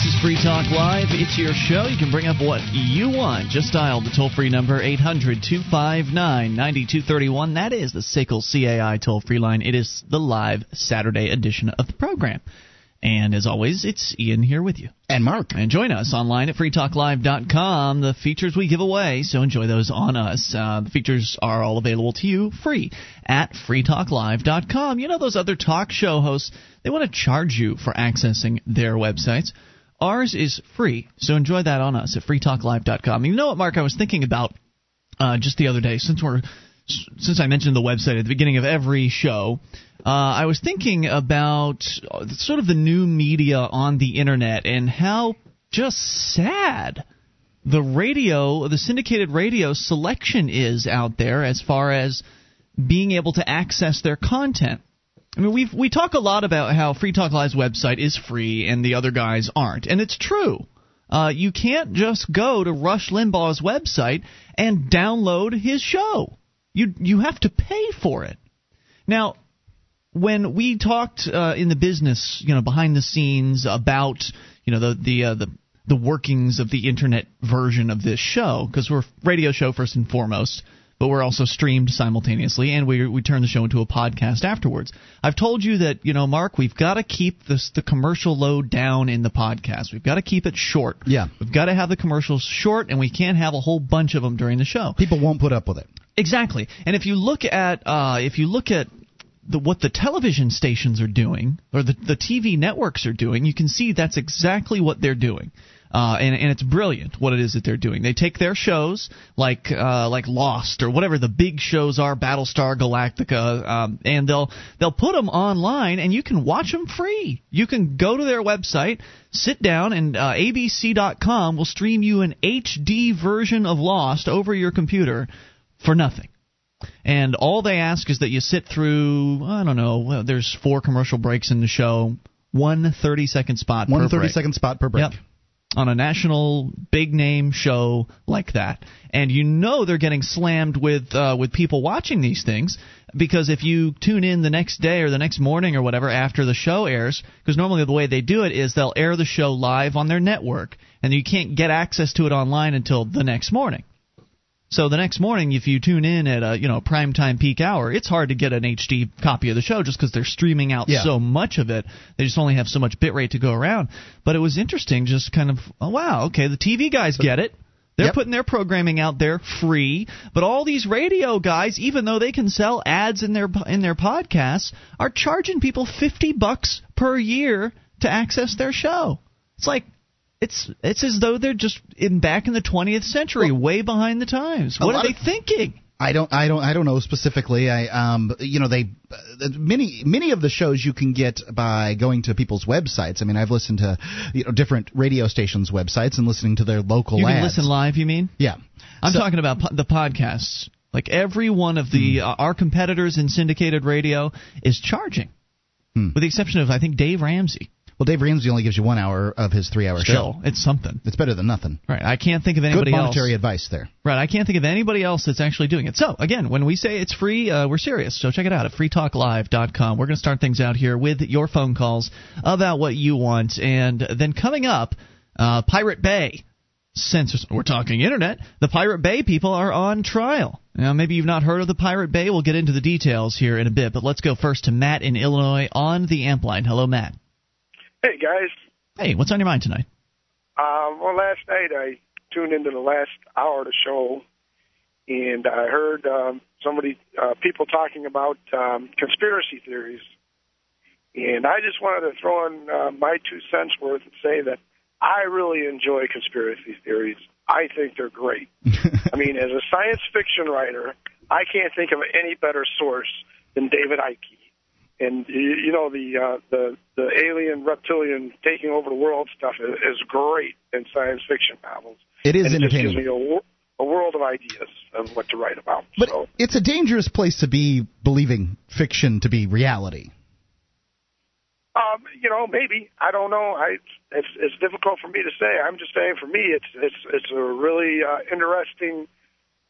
This is Free Talk Live. It's your show. You can bring up what you want. Just dial the toll free number 800 259 9231. That is the SACL CAI toll free line. It is the live Saturday edition of the program. And as always, it's Ian here with you. And Mark. And join us online at freetalklive.com. The features we give away, so enjoy those on us. Uh, the features are all available to you free at freetalklive.com. You know, those other talk show hosts, they want to charge you for accessing their websites. Ours is free, so enjoy that on us at freetalklive.com. You know what, Mark? I was thinking about uh, just the other day, since we're since I mentioned the website at the beginning of every show, uh, I was thinking about sort of the new media on the internet and how just sad the radio, the syndicated radio selection is out there as far as being able to access their content. I mean, we we talk a lot about how Free Talk Live's website is free and the other guys aren't, and it's true. Uh, you can't just go to Rush Limbaugh's website and download his show. You you have to pay for it. Now, when we talked uh, in the business, you know, behind the scenes about you know the the uh, the the workings of the internet version of this show, because we're a radio show first and foremost but we're also streamed simultaneously, and we we turn the show into a podcast afterwards. I've told you that you know, Mark, we've got to keep this the commercial load down in the podcast. We've got to keep it short. Yeah, we've got to have the commercials short, and we can't have a whole bunch of them during the show. People won't put up with it. Exactly, and if you look at uh, if you look at the, what the television stations are doing or the, the TV networks are doing, you can see that's exactly what they're doing. Uh, and, and it's brilliant what it is that they're doing. They take their shows like uh, like Lost or whatever the big shows are, Battlestar Galactica, um, and they'll they'll put them online, and you can watch them free. You can go to their website, sit down, and uh, ABC.com will stream you an HD version of Lost over your computer for nothing. And all they ask is that you sit through, I don't know, there's four commercial breaks in the show, one 30 second spot one per 30 break. second spot per break. Yep on a national big name show like that, and you know they're getting slammed with uh, with people watching these things because if you tune in the next day or the next morning or whatever after the show airs, because normally the way they do it is they'll air the show live on their network, and you can't get access to it online until the next morning. So the next morning, if you tune in at a you know prime time peak hour, it's hard to get an HD copy of the show just because they're streaming out Yeah. so much of it. They just only have so much bitrate to go around. But it was interesting, just kind of oh, wow, okay, the TV guys get it. They're Yep. putting their programming out there free, but all these radio guys, even though they can sell ads in their in their podcasts, are charging people fifty bucks per year to access their show. It's like it's it's as though they're just in back in the 20th century, way behind the times. What are they of- thinking? I don't, I don't, I don't know specifically. I, um, you know, they, many, many of the shows you can get by going to people's websites. I mean, I've listened to, you know, different radio stations' websites and listening to their local You can ads. listen live. You mean? Yeah, I'm So- talking about po- the podcasts. Like every one of the uh, our competitors in syndicated radio is charging, Hmm. with the exception of I think Dave Ramsey. Well, Dave Ramsey only gives you one hour of his three-hour Still, show. it's something. It's better than nothing. Right. I can't think of Good anybody else. monetary advice there. Right. I can't think of anybody else that's actually doing it. So, again, when we say it's free, uh, we're serious. So check it out at freetalklive.com. We're going to start things out here with your phone calls about what you want. And then coming up, uh, Pirate Bay. Since we're talking internet, the Pirate Bay people are on trial. Now, maybe you've not heard of the Pirate Bay. We'll get into the details here in a bit. But let's go first to Matt in Illinois on the amp line. Hello, Matt. Hey guys, Hey, what's on your mind tonight? um, well last night I tuned into the last hour of the show, and I heard um, somebody, uh, people talking about um, conspiracy theories, and I just wanted to throw in uh, my two cents worth and say that I really enjoy conspiracy theories. I think they're great. I mean, as a science fiction writer, I can't think of any better source than David Icke. And you know the uh, the the alien reptilian taking over the world stuff is, is great in science fiction novels. It is and it just gives me a, a world of ideas of what to write about. But so it's a dangerous place to be believing fiction to be reality. Um, you know, maybe I don't know. I it's it's difficult for me to say. I'm just saying, for me, it's it's it's a really uh, interesting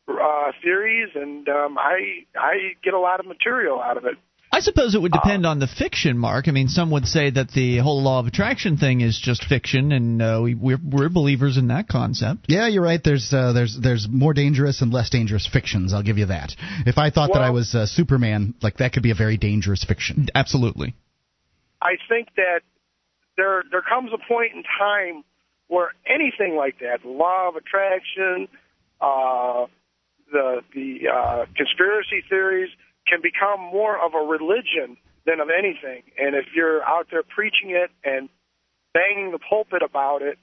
uh, theories, and um, I I get a lot of material out of it. I suppose it would depend uh, on the fiction, Mark. I mean, some would say that the whole law of attraction thing is just fiction, and uh, we, we're, we're believers in that concept. Yeah, you're right. There's uh, there's there's more dangerous and less dangerous fictions. I'll give you that. If I thought well, that I was uh, Superman, like that could be a very dangerous fiction. Absolutely. I think that there there comes a point in time where anything like that, the law of attraction, uh, the the uh, conspiracy theories, can become more of a religion than of anything. And if you're out there preaching it and banging the pulpit about it,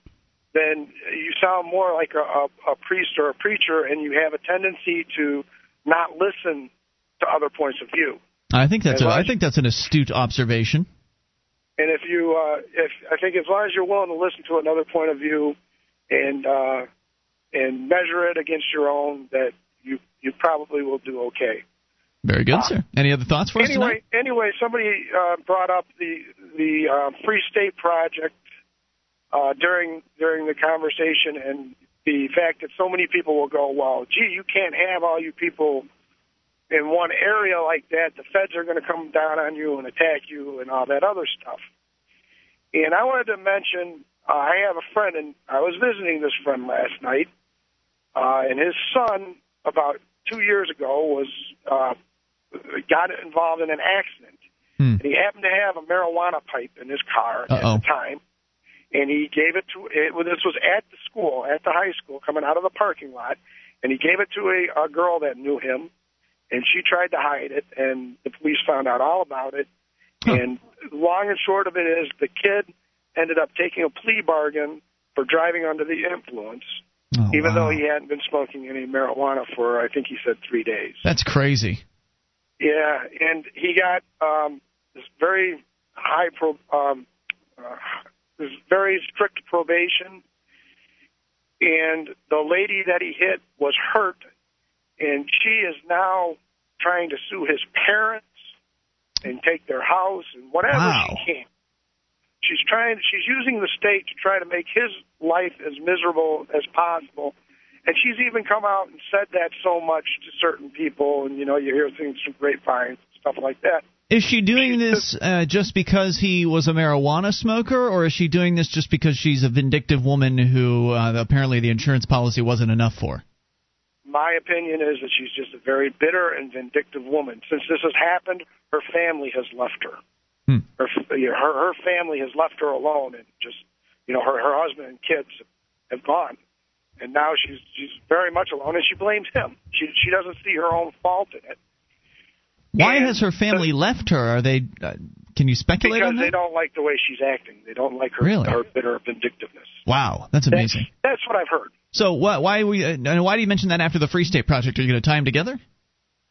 then you sound more like a, a, a priest or a preacher, and you have a tendency to not listen to other points of view. I think that's a, I think that's an astute observation. And if you, uh, if I think as long as you're willing to listen to another point of view, and uh, and measure it against your own, that you you probably will do okay. Very good, uh, sir. Any other thoughts for anyway, us tonight? Anyway, somebody uh, brought up the the uh, Free State Project uh, during during the conversation, and the fact that so many people will go, "Well, gee, you can't have all you people in one area like that, the feds are going to come down on you and attack you and all that other stuff. And I wanted to mention, uh, I have a friend, and I was visiting this friend last night, uh, and his son, about two years ago, was uh, got involved in an accident. Hmm. And he happened to have a marijuana pipe in his car Uh-oh. at the time, and he gave it to. It, well, this was at the school, at the high school, coming out of the parking lot, and he gave it to a, a girl that knew him and she tried to hide it, and the police found out all about it. Huh. And long and short of it is, the kid ended up taking a plea bargain for driving under the influence, oh, even wow. though he hadn't been smoking any marijuana for, I think he said, three days. That's crazy. Yeah, and he got um, this very high, pro, um, uh, this very strict probation, and the lady that he hit was hurt and she is now trying to sue his parents and take their house and whatever wow. she can. She's trying. She's using the state to try to make his life as miserable as possible. And she's even come out and said that so much to certain people, and you know, you hear things from grapevines, and stuff like that. Is she doing this uh, just because he was a marijuana smoker, or is she doing this just because she's a vindictive woman who uh, apparently the insurance policy wasn't enough for? my opinion is that she's just a very bitter and vindictive woman. Since this has happened, her family has left her. Hmm. Her, her her family has left her alone, and just you know her her husband and kids have gone, and now she's she's very much alone, and she blames him. She she doesn't see her own fault in it. Why and has her family the, left her? Are they? Uh, can you speculate because on that? they don't like the way she's acting. They don't like her really? her bitter vindictiveness. Wow, that's amazing. That's, that's what I've heard. So why why we uh, why do you mention that after the Free State Project? Are you going to tie them together?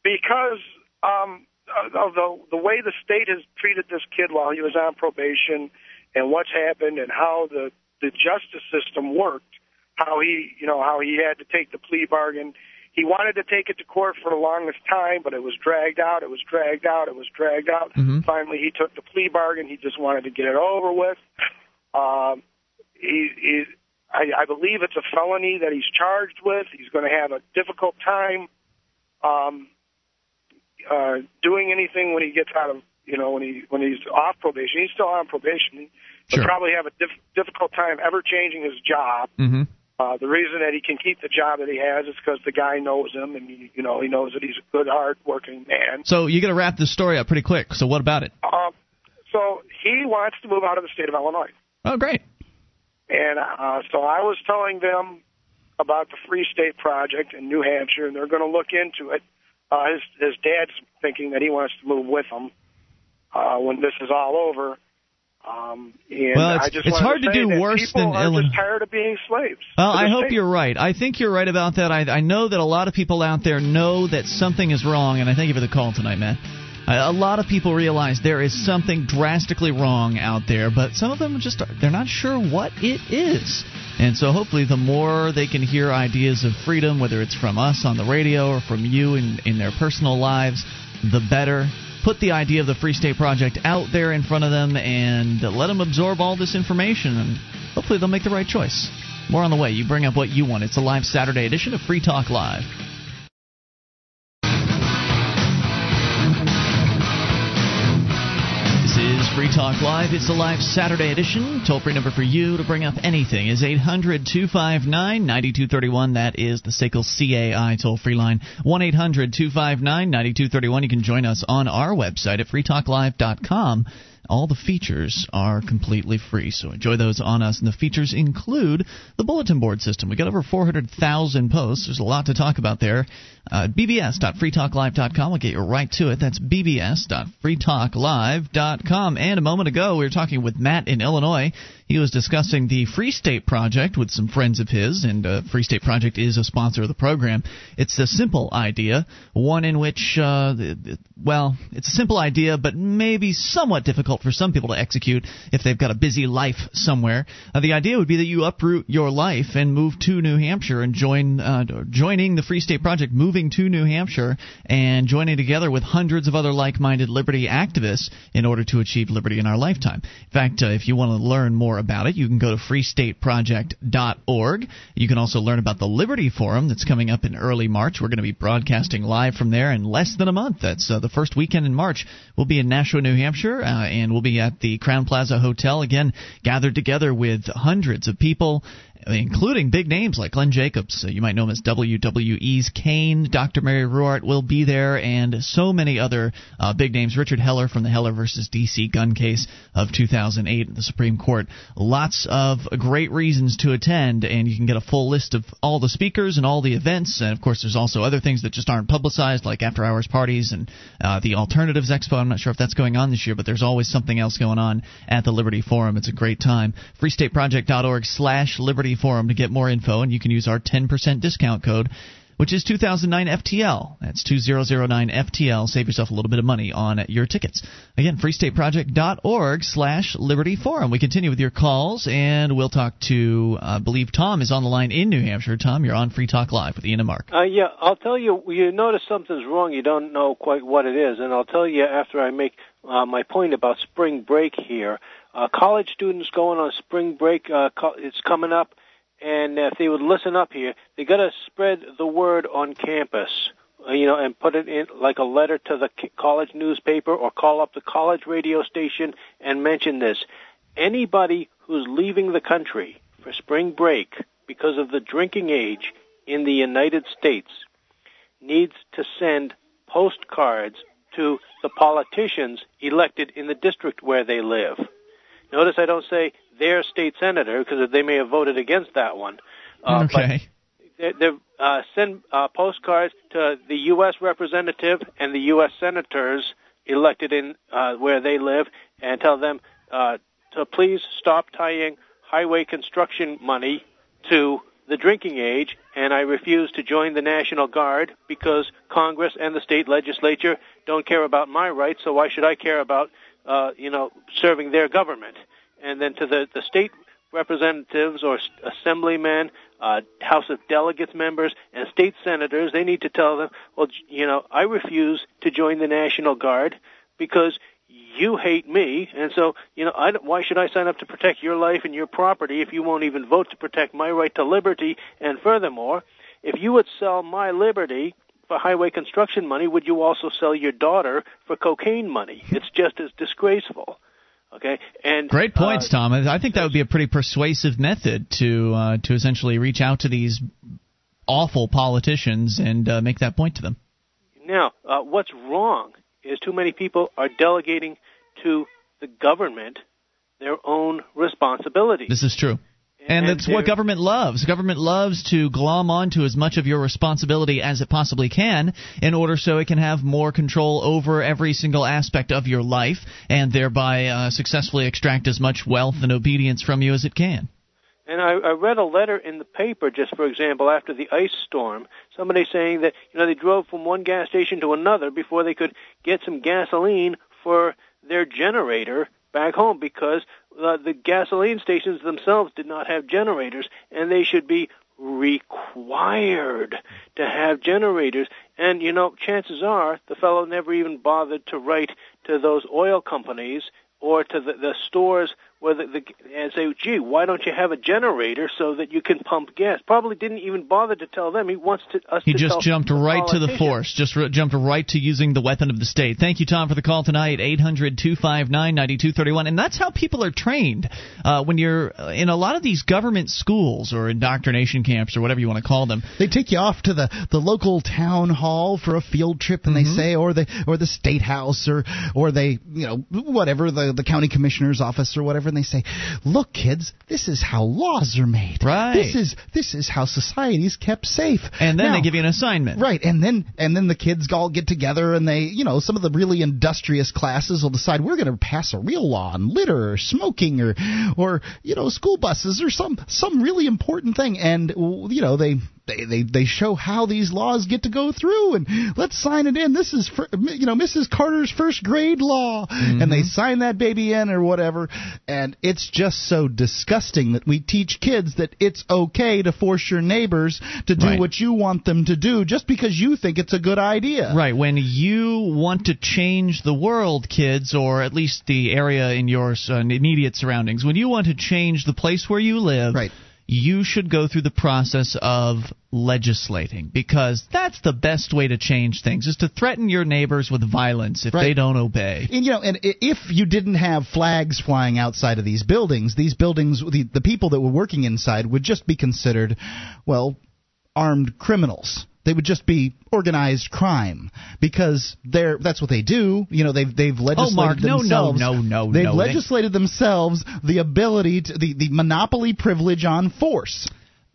Because um, the the way the state has treated this kid while he was on probation, and what's happened, and how the the justice system worked, how he you know how he had to take the plea bargain. He wanted to take it to court for the longest time, but it was dragged out. It was dragged out. It was dragged out. Mm-hmm. Finally, he took the plea bargain. He just wanted to get it over with. Um, he, he I, I believe it's a felony that he's charged with. He's going to have a difficult time um, uh, doing anything when he gets out of, you know, when he when he's off probation. He's still on probation. He'll sure. probably have a diff- difficult time ever changing his job. Mm-hmm. Uh, the reason that he can keep the job that he has is because the guy knows him, and he, you know he knows that he's a good, hard-working man. So you got to wrap this story up pretty quick. So what about it? Uh, so he wants to move out of the state of Illinois. Oh, great. And uh, so I was telling them about the Free State Project in New Hampshire, and they're going to look into it. Uh, his his dad's thinking that he wants to move with him uh, when this is all over. Um, and well, it's, I just it's hard to, to do worse than are Illinois. Just tired of being slaves. Well, I hope state. you're right. I think you're right about that. I, I know that a lot of people out there know that something is wrong, and I thank you for the call tonight, Matt. A lot of people realize there is something drastically wrong out there, but some of them just they're not sure what it is. And so hopefully the more they can hear ideas of freedom, whether it's from us on the radio or from you in, in their personal lives, the better. Put the idea of the Free State Project out there in front of them and let them absorb all this information, and hopefully they'll make the right choice. More on the way. You bring up what you want. It's a live Saturday edition of Free Talk Live. Free Talk Live. It's the live Saturday edition. Toll free number for you to bring up anything is 800 259 9231. That is the SACL CAI toll free line. 1 800 259 9231. You can join us on our website at freetalklive.com all the features are completely free, so enjoy those on us. And the features include the bulletin board system. We got over 400,000 posts. There's a lot to talk about there. Uh, bbs.freetalklive.com. We'll get you right to it. That's bbs.freetalklive.com. And a moment ago, we were talking with Matt in Illinois. He was discussing the Free State Project with some friends of his, and uh, Free State Project is a sponsor of the program. It's a simple idea, one in which, uh, well, it's a simple idea, but maybe somewhat difficult for some people to execute if they've got a busy life somewhere. Uh, the idea would be that you uproot your life and move to New Hampshire and join, uh, joining the Free State Project, moving to New Hampshire and joining together with hundreds of other like-minded liberty activists in order to achieve liberty in our lifetime. In fact, uh, if you want to learn more more about it, you can go to freestateproject.org. You can also learn about the Liberty Forum that's coming up in early March. We're going to be broadcasting live from there in less than a month. That's uh, the first weekend in March. We'll be in Nashua, New Hampshire, uh, and we'll be at the Crowne Plaza Hotel again, gathered together with hundreds of people including big names like Glenn Jacobs. Uh, you might know him as WWE's Kane. Dr. Mary Ruwart will be there, and so many other uh, big names. Richard Heller from the Heller versus DC gun case of 2008 in the Supreme Court. Lots of great reasons to attend, and you can get a full list of all the speakers and all the events. And of course, there's also other things that just aren't publicized, like after hours parties and uh, the Alternatives Expo. I'm not sure if that's going on this year, but there's always something else going on at the Liberty Forum. It's a great time. FreeStateProject.org/slash Liberty Forum to get more info, and you can use our 10% discount code which is 2009 FTL. That's 2009 FTL. Save yourself a little bit of money on your tickets. Again, freestateproject.org slash Liberty Forum. We continue with your calls, and we'll talk to, uh, I believe Tom is on the line in New Hampshire. Tom, you're on Free Talk Live with Ian and Mark. Uh, yeah, I'll tell you, you notice something's wrong. You don't know quite what it is, and I'll tell you after I make uh, my point about spring break here. Uh, college students going on spring break, uh, it's coming up and if they would listen up here, they got to spread the word on campus, uh, you know, and put it in like a letter to the college newspaper or call up the college radio station and mention this. Anybody who's leaving the country for spring break because of the drinking age in the United States needs to send postcards to the politicians elected in the district where they live. Notice I don't say their state senator because they may have voted against that one. Uh, okay. They, they uh, send uh, postcards to the U.S. representative and the U.S. senators elected in uh, where they live, and tell them uh, to please stop tying highway construction money to the drinking age, and I refuse to join the National Guard because Congress and the state legislature don't care about my rights. So why should I care about, uh, you know, serving their government? and then to the, the state representatives or assemblymen, uh, House of Delegates members, and state senators, they need to tell them, well, you know, I refuse to join the National Guard because you hate me, and so you know, I, why should I sign up to protect your life and your property if you won't even vote to protect my right to liberty? And furthermore, if you would sell my liberty for highway construction money, would you also sell your daughter for cocaine money? It's just as disgraceful. Okay, and great points, uh, Tom. I think that would be a pretty persuasive method to uh, to essentially reach out to these awful politicians and uh, make that point to them. Now, uh, what's wrong is too many people are delegating to the government their own responsibility. This is true. And, that's what government loves. Government loves to glom onto as much of your responsibility as it possibly can in order so it can have more control over every single aspect of your life and thereby uh, successfully extract as much wealth and obedience from you as it can. And I, I read a letter in the paper, just for example, after the ice storm, somebody saying that you know they drove from one gas station to another before they could get some gasoline for their generator back home because uh, the gasoline stations themselves did not have generators, and they should be required to have generators. And you know, chances are the fellow never even bothered to write to those oil companies or to the, the stores where the, the and say, "Gee, why don't you have a generator so that you can pump gas?" Probably didn't even bother to tell them. He wants to us. He to just tell jumped the right to the force. Just r- jumped right to using the weapon of the state. Thank you, Tom, for the call tonight. 800-259-9231. And that's how people are trained. Uh, when you're uh, in a lot of these government schools or indoctrination camps or whatever you want to call them, They take you off to the, the local town hall for a field trip, and they say, or the or the state house, or or they you know whatever the the county commissioner's office or whatever, and they say, look, kids, this is how laws are made. Right. This is this is how society's kept safe. and then Now- they give you an assignment. Right, and then and then the kids all get together and they, you know, some of the really industrious classes will decide we're going to pass a real law on litter or smoking or or you know school buses or some some really important thing, and you know they. They, they they show how these laws get to go through and let's sign it in. This is for, you know Mrs. Carter's first grade law, and they sign that baby in or whatever. And it's just so disgusting that we teach kids that it's okay to force your neighbors to do Right. what you want them to do just because you think it's a good idea. Right, when you want to change the world, kids, or at least the area in your uh, immediate surroundings, when you want to change the place where you live, Right. You should go through the process of legislating because that's the best way to change things is to threaten your neighbors with violence if Right. they don't obey. And you know, and if you didn't have flags flying outside of these buildings, these buildings, the, the people that were working inside would just be considered, well, armed criminals. They would just be organized crime because they're that's what they do. You know, they've they've legislated Oh, Mark, no, no, themselves. no, no, They've no, they- legislated themselves the ability to the, the monopoly privilege on force.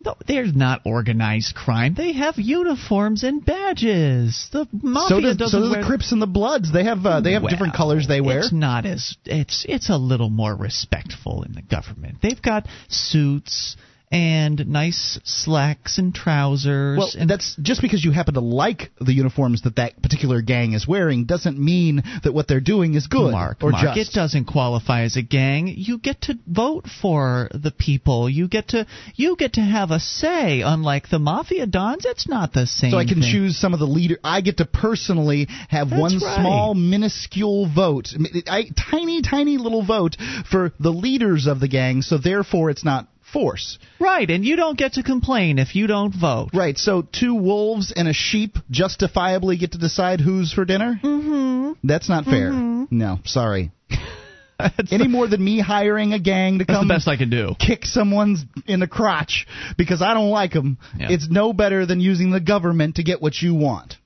No, they're not organized crime. They have uniforms and badges. The mafia so do, doesn't so do the Crips and the Bloods. They have uh, they have different colors they wear. It's not as it's it's a little more respectful in the government. They've got suits and nice slacks and trousers. Well, and that's just because you happen to like the uniforms that that particular gang is wearing doesn't mean that what they're doing is good Mark, or Mark, just. it doesn't qualify as a gang. You get to vote for the people. You get to you get to have a say. Unlike the mafia dons, it's not the same. so I can thing. choose some of the leader. I get to personally have That's one right. small, minuscule vote, I, tiny, tiny little vote for the leaders of the gang. So therefore, it's not force. right, and you don't get to complain if you don't vote. Right. So two wolves and a sheep justifiably get to decide who's for dinner. Mm-hmm. That's not fair. No, sorry. Any more than me hiring a gang to That's come the best I can do. kick someone's in the crotch because I don't like them. Yeah. It's no better than using the government to get what you want.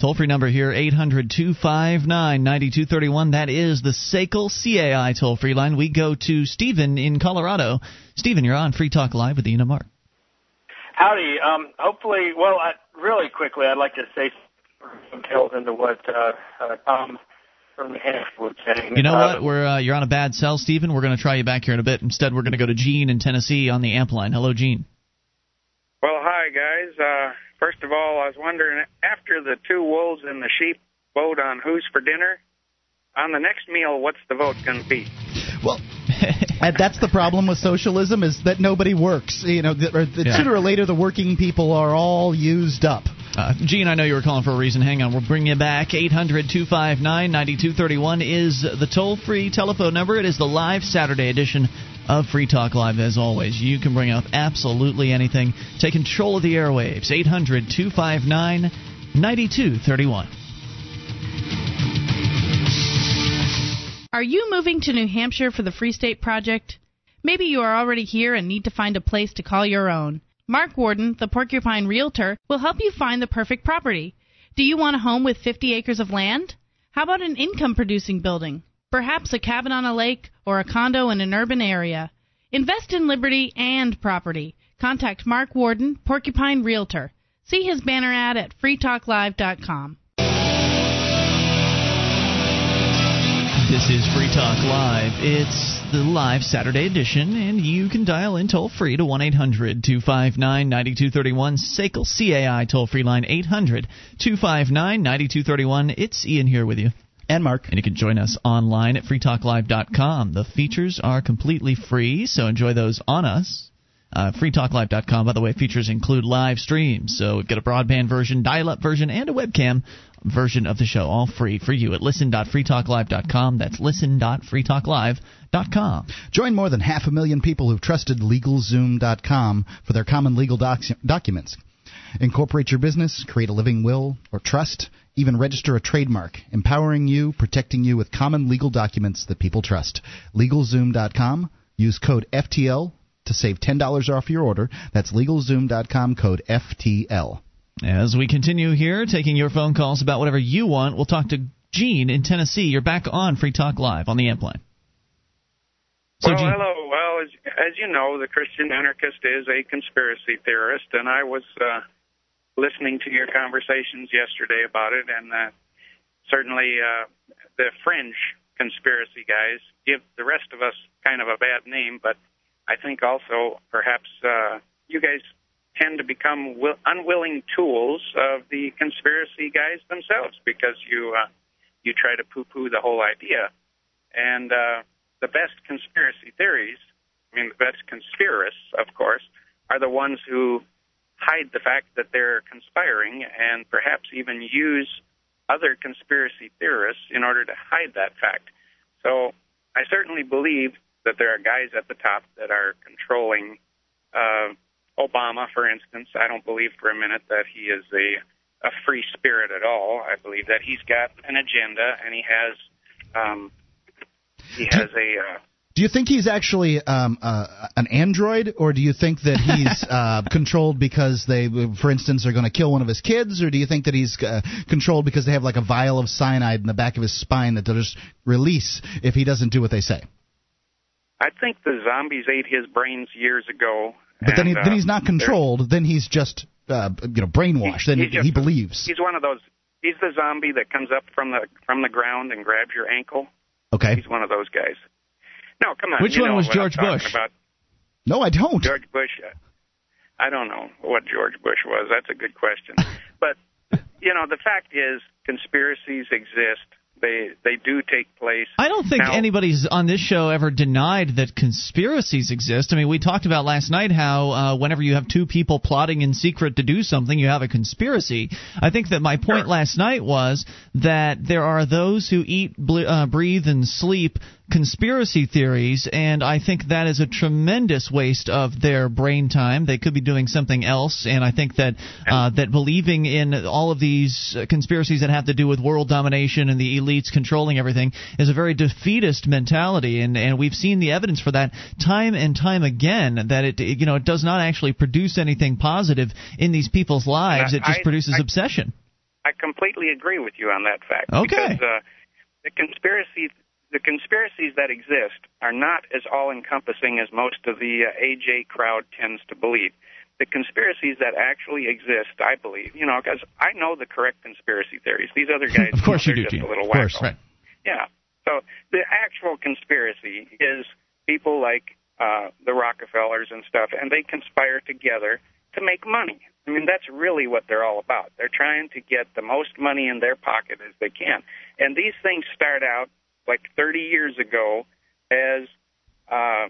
Toll free number here, 800 259 9231. That is the SACL CAI toll free line. We go to Stephen in Colorado. Stephen, you're on Free Talk Live with Ian and Mark. Howdy. Um, hopefully, well, I, really quickly, I'd like to say some details into what uh, uh, Tom from New Hampshire was saying. You know Uh, what? We're uh, you're on a bad cell, Stephen. We're going to try you back here in a bit. Instead, we're going to go to Gene in Tennessee on the amp line. Hello, Gene. Well, hi guys. Uh, first of all, I was wondering after the two wolves and the sheep vote on who's for dinner, on the next meal, what's the vote going to be? Well, and that's the problem with socialism is that nobody works. You know, th- or th- Yeah. sooner or later the working people are all used up. Uh, Gene, I know you were calling for a reason. Hang on, we'll bring you back. 800 259 9231 is the toll free telephone number. It is the live Saturday edition of Free Talk Live, as always. You can bring up absolutely anything. Take control of the airwaves. 800 259 9231. Are you moving to New Hampshire for the Free State Project? Maybe you are already here and need to find a place to call your own. Mark Warden, the Porcupine Realtor, will help you find the perfect property. Do you want a home with 50 acres of land? How about an income producing building? Perhaps a cabin on a lake or a condo in an urban area. Invest in liberty and property. Contact Mark Warden, Porcupine Realtor. See his banner ad at freetalklive.com. This is Free Talk Live. It's the live Saturday edition, and you can dial in toll free to 1 800 259 9231. SACL CAI toll free line 800 259 9231. It's Ian here with you. And Mark. And you can join us online at freetalklive.com. The features are completely free, so enjoy those on us. Uh, freetalklive.com, by the way, features include live streams. So get a broadband version, dial up version, and a webcam version of the show, all free for you at listen.freetalklive.com. That's listen.freetalklive.com. Join more than half a million people who've trusted LegalZoom.com for their common legal doc- documents. Incorporate your business, create a living will or trust, even register a trademark, empowering you, protecting you with common legal documents that people trust. LegalZoom.com. Use code FTL to save $10 off your order. That's LegalZoom.com code FTL. As we continue here, taking your phone calls about whatever you want, we'll talk to Gene in Tennessee. You're back on Free Talk Live on the amp line. So, well, Gene, hello. Well, as, as, you know, the Christian anarchist is a conspiracy theorist, and I was uh, listening to your conversations yesterday about it, and uh, certainly uh, the fringe conspiracy guys give the rest of us kind of a bad name, but I think also perhaps uh, you guys tend to become will, unwilling tools of the conspiracy guys themselves because you uh, you try to poo-poo the whole idea. And uh, the best conspiracy theories, I mean, the best conspiracists, of course, are the ones who hide the fact that they're conspiring and perhaps even use other conspiracy theorists in order to hide that fact. So I certainly believe that there are guys at the top that are controlling uh, Obama, for instance. I don't believe for a minute that he is a a free spirit at all. I believe that he's got an agenda and he has um, he has a uh, do you think he's actually um, uh, an android, or do you think that he's uh, controlled because they, for instance, are going to kill one of his kids, or do you think that he's uh, controlled because they have like a vial of cyanide in the back of his spine that they'll just release if he doesn't do what they say? I think the zombies ate his brains years ago. But and, then, he, then he's not controlled. Then he's just uh, you know brainwashed. He, then he, he believes. He's one of those. He's the zombie that comes up from the from the ground and grabs your ankle. Okay. He's one of those guys. No, come on. Which you one was George Bush? About. No, I don't. George Bush. Uh, I don't know what George Bush was. That's a good question. but you know, the fact is, conspiracies exist. They they do take place. I don't think now, anybody's on this show ever denied that conspiracies exist. I mean, we talked about last night how uh, whenever you have two people plotting in secret to do something, you have a conspiracy. I think that my point sure. last night was that there are those who eat, ble- uh, breathe, and sleep conspiracy theories, and I think that is a tremendous waste of their brain time. They could be doing something else, and I think that uh, that believing in all of these conspiracies that have to do with world domination and the elites controlling everything is a very defeatist mentality, and and we've seen the evidence for that time and time again. That it you know it does not actually produce anything positive in these people's lives. It just I, produces I, obsession. I completely agree with you on that fact. Okay. Because, uh, the conspiracy the conspiracies that exist are not as all encompassing as most of the uh, AJ crowd tends to believe. The conspiracies that actually exist, I believe, you know, because I know the correct conspiracy theories. These other guys, of course you know, you do, just Gene. a little of course, wacko. right? Yeah. So the actual conspiracy is people like uh, the Rockefellers and stuff, and they conspire together to make money. I mean, that's really what they're all about. They're trying to get the most money in their pocket as they can. And these things start out like 30 years ago as uh,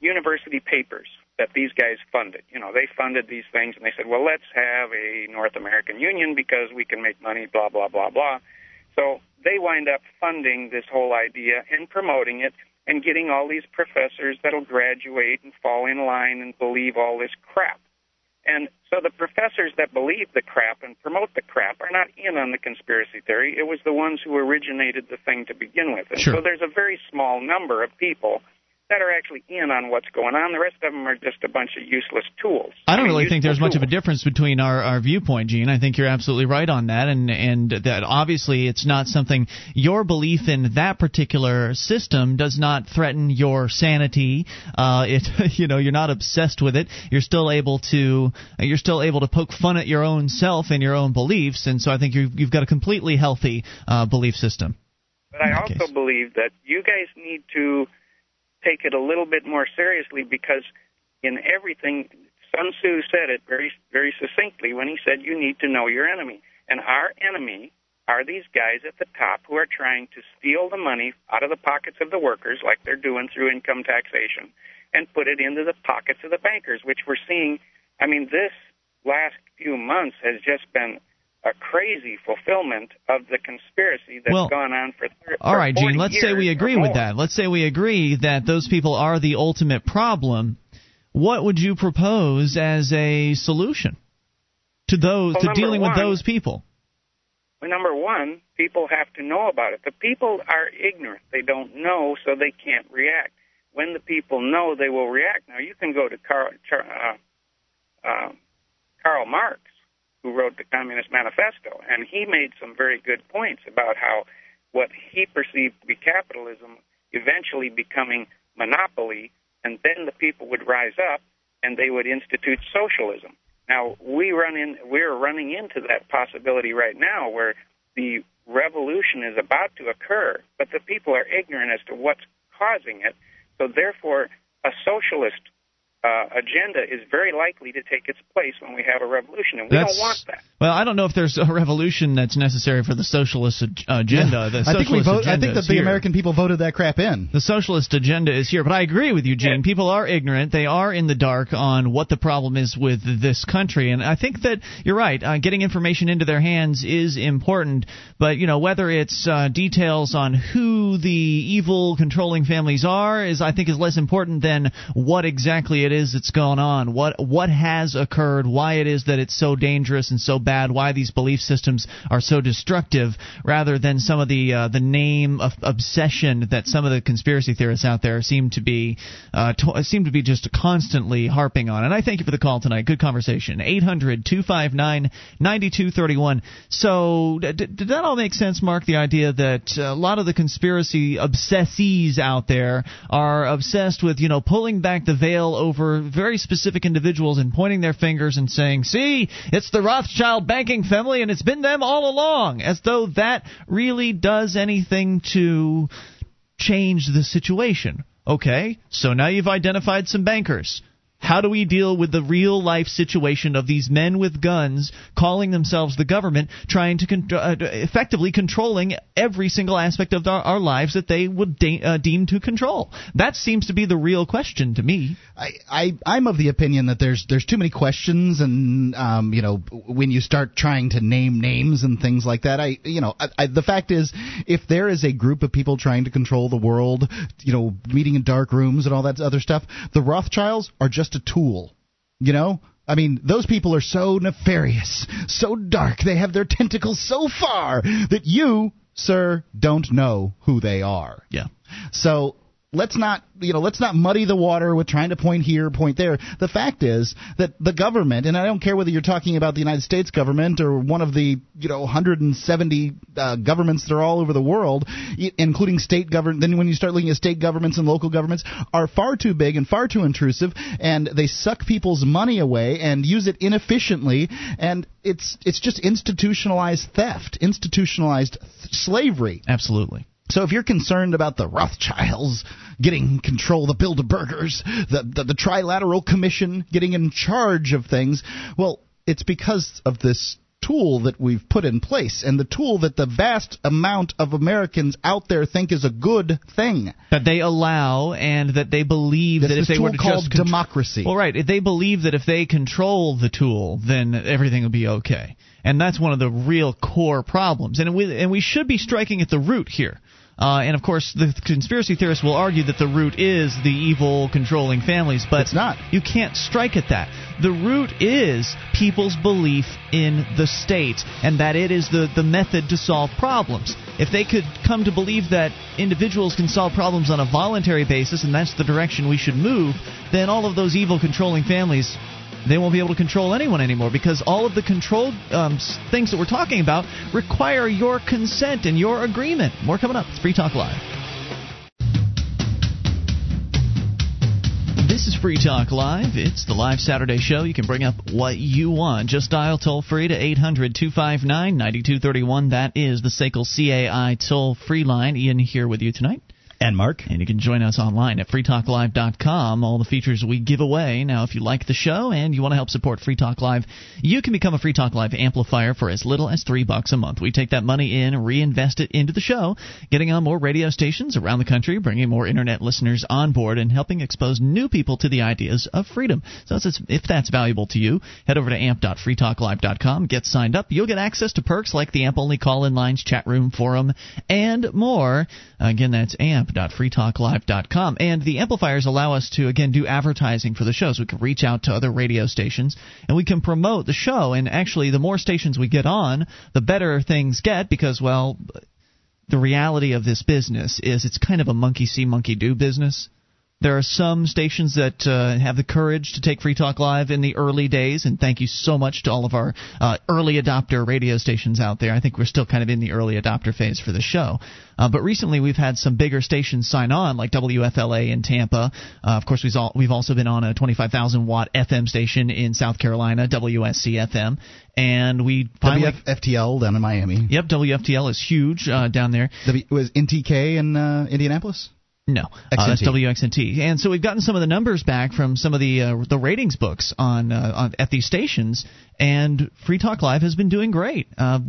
university papers that these guys funded. You know, they funded these things and they said, well, let's have a North American Union because we can make money, blah, blah, blah, blah. So they wind up funding this whole idea and promoting it and getting all these professors that'll graduate and fall in line and believe all this crap. And so the professors that believe the crap and promote the crap are not in on the conspiracy theory. It was the ones who originated the thing to begin with. And sure. so there's a very small number of people that are actually in on what's going on. The rest of them are just a bunch of useless tools. I don't I mean, really think there's tools. much of a difference between our, our viewpoint, Gene. I think you're absolutely right on that, and and that obviously it's not something your belief in that particular system does not threaten your sanity. Uh, it you know you're not obsessed with it. You're still able to you're still able to poke fun at your own self and your own beliefs, and so I think you've you've got a completely healthy uh, belief system. But I also case. believe that you guys need to take it a little bit more seriously because in everything, Sun Tzu said it very, very succinctly when he said you need to know your enemy. And our enemy are these guys at the top who are trying to steal the money out of the pockets of the workers, like they're doing through income taxation, and put it into the pockets of the bankers, which we're seeing. I mean, this last few months has just been a crazy fulfillment of the conspiracy that's well, gone on for. 30, all right, Gene. Let's say we agree with that. Let's say we agree that those people are the ultimate problem. What would you propose as a solution to those well, to dealing one, with those people? Well, number one, people have to know about it. The people are ignorant; they don't know, so they can't react. When the people know, they will react. Now, you can go to Karl, uh, uh, Karl Marx who wrote the Communist Manifesto, and he made some very good points about how what he perceived to be capitalism eventually becoming monopoly, and then the people would rise up and they would institute socialism. Now we run in, we're running into that possibility right now, where the revolution is about to occur, but the people are ignorant as to what's causing it. So therefore, a socialist uh, agenda is very likely to take its place when we have a revolution, and we that's, don't want that. Well, I don't know if there's a revolution that's necessary for the socialist agenda. Yeah. The I think we vote, I think that the here. American people voted that crap in. The socialist agenda is here, but I agree with you, Gene. Yeah. People are ignorant; they are in the dark on what the problem is with this country, and I think that you're right. Uh, getting information into their hands is important, but you know whether it's uh, details on who the evil controlling families are is, I think, is less important than what exactly it is that's going on, what what has occurred, why it is that it's so dangerous and so bad, why these belief systems are so destructive, rather than some of the uh, the name of obsession that some of the conspiracy theorists out there seem to be uh, to, seem to be just constantly harping on. And I thank you for the call tonight. Good conversation. 800-259-9231. So d- did that all make sense, Mark? The idea that a lot of the conspiracy obsessees out there are obsessed with you know pulling back the veil over very specific individuals and pointing their fingers and saying, see, it's the Rothschild banking family and it's been them all along, as though that really does anything to change the situation. Okay, so now you've identified some bankers. How do we deal with the real life situation of these men with guns calling themselves the government, trying to con- uh, effectively controlling every single aspect of our, our lives that they would de- uh, deem to control? That seems to be the real question to me. I, I I'm of the opinion that there's there's too many questions, and um, you know when you start trying to name names and things like that, I you know I, I, the fact is if there is a group of people trying to control the world, you know meeting in dark rooms and all that other stuff, the Rothschilds are just a tool. You know, I mean, those people are so nefarious, so dark, they have their tentacles so far that you, sir, don't know who they are. Yeah. So let's not you know let's not muddy the water with trying to point here point there. The fact is that the government and i don't care whether you're talking about the united states government or one of the you know 170 uh, governments that are all over the world including state government then when you start looking at state governments and local governments are far too big and far too intrusive and they suck people's money away and use it inefficiently and it's it's just institutionalized theft institutionalized th- slavery. Absolutely so if you're concerned about the Rothschilds getting control, the Bilderbergers, the, the, the Trilateral Commission getting in charge of things, well, it's because of this tool that we've put in place and the tool that the vast amount of Americans out there think is a good thing that they allow and that they believe that if they were to called contr- democracy. Well, right, if they believe that if they control the tool, then everything will be okay. And that's one of the real core problems. And we and we should be striking at the root here. Uh, and of course, the conspiracy theorists will argue that the root is the evil controlling families, but it's not. You can't strike at that. The root is people's belief in the state, and that it is the, the method to solve problems. If they could come to believe that individuals can solve problems on a voluntary basis, and that's the direction we should move, then all of those evil controlling families they won't be able to control anyone anymore because all of the control um, things that we're talking about require your consent and your agreement. More coming up. It's Free Talk Live. This is Free Talk Live. It's the live Saturday show. You can bring up what you want. Just dial toll free to 800 259 9231. That is the SACL CAI toll free line. Ian here with you tonight. And Mark. And you can join us online at freetalklive.com. All the features we give away. Now, if you like the show and you want to help support Free Talk Live, you can become a Free Talk Live amplifier for as little as three bucks a month. We take that money in, reinvest it into the show, getting on more radio stations around the country, bringing more internet listeners on board, and helping expose new people to the ideas of freedom. So if that's valuable to you, head over to amp.freetalklive.com, get signed up. You'll get access to perks like the AMP only call in lines, chat room, forum, and more. Again, that's amp.freetalklive.com. And the amplifiers allow us to, again, do advertising for the shows. We can reach out to other radio stations and we can promote the show. And actually, the more stations we get on, the better things get because, well, the reality of this business is it's kind of a monkey see, monkey do business. There are some stations that uh, have the courage to take Free Talk Live in the early days, and thank you so much to all of our uh, early adopter radio stations out there. I think we're still kind of in the early adopter phase for the show. Uh, but recently, we've had some bigger stations sign on, like WFLA in Tampa. Uh, of course, we've, all, we've also been on a 25,000 watt FM station in South Carolina, WSC FM. And we finally. WFTL down in Miami. Yep, WFTL is huge uh, down there. W, was NTK in uh, Indianapolis? No, uh, that's WXNT. And so we've gotten some of the numbers back from some of the uh, the ratings books on, uh, on at these stations, and Free Talk Live has been doing great. Uh,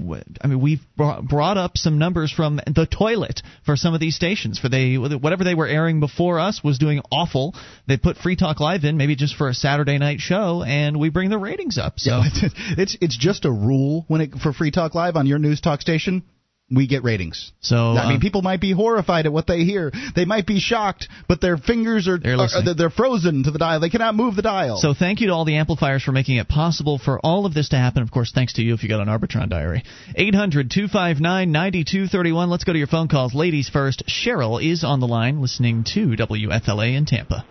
I mean, we've brought up some numbers from the toilet for some of these stations. For they whatever they were airing before us was doing awful. They put Free Talk Live in maybe just for a Saturday night show, and we bring the ratings up. So yeah, it's it's just a rule when it for Free Talk Live on your news talk station we get ratings. So I mean, uh, people might be horrified at what they hear. They might be shocked, but their fingers are they're, are, they're frozen to the dial. They cannot move the dial. So thank you to all the amplifiers for making it possible for all of this to happen. Of course, thanks to you if you got an Arbitron diary. 800-259-9231. Let's go to your phone calls. Ladies first. Cheryl is on the line listening to WFLA in Tampa.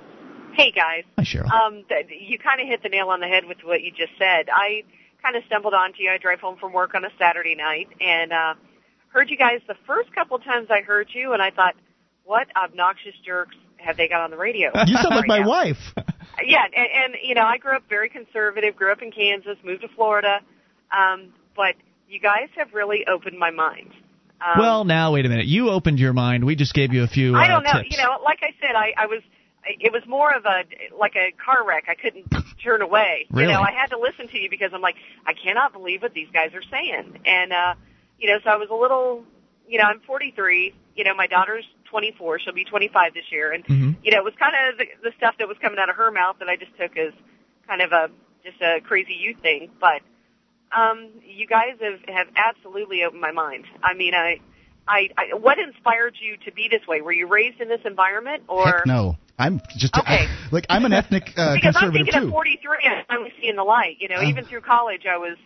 Hey guys. Hi Cheryl. Um, you kind of hit the nail on the head with what you just said. I kind of stumbled onto you. I drive home from work on a Saturday night and uh heard you guys the first couple times I heard you, and I thought, what obnoxious jerks have they got on the radio? You sound like my now? wife. yeah, and, and you know, I grew up very conservative. Grew up in Kansas, moved to Florida, um, but you guys have really opened my mind. Um, well, now wait a minute. You opened your mind. We just gave you a few. Uh, I don't know. Tips. You know, like I said, I, I was. It was more of a like a car wreck. I couldn't turn away. Really? You know, I had to listen to you because I'm like, I cannot believe what these guys are saying. And uh you know, so I was a little, you know, I'm 43. You know, my daughter's 24. She'll be 25 this year, and mm-hmm. you know, it was kind of the, the stuff that was coming out of her mouth that I just took as kind of a just a crazy youth thing. But um, you guys have have absolutely opened my mind. I mean, I. I, I what inspired you to be this way? Were you raised in this environment, or Heck no? I'm just okay. I, like I'm an ethnic uh, because conservative I'm thinking too. at 43, I'm finally seeing the light. You know, Um, even through college, I was,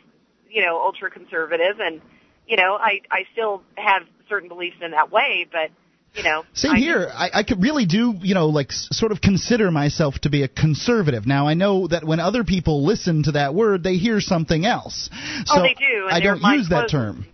you know, ultra conservative, and you know, I I still have certain beliefs in that way, but you know. Same I here. Just, I, I could really do, you know, like s- sort of consider myself to be a conservative. Now I know that when other people listen to that word, they hear something else. So oh, they do. And I don't use that closes. term.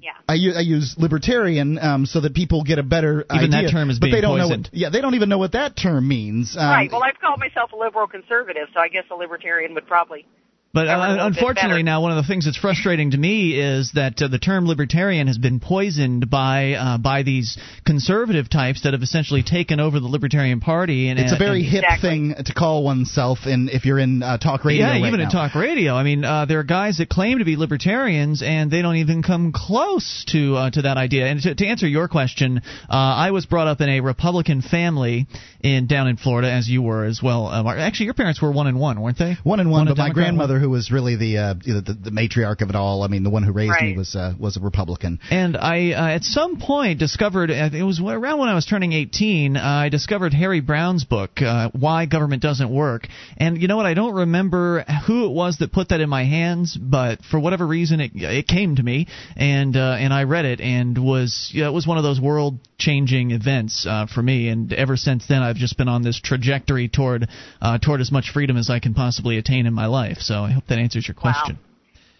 Yeah. I use, I use libertarian um, so that people get a better Even that idea. term is but being they don't poisoned. know what. Yeah, they don't even know what that term means. Um, right. Well, I've called myself a liberal conservative, so I guess a libertarian would probably But uh, unfortunately, now one of the things that's frustrating to me is that uh, the term libertarian has been poisoned by uh, by these conservative types that have essentially taken over the Libertarian Party. And It's a very and- hip Exactly. thing to call oneself in if you're in uh, talk radio. yeah, right even now. in talk radio. I mean, uh, there are guys that claim to be libertarians, and they don't even come close to uh, to that idea. And to, to answer your question, uh, I was brought up in a Republican family in down in Florida, as you were as well. Uh, Actually, your parents were one and one, weren't they? One and one, a but my Democrat, grandmother, who was really the, uh, the the matriarch of it all, I mean, the one who raised me was uh, was a Republican. And I, uh, at some point, discovered it was around when I was turning 18. Uh, I discovered Harry Browne's book, uh, "Why Government Doesn't Work." And you know what? I don't remember who it was that put that in my hands, but for whatever reason, it it came to me, and uh, and I read it, and was yeah, it was one of those world-changing events uh, for me. And ever since then, I've just been on this trajectory toward uh, toward as much freedom as I can possibly attain in my life. So I hope that answers your question.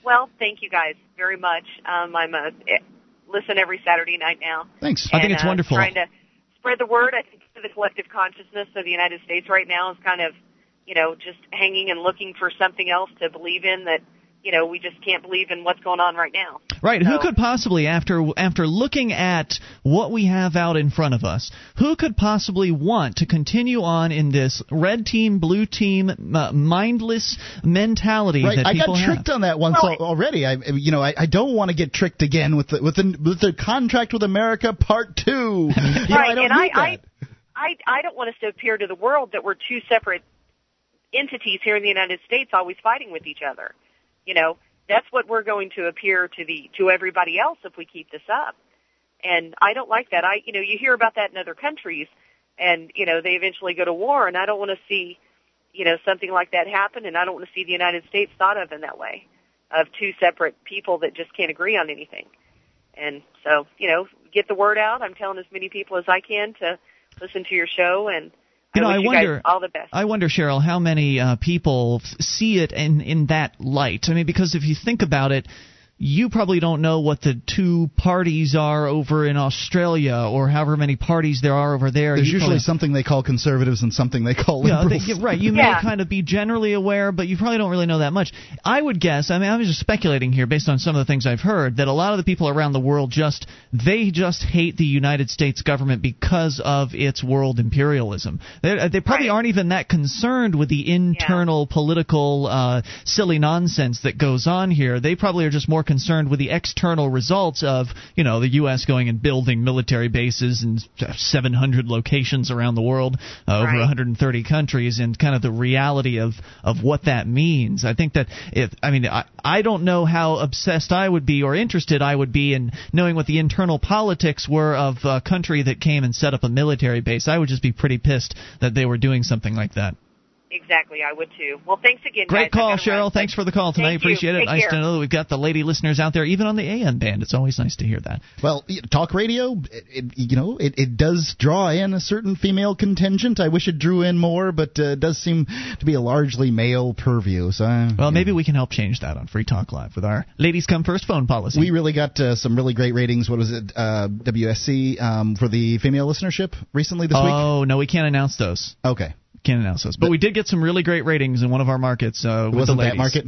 Well, thank you guys very much. Um, I'm a eh, listen every Saturday night now. Thanks. I think and, it's uh, wonderful. Trying to spread the word. I think the collective consciousness of the United States right now is kind of, you know, just hanging and looking for something else to believe in that you know, we just can't believe in what's going on right now. Right. So, who could possibly, after after looking at what we have out in front of us, who could possibly want to continue on in this red team, blue team, uh, mindless mentality right. that I people got tricked have? on that once Well, already. I, you know, I, I don't want to get tricked again with the with the with the contract with America Part Two. You know, right, I don't and I. I, I, I don't want us to appear to the world that we're two separate entities here in the United States always fighting with each other. You know, that's what we're going to appear to the to everybody else if we keep this up. And I don't like that. I, you know, you hear about that in other countries, and you know they eventually go to war, and I don't want to see, you know, something like that happen, and I don't want to see the United States thought of in that way, of two separate people that just can't agree on anything. And so, you know, get the word out. I'm telling as many people as I can to listen to your show, and You know, I I wonder- all the best. I wonder, Cheryl, how many uh, people f- see it in in that light. I mean, because if you think about it, you probably don't know what the two parties are over in Australia, or however many parties there are over there. There's You usually probably- something they call conservatives and something they call Yeah, liberals. they- right. You Yeah. may kind of be generally aware, but you probably don't really know that much. I would guess. I mean, I'm just speculating here based on some of the things I've heard that a lot of the people around the world just they just hate the United States government because of its world imperialism. They, they probably Right. aren't even that concerned with the internal political uh, silly nonsense that goes on here. They probably are just more concerned with the external results of you know the U.S. going and building military bases in 700 locations around the world, uh, over 130 countries, and kind of the reality of of what that means. I think that if I mean I I don't know how obsessed I would be or interested I would be in knowing what the internal politics were of a country that came and set up a military base. I would just be pretty pissed that they were doing something like that. Exactly, I would too. Well, thanks again, Great guys. Call, Cheryl. run. Thanks for the call tonight. Thank you. Appreciate it. Take Nice care. to know that we've got the lady listeners out there, even on the AM band. It's always nice to hear that. Well, talk radio, it, it, you know, it, it does draw in a certain female contingent. I wish it drew in more, but uh, it does seem to be a largely male purview. So, uh, Well, maybe we can help change that on Free Talk Live with our ladies come first phone policy. we really got uh, some really great ratings. What was it, uh, WSC um, for the female listenership recently this week? oh no, we can't announce those. Okay, Can't announce those, but we did get some really great ratings in one of our markets. Uh, with wasn't the that market.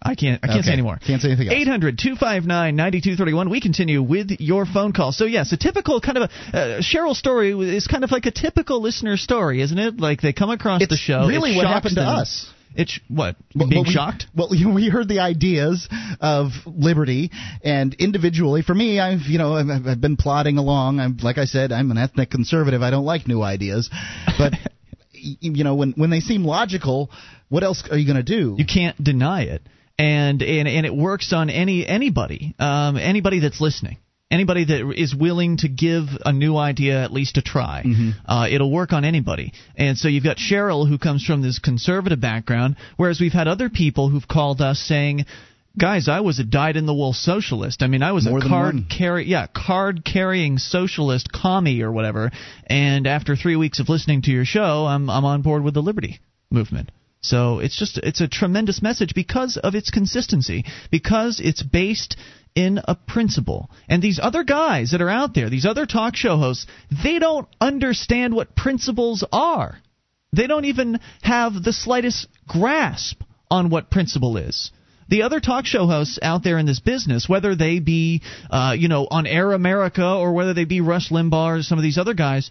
I can't. I can't Okay. say anymore. Can't say anything else. 800 259 9231. We continue with your phone call. So, yes, a typical kind of a. Uh, Cheryl's story is kind of like a typical listener story, isn't it? Like they come across It's the show. really it what happened to them. us. It's what? Being well, we- shocked? Well, we heard the ideas of liberty, and individually, for me, I've you know I've, I've been plodding along. I'm like I said, I'm an ethnic conservative. I don't like new ideas, but you know when when they seem logical, what else are you going to do? You can't deny it, and and and it works on any anybody, um, anybody that's listening. Anybody that is willing to give a new idea at least a try, uh, it'll work on anybody. And so you've got Cheryl who comes from this conservative background, whereas we've had other people who've called us saying, "Guys, I was a dyed-in-the-wool socialist. I mean, I was More a card carry, yeah, card carrying socialist commie or whatever. And after three weeks of listening to your show, I'm I'm on board with the liberty movement." So it's just it's a tremendous message because of its consistency, because it's based in a principle. And these other guys that are out there, these other talk show hosts, they don't understand what principles are. They don't even have the slightest grasp on what principle is. The other talk show hosts out there in this business, whether they be, uh, you know, on Air America or whether they be Rush Limbaugh or some of these other guys,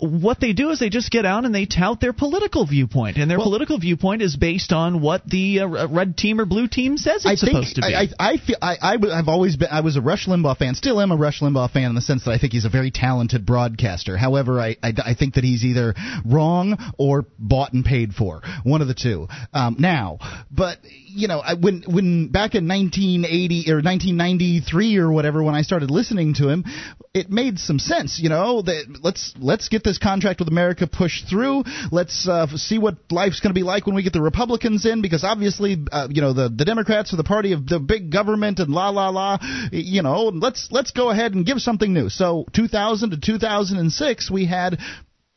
what they do is they just get out and they tout their political viewpoint, and their Well- political viewpoint is based on what the uh, red team or blue team says it's I think supposed to be. I, I, I feel I, I I've always been I was a Rush Limbaugh fan. Still am a Rush Limbaugh fan in the sense that I think he's a very talented broadcaster. However, I, I, I think that he's either wrong or bought and paid for, one of the two. Um, now, but you know, I, when when back in 1980 or 1993 or whatever, when I started listening to him, it made some sense. You know, that let's let's get this contract with America pushed through. Let's uh, see what life's going to be like when we get the Republicans in, because obviously, uh, you know, the the Democrats are the party of the big government and la la la. You know, let's let's go ahead and give something new. So 2000 to 2006, we had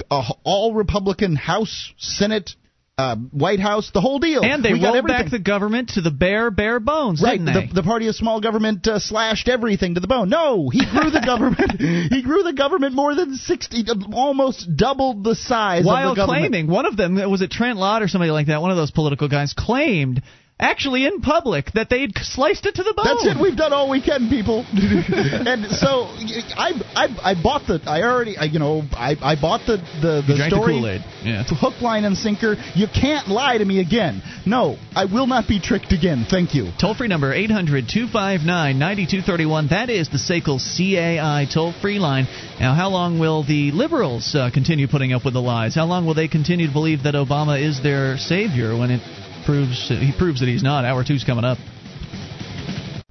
a all Republican House, Senate, uh, White House, the whole deal. and they we rolled back the government to the bare, bare bones, Right, didn't the, they? the party of small government uh, slashed everything to the bone. No, he grew the government. He grew the government more than sixty, almost doubled the size While of the government. claiming, one of them was it Trent Lott or somebody like that, one of those political guys claimed actually in public that they'd sliced it to the bone. That's it. We've done all we can, people. and so I, I, I bought the. I already, I, you know, I, I bought the the, the story. The. Yeah. Hook, line, and sinker. You can't lie to me again. No, I will not be tricked again. Thank you. Toll free number 800-259-9231. That is the SACL CAI toll free line. Now, how long will the liberals uh, continue putting up with the lies? How long will they continue to believe that Obama is their savior when it proves he proves that he's not. Hour two's coming up.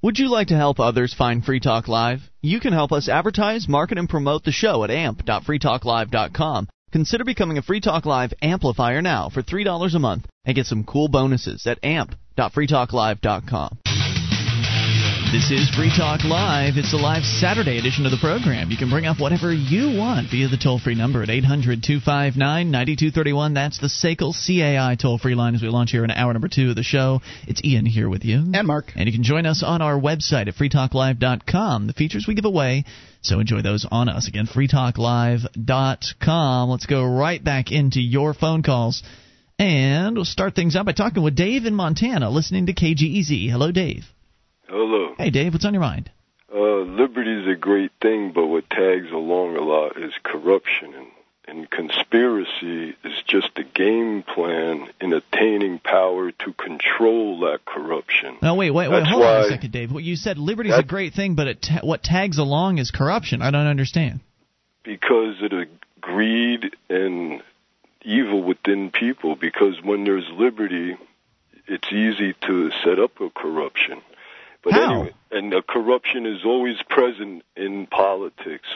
Would you like to help others find Free Talk Live? You can help us advertise, market, and promote the show at amp.freetalklive.com. Consider becoming a Free Talk Live amplifier now for $3 a month and get some cool bonuses at amp.freetalklive.com. This is Free Talk Live. It's a live Saturday edition of the program. You can bring up whatever you want via the toll free number at 800 259 9231. That's the SACL CAI toll free line as we launch here in hour number two of the show. It's Ian here with you. And Mark. And you can join us on our website at freetalklive.com. The features we give away, so enjoy those on us. Again, freetalklive.com. Let's go right back into your phone calls. And we'll start things out by talking with Dave in Montana, listening to KGEZ. Hello, Dave. Hello. Hey, Dave. What's on your mind? Uh, liberty is a great thing, but what tags along a lot is corruption and and conspiracy is just a game plan in attaining power to control that corruption. No, wait, wait, wait. That's hold on a second, Dave. What you said liberty is a great thing, but it ta- what tags along is corruption. I don't understand. Because of the greed and evil within people. Because when there's liberty, it's easy to set up a corruption. But How? anyway, and the corruption is always present in politics.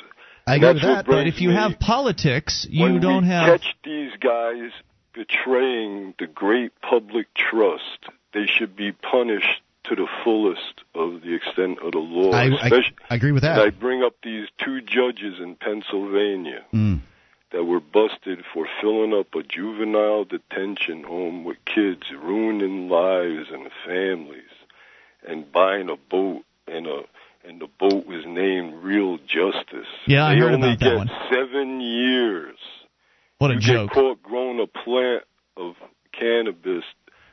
I And agree that's with what that. But if you me- have politics, you when don't have. catch these guys betraying the great public trust, they should be punished to the fullest of the extent of the law. I, I, I agree with that. I bring up these two judges in Pennsylvania Mm. that were busted for filling up a juvenile detention home with kids, ruining lives and families, and buying a boat and a and the boat was named Real Justice. Yeah, I they heard only about that one. seven years. What a you joke. get caught growing a plant of cannabis,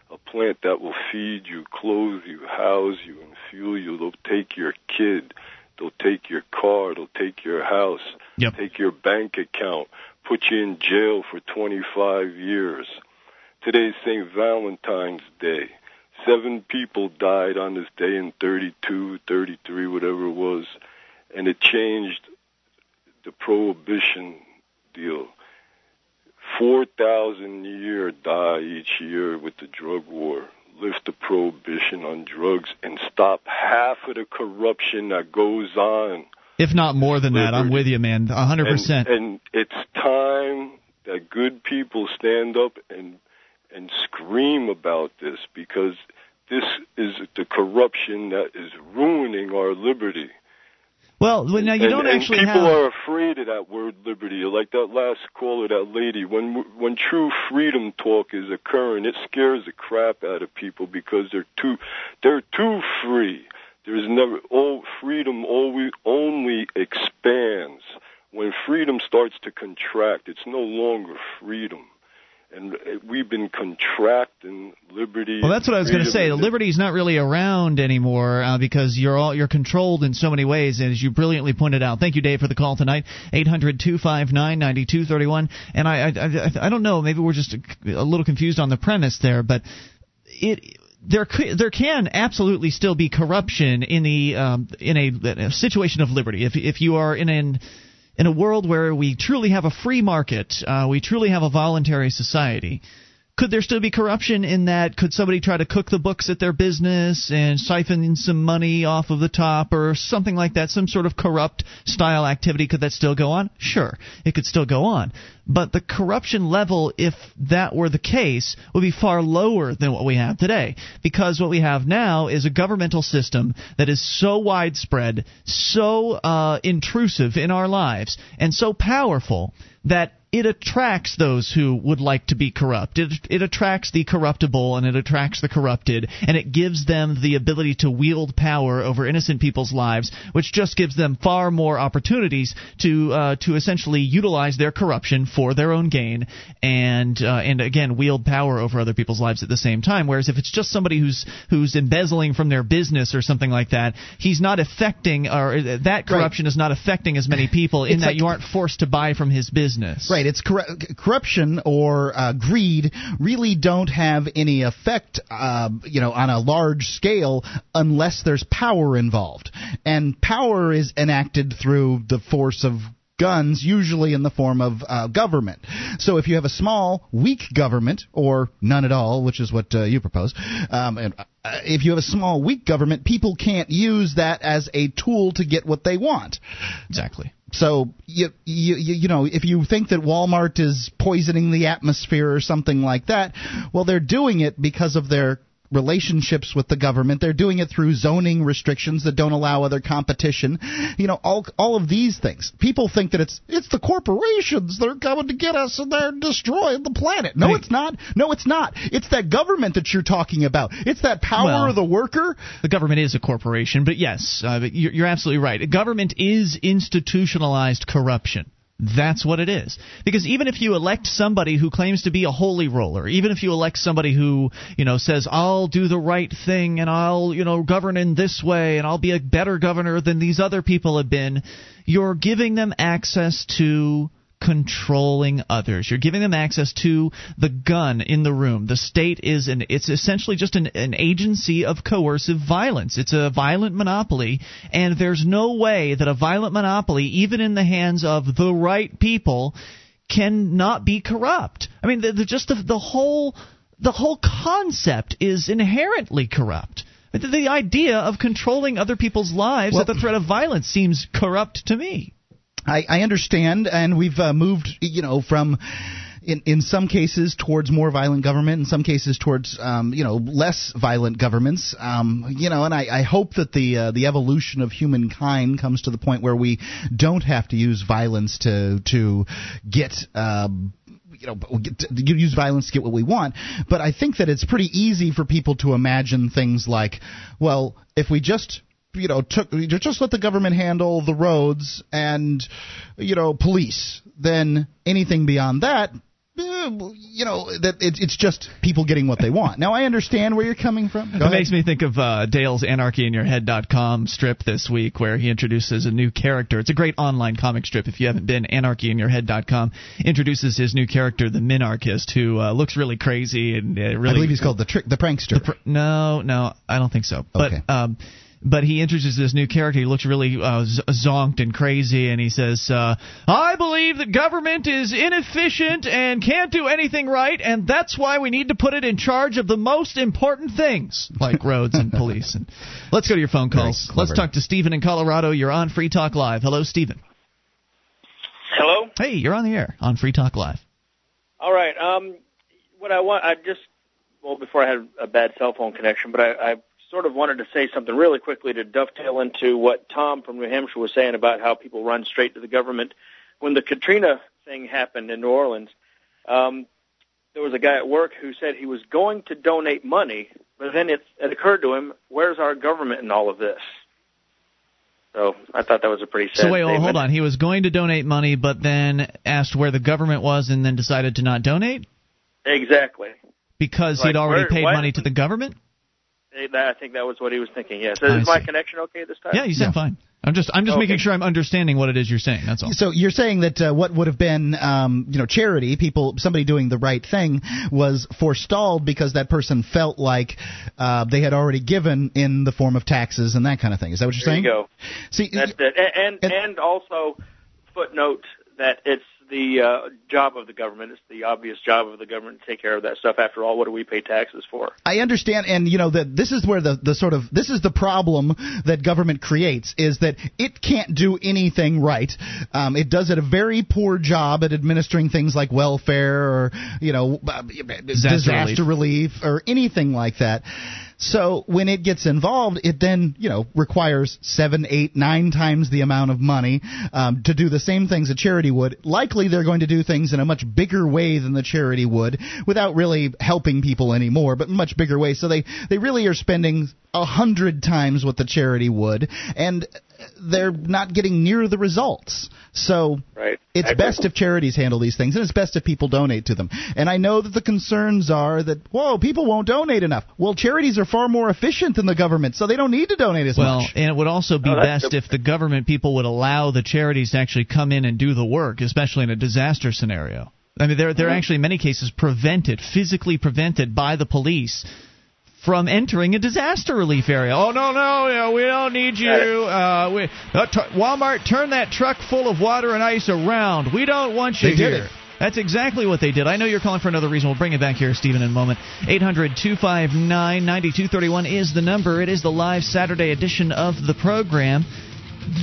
a plant that will feed you, clothe you, house you, and fuel you. They'll take your kid. They'll take your car. They'll take your house. Yep. Take your bank account. Put you in jail for 25 years. Today's St. Valentine's Day. Seven people died on this day in 32, 33, whatever it was, and it changed the prohibition deal. 4,000 a year die each year with the drug war. Lift the prohibition on drugs and stop half of the corruption that goes on. If not more than that, I'm with you, man. A hundred And, percent. and it's time that good people stand up and and scream about this because this is the corruption that is ruining our liberty. Well, now you and, don't and actually people have. are afraid of that word liberty. Like that last caller, that lady. When when true freedom talk is occurring, it scares the crap out of people because they're too they're too free. There's never all freedom always only expands. When freedom starts to contract, it's no longer freedom. And uh, we've been contracting liberty. Well, that's what I was going to say. liberty is not really around anymore uh, because you're all you're controlled in so many ways, as you brilliantly pointed out. Thank you, Dave, for the call tonight. Eight hundred two five nine ninety two thirty one. And I, I I I don't know. Maybe we're just a, a little confused on the premise there, but it there there can absolutely still be corruption in the um, in a, a situation of liberty. If if you are in an in a world where we truly have a free market, uh, we truly have a voluntary society. Could there still be corruption in that? Could somebody try to cook the books at their business and siphon some money off of the top or something like that? Some sort of corrupt style activity? Could that still go on? Sure, it could still go on. But the corruption level, if that were the case, would be far lower than what we have today. Because what we have now is a governmental system that is so widespread, so uh, intrusive in our lives, and so powerful that it attracts those who would like to be corrupt. It, it attracts the corruptible and it attracts the corrupted, and it gives them the ability to wield power over innocent people's lives, which just gives them far more opportunities to uh, to essentially utilize their corruption for their own gain, and uh, and again wield power over other people's lives at the same time. Whereas if it's just somebody who's who's embezzling from their business or something like that, he's not affecting or that corruption right. is not affecting as many people in it's that like, you aren't forced to buy from his business. Right. It's cor- corruption or uh, greed really don't have any effect, uh, you know, on a large scale unless there's power involved, and power is enacted through the force of guns, usually in the form of uh, government. So if you have a small, weak government, or none at all, which is what uh, you propose, um, and, uh, if you have a small, weak government, people can't use that as a tool to get what they want. Exactly. So you, you you know if you think that Walmart is poisoning the atmosphere or something like that, well they're doing it because of their relationships with the government. They're doing it through zoning restrictions that don't allow other competition. You know, all all of these things. People think that it's it's the corporations that are coming to get us and they're destroying the planet. No, it's not. No, it's not. It's that government that you're talking about. It's that power well, of the worker. The government is a corporation, but yes, uh, you're, you're absolutely right. Government is institutionalized corruption. That's what it is. Because even if you elect somebody who claims to be a holy roller, even if you elect somebody who, you know, says, I'll do the right thing and I'll, you know, govern in this way and I'll be a better governor than these other people have been, you're giving them access to controlling others. You're giving them access to the gun in the room. The state is an it's essentially just an, an agency of coercive violence. It's a violent monopoly, and there's no way that a violent monopoly, even in the hands of the right people, can not be corrupt. I mean, the, the, just the, the whole the whole concept is inherently corrupt. The, the idea of controlling other people's lives well, at the threat of violence seems corrupt to me. I, I understand, and we've uh, moved, you know, from in, in some cases towards more violent government, in some cases towards um, you know less violent governments. Um, you know, and I, I hope that the uh, the evolution of humankind comes to the point where we don't have to use violence to to get. Um, you know, use violence to get what we want. But I think that it's pretty easy for people to imagine things like, well, if we just you know took just let the government handle the roads and you know police then anything beyond that eh, you know that it, it's just people getting what they want. Now I understand where you're coming from. Go it ahead. makes me think of uh, Dale's AnarchyInYourHead.com strip this week, where he introduces a new character. It's a great online comic strip. If you haven't been, AnarchyInYourHead.com introduces his new character, the Minarchist, who uh, looks really crazy and uh, really. I believe he's called the trick, the prankster. The pr- no, no, I don't think so. Okay. But um, but he introduces this new character. He looks really uh, zonked and crazy, and he says, uh, "I believe that government is inefficient and can't do anything right, and that's why we need to put it in charge of the most important things, like roads and police." And let's go to your phone calls. Let's talk to Stephen in Colorado. You're on Free Talk Live. Hello, Stephen. Hello. Hey, you're on the air on Free Talk Live. All right. Um, what I want, I just well before I had a bad cell phone connection, but I, I sort of wanted to say something really quickly to dovetail into what Tom from New Hampshire was saying about how people run straight to the government. When the Katrina thing happened in New Orleans, um, there was a guy at work who said he was going to donate money, but then it, it occurred to him, where's our government in all of this? So I thought that was a pretty sad. So wait, well, hold on. He was going to donate money, but then asked where the government was, and then decided to not donate. Exactly. Because like, he'd already where, paid money to the government. I think that was what he was thinking. Yes. Is my connection okay this time? Yeah, you sound fine. I'm just I'm just okay. making sure I'm understanding what it is you're saying. That's all. So you're saying that uh, what would have been um, you know charity, people somebody doing the right thing, was forestalled because that person felt like uh, they had already given in the form of taxes and that kind of thing. Is that what you're there saying? You go. See, that's it. And and, and also footnote that it's the uh, job of the government. It's the obvious job of the government to take care of that stuff. After all, what do we pay taxes for? I understand, and you know that this is where the the sort of this is the problem that government creates is that it can't do anything right. Um, it does it a very poor job at administering things like welfare or you know disaster, disaster relief. relief or anything like that. So when it gets involved, it then you know requires seven, eight, nine times the amount of money um, to do the same things a charity would. Likely, they're going to do things in a much bigger way than the charity would, without really helping people anymore, but much bigger way. So they they really are spending a hundred times what the charity would, and they're not getting near the results. So right. it's best if charities handle these things, and it's best if people donate to them. And I know that the concerns are that whoa, people won't donate enough. Well, charities are far more efficient than the government, so they don't need to donate as well, much. and it would also be Oh, best good. if the government people would allow the charities to actually come in and do the work, especially in a disaster scenario. I mean, they're they're actually in many cases prevented, physically prevented by the police from entering a disaster relief area. Oh no no, know, we don't need you. Uh, we, uh, t- Walmart, turn that truck full of water and ice around. We don't want you They did here. it. That's exactly what they did. I know you're calling for another reason. We'll bring it back here, Stephen, in a moment. 800 259 9231 is the number. It is the live Saturday edition of the program.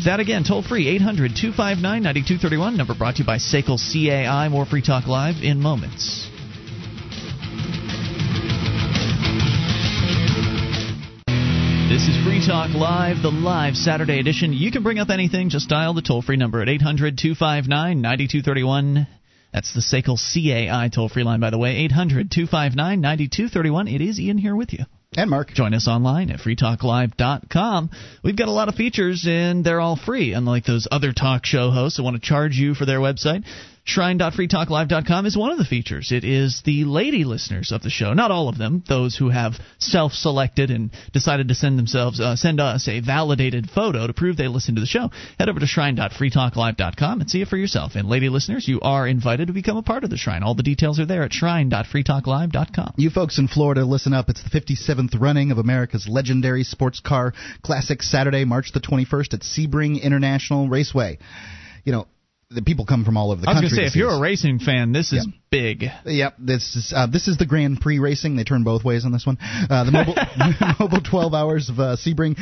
That again, toll free, 800 259 9231. Number brought to you by Sekel CAI. More Free Talk Live in moments. This is Free Talk Live, the live Saturday edition. You can bring up anything, just dial the toll free number at 800 259 9231. That's the Sekel CAI toll free line, by the way, 800 259 9231. It is Ian here with you. And Mark. Join us online at freetalklive.com. We've got a lot of features, and they're all free, unlike those other talk show hosts that want to charge you for their website. Shrine.freetalklive.com is one of the features. It is the lady listeners of the show, not all of them, those who have self-selected and decided to send themselves, uh, send us a validated photo to prove they listen to the show. Head over to shrine.freetalklive.com and see it for yourself. And lady listeners, you are invited to become a part of the Shrine. All the details are there at shrine.freetalklive.com. You folks in Florida, listen up. It's the 57th running of America's legendary sports car classic Saturday, March the 21st at Sebring International Raceway. You know, the people come from all over the country. I was going to say, if you're a racing fan, this is big. Yep, this is uh, this is the Grand Prix racing. They turn both ways on this one. Uh, the mobile, mobile 12 hours of uh, Sebring,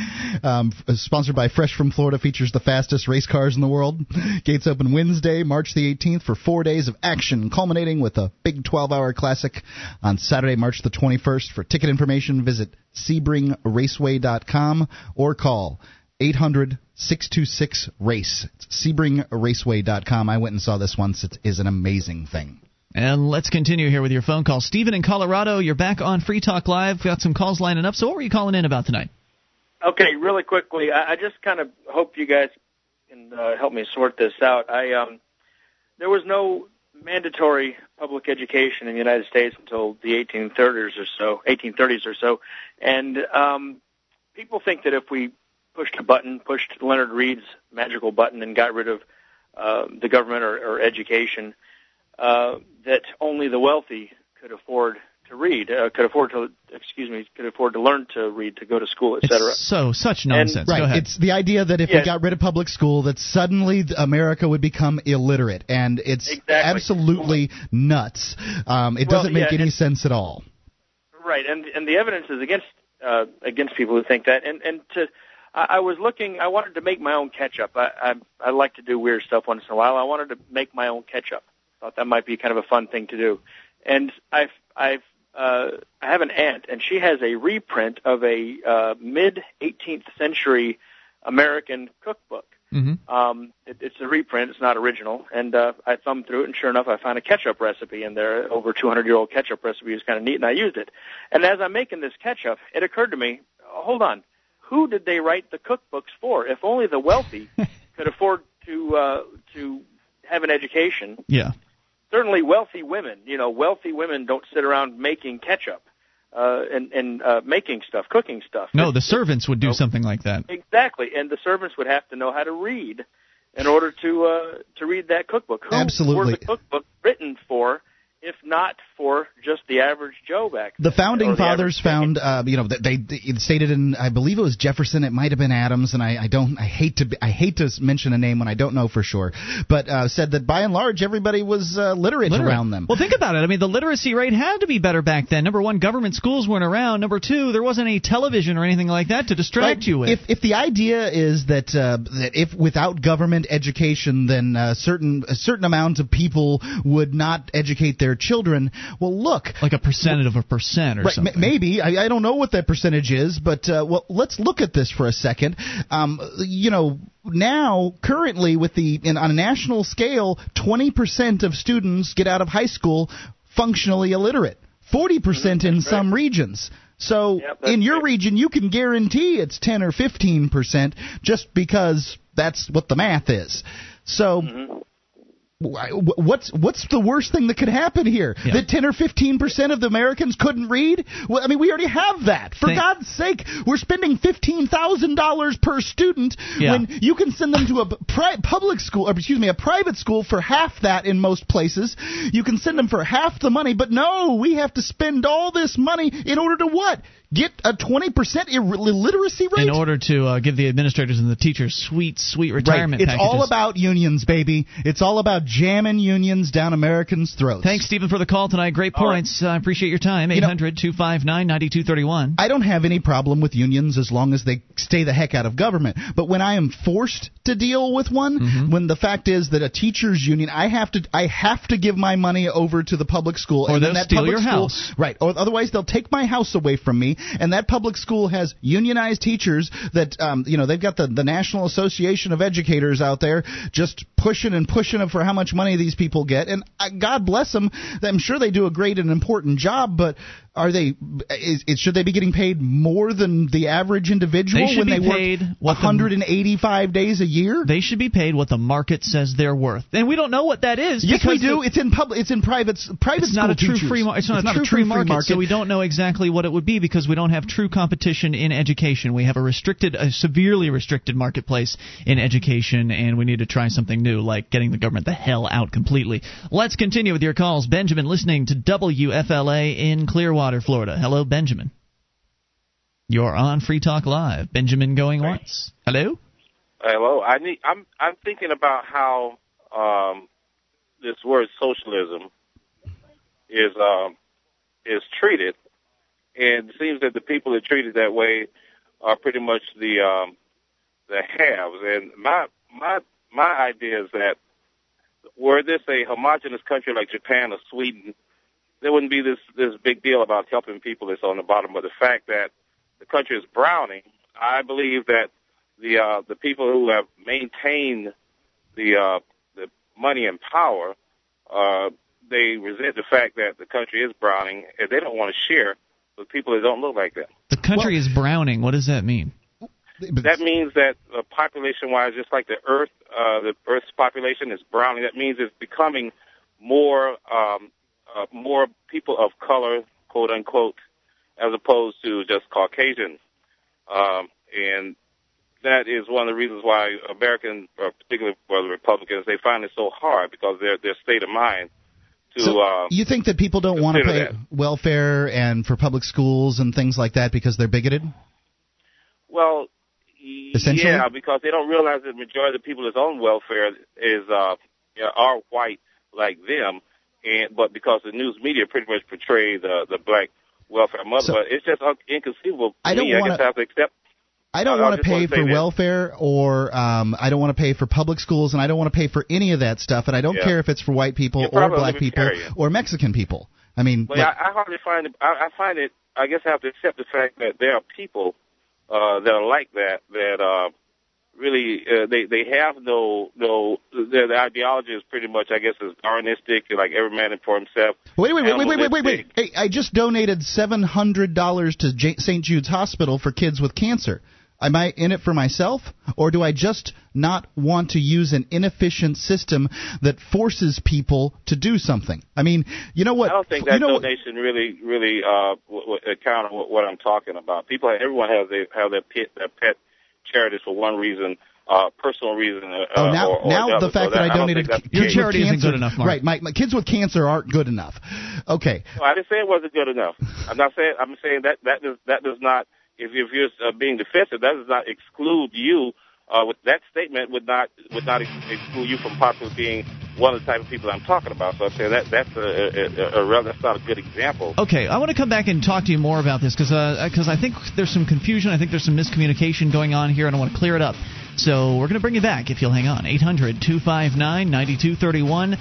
um, f- sponsored by Fresh from Florida, features the fastest race cars in the world. Gates open Wednesday, March the 18th, for four days of action, culminating with a big 12-hour classic on Saturday, March the 21st. For ticket information, visit SebringRaceway.com or call 800 626 race. It's SebringRaceway.com. I went and saw this once. It is an amazing thing. And let's continue here with your phone call. Stephen in Colorado, you're back on Free Talk Live. We've Got some calls lining up. So what were you calling in about tonight? Okay, really quickly, I, I just kind of hope you guys can uh, help me sort this out. I um, there was no mandatory public education in the United States until the 1830s or so, 1830s or so, and um, people think that if we pushed a button, pushed Leonard Read's magical button, and got rid of uh, the government or, or education, uh, that only the wealthy could afford to read, uh, could afford to, excuse me, could afford to learn to read, to go to school, etc. So such nonsense. Right. Go ahead. It's the idea that if Yeah. we got rid of public school, that suddenly America would become illiterate, and it's Exactly. absolutely nuts. Um, it Well, doesn't make yeah, any sense at all. Right, and and the evidence is against uh, against people who think that. And and to I, I was looking. I wanted to make my own ketchup. I, I I like to do weird stuff once in a while. I wanted to make my own ketchup. Thought that might be kind of a fun thing to do. And I've I've uh, I have an aunt, and she has a reprint of a uh, mid 18th century American cookbook. hmm Um, it, it's a reprint; it's not original. And uh, I thumbed through it, and sure enough, I found a ketchup recipe in there. Over 200 year old ketchup recipe is kind of neat, and I used it. And as I'm making this ketchup, it occurred to me: hold on, who did they write the cookbooks for? If only the wealthy could afford to uh, to have an education. Yeah. Certainly, wealthy women. You know, wealthy women don't sit around making ketchup uh, and and uh, making stuff, cooking stuff. No, the servants would do something like that. Exactly, and the servants would have to know how to read in order to uh, to read that cookbook. Who Absolutely. were the cookbook written for, if not for just the average Joe back? Then, The founding the fathers found, uh, you know, they, they stated in, I believe it was Jefferson. It might have been Adams, and I, I don't, I hate to, be, I hate to mention a name when I don't know for sure, but uh, said that by and large everybody was uh, literate, Literate. around them. Well, think about it. I mean, the literacy rate had to be better back then. Number one, government schools weren't around. Number two, there wasn't any television or anything like that to distract Right. you with. If if the idea is that uh, that if without government education, then uh, certain a certain amount of people would not educate their children, Well, look, like a percentage of a percent or right, something. m- maybe I, I don't know what that percentage is, but uh, well, let's look at this for a second. Um, you know, now currently with the in, on a national scale, 20% of students get out of high school functionally illiterate. 40% in some regions. So Yep, in your right. region, you can guarantee it's 10 or 15 percent, just because that's what the math is. So. wh- What's what's the worst thing that could happen here? Yeah. That ten or fifteen percent of the Americans couldn't read? Well, I mean, we already have that. For Thank- God's sake, we're spending fifteen thousand dollars per student Yeah. when you can send them to a pri- public school, or excuse me, a private school for half that in most places. You can send them for half the money, but no, we have to spend all this money in order to what? Get a twenty percent illiteracy rate? in order to uh, give the administrators and the teachers sweet, sweet retirement Right. It's packages. all about unions, baby. It's all about jamming unions down Americans' throats. Thanks, Stephen, for the call tonight. Great All right. points. I appreciate your time. You 800 259 9231. I don't have any problem with unions as long as they stay the heck out of government. But when I am forced to deal with one, Mm-hmm. when the fact is that a teachers union, I have to I have to give my money over to the public school, Or and then they'll that public your school, house. right? Or otherwise they'll take my house away from me, and that public school has unionized teachers that um, you know they've got the the National Association of Educators out there just pushing and pushing them for how much money these people get, and uh, God bless them. I'm sure they do a great and important job, but are they? Is, is, should they be getting paid more than the average individual They when they paid work what the- 185 days a year? They should be paid what the market says they're worth, and we don't know what that is. yes, we do. the- it's in public. It's in private. Private it's not a true teachers. free. Mar- it's not, a, true free market, market. so we don't know exactly what it would be because we don't have true competition in education. We have a restricted, a severely restricted marketplace in education, and we need to try something new, like getting the government the hell out completely. Let's continue with your calls. Benjamin, listening to WFLA in Clearwater, Florida. Hello, Benjamin. You're on Free Talk Live. Benjamin going once. Hello. Hello. I need. I'm. I'm thinking about how um, this word socialism is um, is treated, and it seems that the people that treat it that way are pretty much the um, the haves. And my my my idea is that were this a homogenous country like Japan or Sweden, there wouldn't be this this big deal about helping people that's on the bottom. But the fact that the country is browning, I believe that the uh, the people who have maintained the uh, the money and power, uh, they resent the fact that the country is browning, and they don't want to share with people that don't look like them. The country is browning. What does that mean? That means that uh, population-wise, just like the Earth, uh, the Earth's population is browning. That means it's becoming more um, uh, more people of color, quote unquote, as opposed to just Caucasian. Um, and that is one of the reasons why Americans, uh, particularly for the Republicans, they find it so hard because their their state of mind to. So uh, you think that people don't want to pay consider welfare and for public schools and things like that because they're bigoted? Well, Essentially? yeah, because they don't realize that the majority of the people that's on welfare is uh, are white like them, and but because the news media pretty much portray the the black welfare mother, So- but it's just un- inconceivable. To I don't wanna- guess have to accept. I don't want to pay for this. welfare or um, I don't want to pay for public schools and I don't want to pay for any of that stuff and I don't Yeah. care if it's for white people You're or black people or Mexican people. I mean, But look, I, I hardly find it. I, I find it. I guess I have to accept the fact that there are people uh, that are like that. That uh, really uh, they they have no no. Their, their ideology is pretty much, I guess, is Darwinistic, like every man for himself. wait, wait, wait, wait, wait, wait, wait, wait. Hey, I just donated seven hundred dollars to J- St. Jude's Hospital for kids with cancer. Am I in it for myself, or do I just not want to use an inefficient system that forces people to do something? I mean, you know what? I don't think that you know what- donation really, really uh, w- w- account what, what I'm talking about. People, everyone has their have their pet, their pet charities for one reason, uh, personal reason. Uh, Oh, now, or, or now another. the fact so that, I don't donated think that's the kids case. with charity isn't good enough, Mark. right? My, my kids with cancer aren't good enough. Okay, No, I didn't say it wasn't good enough. I'm not saying. I'm saying that that does that does not. If, if you're uh, being defensive, that does not exclude you. Uh, with that statement would not would not exclude you from possibly being one of the type of people I'm talking about. So I'm saying that that's a, a, a, a that's not a good example. Okay, I want to come back and talk to you more about this because because uh, I think there's some confusion. I think there's some miscommunication going on here, and I want to clear it up. So we're going to bring you back if you'll hang on. 800 259 9231.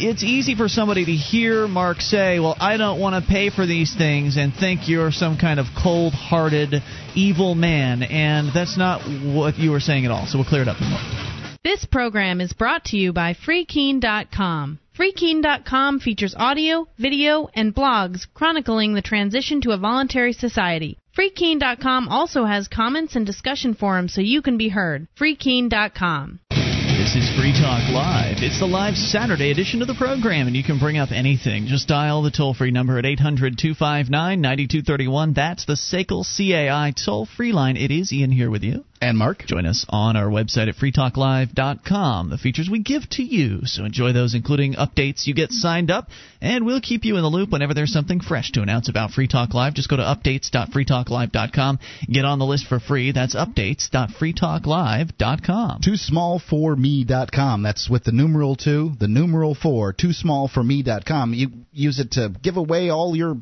it's easy for somebody to hear Mark say, "Well, I don't want to pay for these things," and think you're some kind of cold-hearted, evil man, and that's not what you were saying at all. So we'll clear it up. This program is brought to you by FreeKeene.com. FreeKeene.com features audio, video, and blogs chronicling the transition to a voluntary society. FreeKeene.com also has comments and discussion forums so you can be heard. FreeKeene.com. This is Free Talk Live. It's the live Saturday edition of the program, and you can bring up anything. Just dial the toll free number at 800 259 9231. That's the SACL CAI toll free line. It is Ian here with you. And Mark. Join us on our website at freetalklive.com. The features we give to you. So enjoy those, including updates. You get signed up, and we'll keep you in the loop whenever there's something fresh to announce about Free Talk Live. Just go to updates.freetalklive.com. Get on the list for free. That's updates.freetalklive.com. Too small for me.com. That's with the numeral 2, the numeral 4, too small for me.com. You use it to give away all your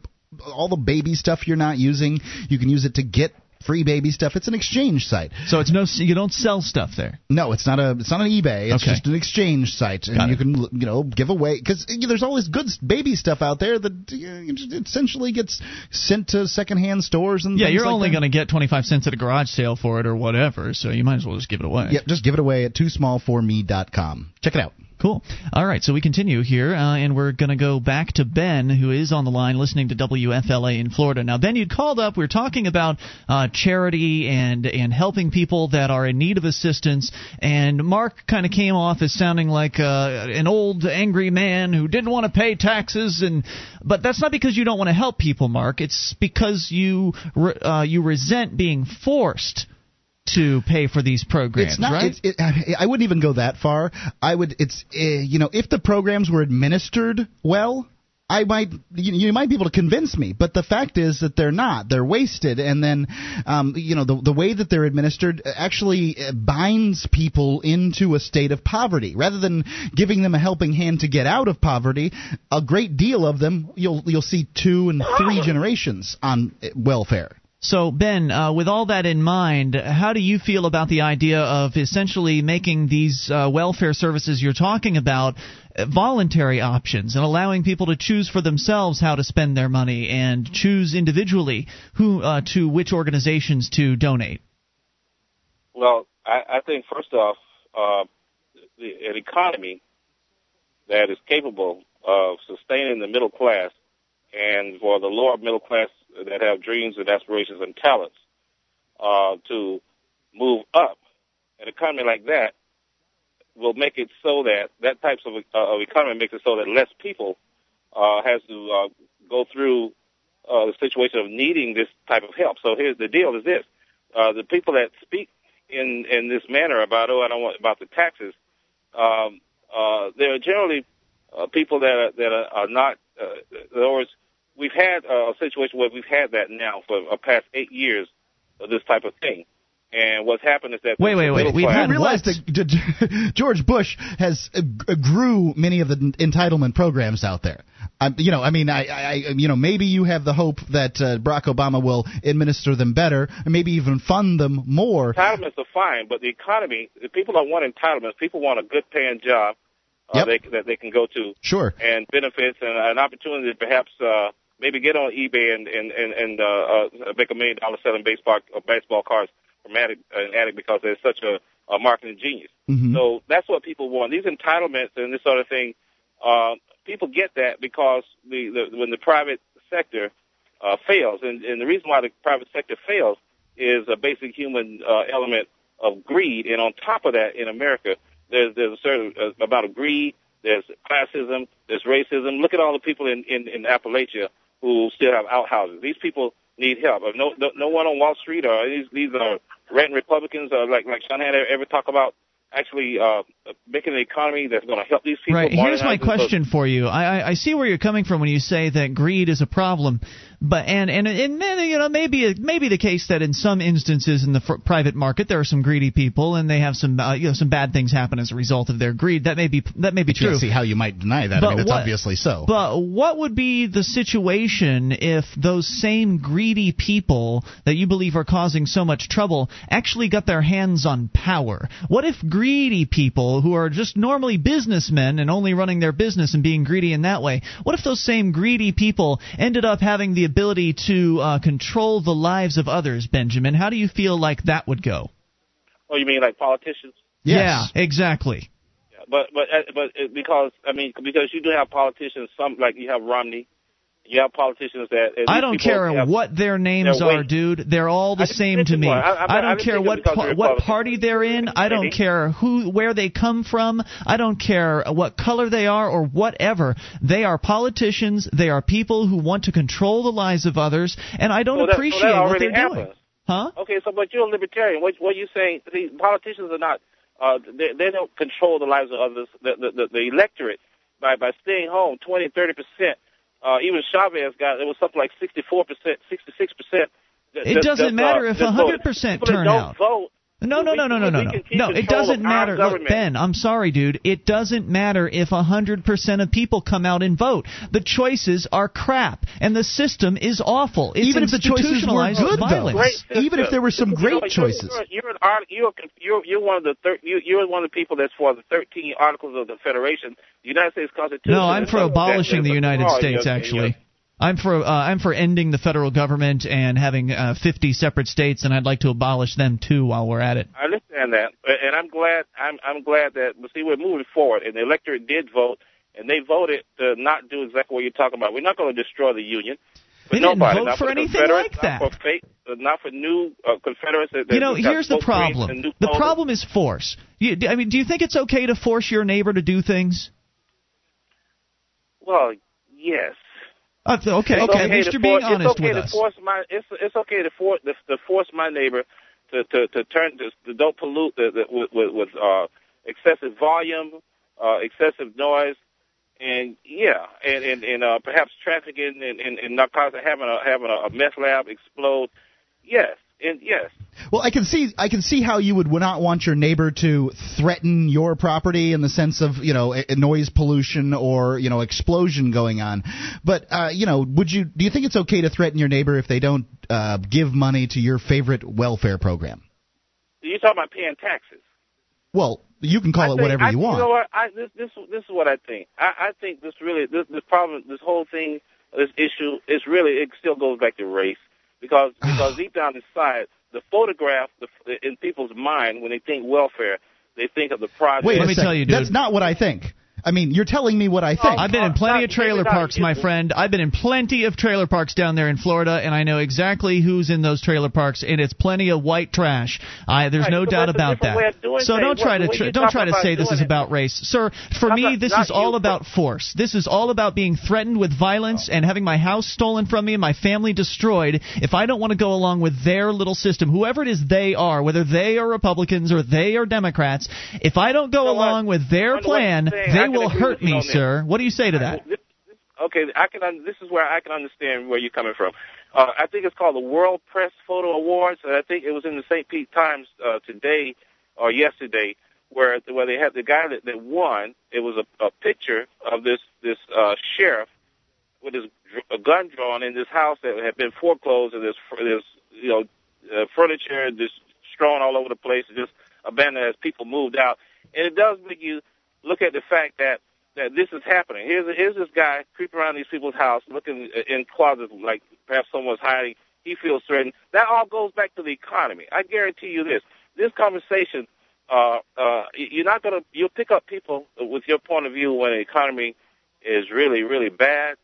all the baby stuff you're not using. You can use it to get free baby stuff. It's an exchange site. So it's no you don't sell stuff there. No, it's not a it's not an eBay. It's Okay. just an exchange site, and Got you it. can you know give away because there's all this good baby stuff out there that uh, just essentially gets sent to secondhand stores and Yeah, you're like only going to get 25 cents at a garage sale for it or whatever, so you might as well just give it away. Yep, just give it away at too small for me.com. Check it out. Cool. All right, so we continue here, uh, and we're going to go back to Ben, who is on the line listening to WFLA in Florida. Now, Ben, you'd called up. We are talking about uh, charity and and helping people that are in need of assistance, and Mark kind of came off as sounding like uh, an old angry man who didn't want to pay taxes, and but that's not because you don't want to help people, Mark. It's because you re- uh, you resent being forced to pay for these programs, it's not. right? It's, it, I wouldn't even go that far. I would. It's uh, you know if the programs were administered well. I might, you, you might be able to convince me, but the fact is that they're not. They're wasted, and then, um, you know, the the way that they're administered actually uh, binds people into a state of poverty rather than giving them a helping hand to get out of poverty. A great deal of them, you'll you'll see two and three generations on uh, welfare. So, Ben, uh, with all that in mind, how do you feel about the idea of essentially making these uh, welfare services you're talking about uh, voluntary options and allowing people to choose for themselves how to spend their money and choose individually who uh, to which organizations to donate? Well, I, I think first off, uh, an economy that is capable of sustaining the middle class and for the lower middle class that have dreams and aspirations and talents uh, to move up, an economy like that will make it so that that types of, uh, of economy makes it so that less people uh, has to uh, go through uh, the situation of needing this type of help. So here's the deal: is this: uh, the people that speak in in this manner about oh I don't want about the taxes, um, uh, they're generally uh, people that are, that are, are not. Uh, in other words, we've had uh, a situation where we've had that now for the past eight years of this type of thing. And what's happened is that Wait, wait, wait. middle We've class- had I realize what? that George Bush has uh, grew many of the entitlement programs out there. Um, you know, I mean, I, I, you know, maybe you have the hope that uh, Barack Obama will administer them better, and maybe even fund them more. entitlements are fine, but the economy, if people don't want entitlements. People want a good paying job uh, Yep. they, that they can go to Sure. and benefits and an opportunity to perhaps uh, maybe get on eBay and and and, and uh, uh, make a million dollars selling baseball uh, baseball cards from Attic, uh, Attic because they're such a, a marketing genius. Mhm. So that's what people want. These entitlements and this sort of thing, uh, people get that because the, the when the private sector uh, fails, and, and the reason why the private sector fails is a basic human uh, element of greed, and on top of that, in America, there's there's a certain uh, amount of greed. There's classism. There's racism. Look at all the people in in, in Appalachia who still have outhouses. These people need help. Uh, No, no, no one on Wall Street or these these are rent Republicans, uh, like like Sean had ever talk about actually uh, making an economy that's going to help these people. Right. Here's my question for you. I, I, I see where you're coming from when you say that greed is a problem, but and and and you know maybe maybe the case that in some instances in the fr- private market there are some greedy people and they have some uh, you know some bad things happen as a result of their greed. That may be that may be I true. can't see how you might deny that. But I mean, it's what- obviously so. But what would be the situation if those same greedy people that you believe are causing so much trouble actually got their hands on power? What if greedy people who are just normally businessmen and only running their business and being greedy in that way, what if those same greedy people ended up having the ability to uh, control the lives of others, Benjamin? How do you feel like that would go? Oh, you mean like politicians? Yeah, exactly. Yeah, but but uh, but uh, because I mean because you do have politicians. Some like you have Romney. You have politicians that. I don't care have- what their names their are, dude. They're all the same to me. I- I- I don't care what pa- what party they're in. I don't care who where they come from. I don't care what color they are or whatever. They are politicians. They are people who want to control the lives of others, and I don't that- appreciate what they're happens. doing. Huh? Okay, so but you're a libertarian. What what you saying? The politicians are not. Uh, they they don't control the lives of others. The the, the, the electorate by by staying home, twenty thirty percent. Uh, even Chavez got it was something like sixty four percent, sixty six percent. It doesn't matter if 100% turn out. Vote, No, no, no, no, no, no, no. No, it doesn't matter. Look, government. Ben, I'm sorry, dude. It doesn't matter if 100% of people come out and vote. The choices are crap, and the system is awful. It's Even if the choices were institutionalized good, though. violence. Great Even if there were some great you're- choices. You're, you're, an you're, you're, you're one of the thir- you, you're one of the people that's for the 13 articles of the Federation, the United States Constitution. No, I'm for abolishing the United fraud. States. You're- Actually, I'm for uh, I'm for ending the federal government and having uh, 50 separate states, and I'd like to abolish them too while we're at it. I understand that, and I'm glad. I'm I'm glad that. But see, we're moving forward, and the electorate did vote, and they voted to not do exactly what you're talking about. We're not going to destroy the union. For They didn't nobody, vote not for anything like that. Not for fake, uh, not for new uh, Confederates. That, You know, here's the vote creams and problem. The problem is force. You, I mean, do you think it's okay to force your neighbor to do things? Well, yes. Uh, okay, It's okay. At least you're being force, honest it's okay with to us. Force my, it's it's okay to force to, to force my neighbor to to to turn to, to don't pollute the, the, with with, with uh, excessive volume, uh, excessive noise, and yeah, and and, and uh, perhaps trafficking and, and, and narcotics, having a having a, a meth lab explode. Yes, and yes. Well, I can see I can see how you would not want your neighbor to threaten your property in the sense of you know noise pollution or you know explosion going on. But uh, you know, would you do you think it's okay to threaten your neighbor if they don't uh, give money to your favorite welfare program? You're talking about paying taxes. Well, you can call I it think- whatever I, you want. You know what? I, this this this is what I think. I, I think this really this this problem, this whole thing, this issue is really it still goes back to race because because deep down inside, the photograph the, in people's mind when they think welfare, they think of the project. Wait, Let me tell you, dude. that's not what I think. I mean, you're telling me what I think. I've been in oh, plenty of trailer parks, my friend. I've been in plenty of trailer parks down there in Florida, and I know exactly who's in those trailer parks, and it's plenty of white trash. I, there's Right, no but doubt about that. So things. don't try What- to what tr- you don't try to say this is it. about race, sir. For I'm me, not- this not is all about force. This is all about being threatened with violence and having my house stolen from me and my family destroyed. If I don't want to go along with their little system, whoever it is they are, whether they are Republicans or they are Democrats, if I don't go You know what? along with their plan, you're saying. I they can will hurt me, sir. What do you say to that? This- this- okay, I can. This is where I can understand where you're coming from. Uh, I think it's called the World Press Photo Awards, and I think it was in the St. Pete Times uh, today or yesterday, where where they had the guy that, that won. It was a, a picture of this this uh, sheriff with his a gun drawn in this house that had been foreclosed, and there's there's you know uh, furniture just strewn all over the place, just abandoned as people moved out. And it does make you look at the fact that that this is happening. Here's here's this guy creeping around these people's house, looking in closets like perhaps someone's hiding. He feels threatened. That all goes back to the economy. I guarantee you this: this conversation, uh, uh, you're not gonna you'll pick up people with your point of view when the economy is really really bad.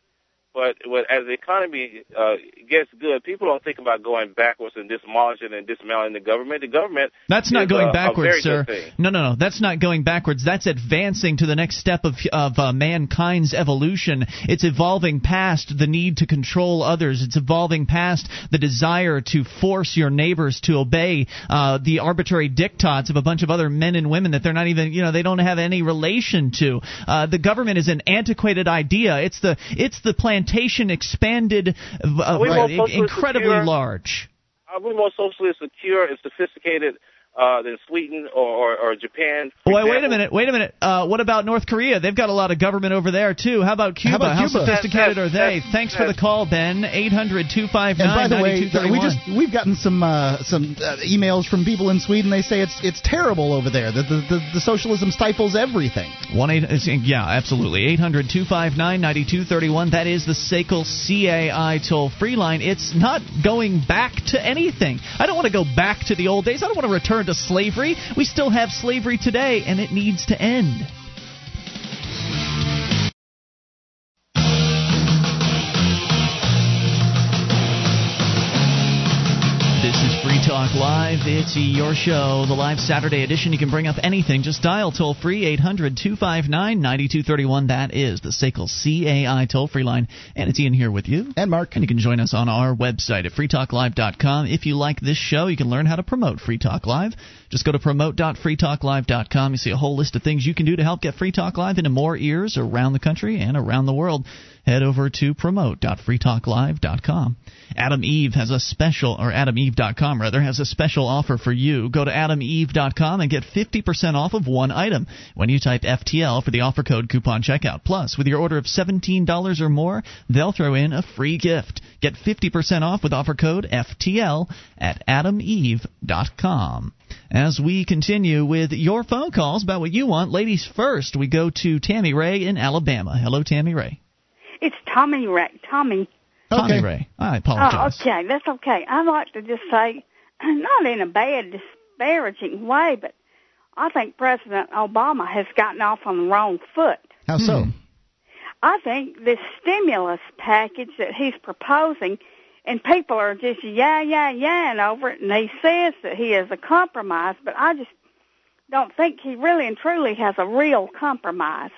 But as the economy uh, gets good, people don't think about going backwards and demolishing and dismantling the government. The government That's not going a, backwards, sir. No, no, no. That's not going backwards. That's advancing to the next step of of uh, mankind's evolution. It's evolving past the need to control others. It's evolving past the desire to force your neighbors to obey uh, the arbitrary diktats of a bunch of other men and women that they're not even, you know, they don't have any relation to. Uh, the government is an antiquated idea. It's the it's the Planned plantation expanded uh, Are we more socially incredibly secure? large. Are we more socially secure and sophisticated uh, than Sweden or, or, or Japan? for Wait, wait a minute. Wait a minute. Uh, what about North Korea? They've got a lot of government over there too. How about Cuba? about Cuba? sophisticated That's- are they? that's- Thanks for the call, Ben. Eight hundred two five And by the way, ninety two thirty we one. just we've gotten some uh, some uh, emails from people in Sweden. They say it's it's terrible over there. That the, the the socialism stifles everything. One eight, yeah, absolutely. 800-259-9231. That is the SACL CAI toll free line. It's not going back to anything. I don't want to go back to the old days. I don't want to return to slavery. We still have slavery today, and it needs to end. This is Free Talk Live. It's your show, the live Saturday edition. You can bring up anything. Just dial toll free 800 259 9231. That is the SACL CAI toll free line. And it's Ian here with you. And Mark. And you can join us on our website at freetalklive.com. If you like this show, you can learn how to promote Free Talk Live. Just go to promote.freetalklive.com. You see a whole list of things you can do to help get Free Talk Live into more ears around the country and around the world. Head over to promote.freetalklive.com. Adam Eve has a special, or AdamEve.com rather, has a special offer for you. Go to AdamEve.com and get 50% off of one item when you type FTL for the offer code coupon checkout. Plus, with your order of $17 or more, they'll throw in a free gift. Get 50% off with offer code FTL at AdamEve.com. As we continue with your phone calls about what you want, ladies first, we go to Tammy Ray in Alabama. Hello, Tammy Ray. It's Tommy Ray. Tommy. Tommy Ray. I Oh, okay. That's okay. I'd like to just say, not in a bad, disparaging way, but I think President Obama has gotten off on the wrong foot. How so? Hmm. I think this stimulus package that he's proposing, and people are just yeah, yeah, yeah over it, and he says that he is a compromise, but I just don't think he really and truly has a real compromise.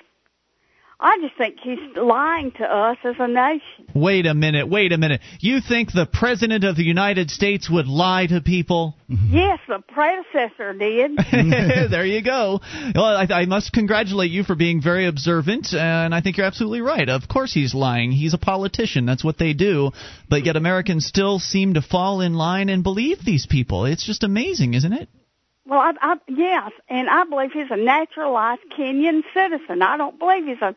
I just think he's lying to us as a nation. Wait a minute, wait a minute. You think the President of the United States would lie to people? Yes, the predecessor did. there you go. Well, I, I must congratulate you for being very observant, and I think you're absolutely right. Of course he's lying. He's a politician. That's what they do. But yet Americans still seem to fall in line and believe these people. It's just amazing, isn't it? Well, I, I, yes, and I believe he's a naturalized Kenyan citizen. I don't believe he's a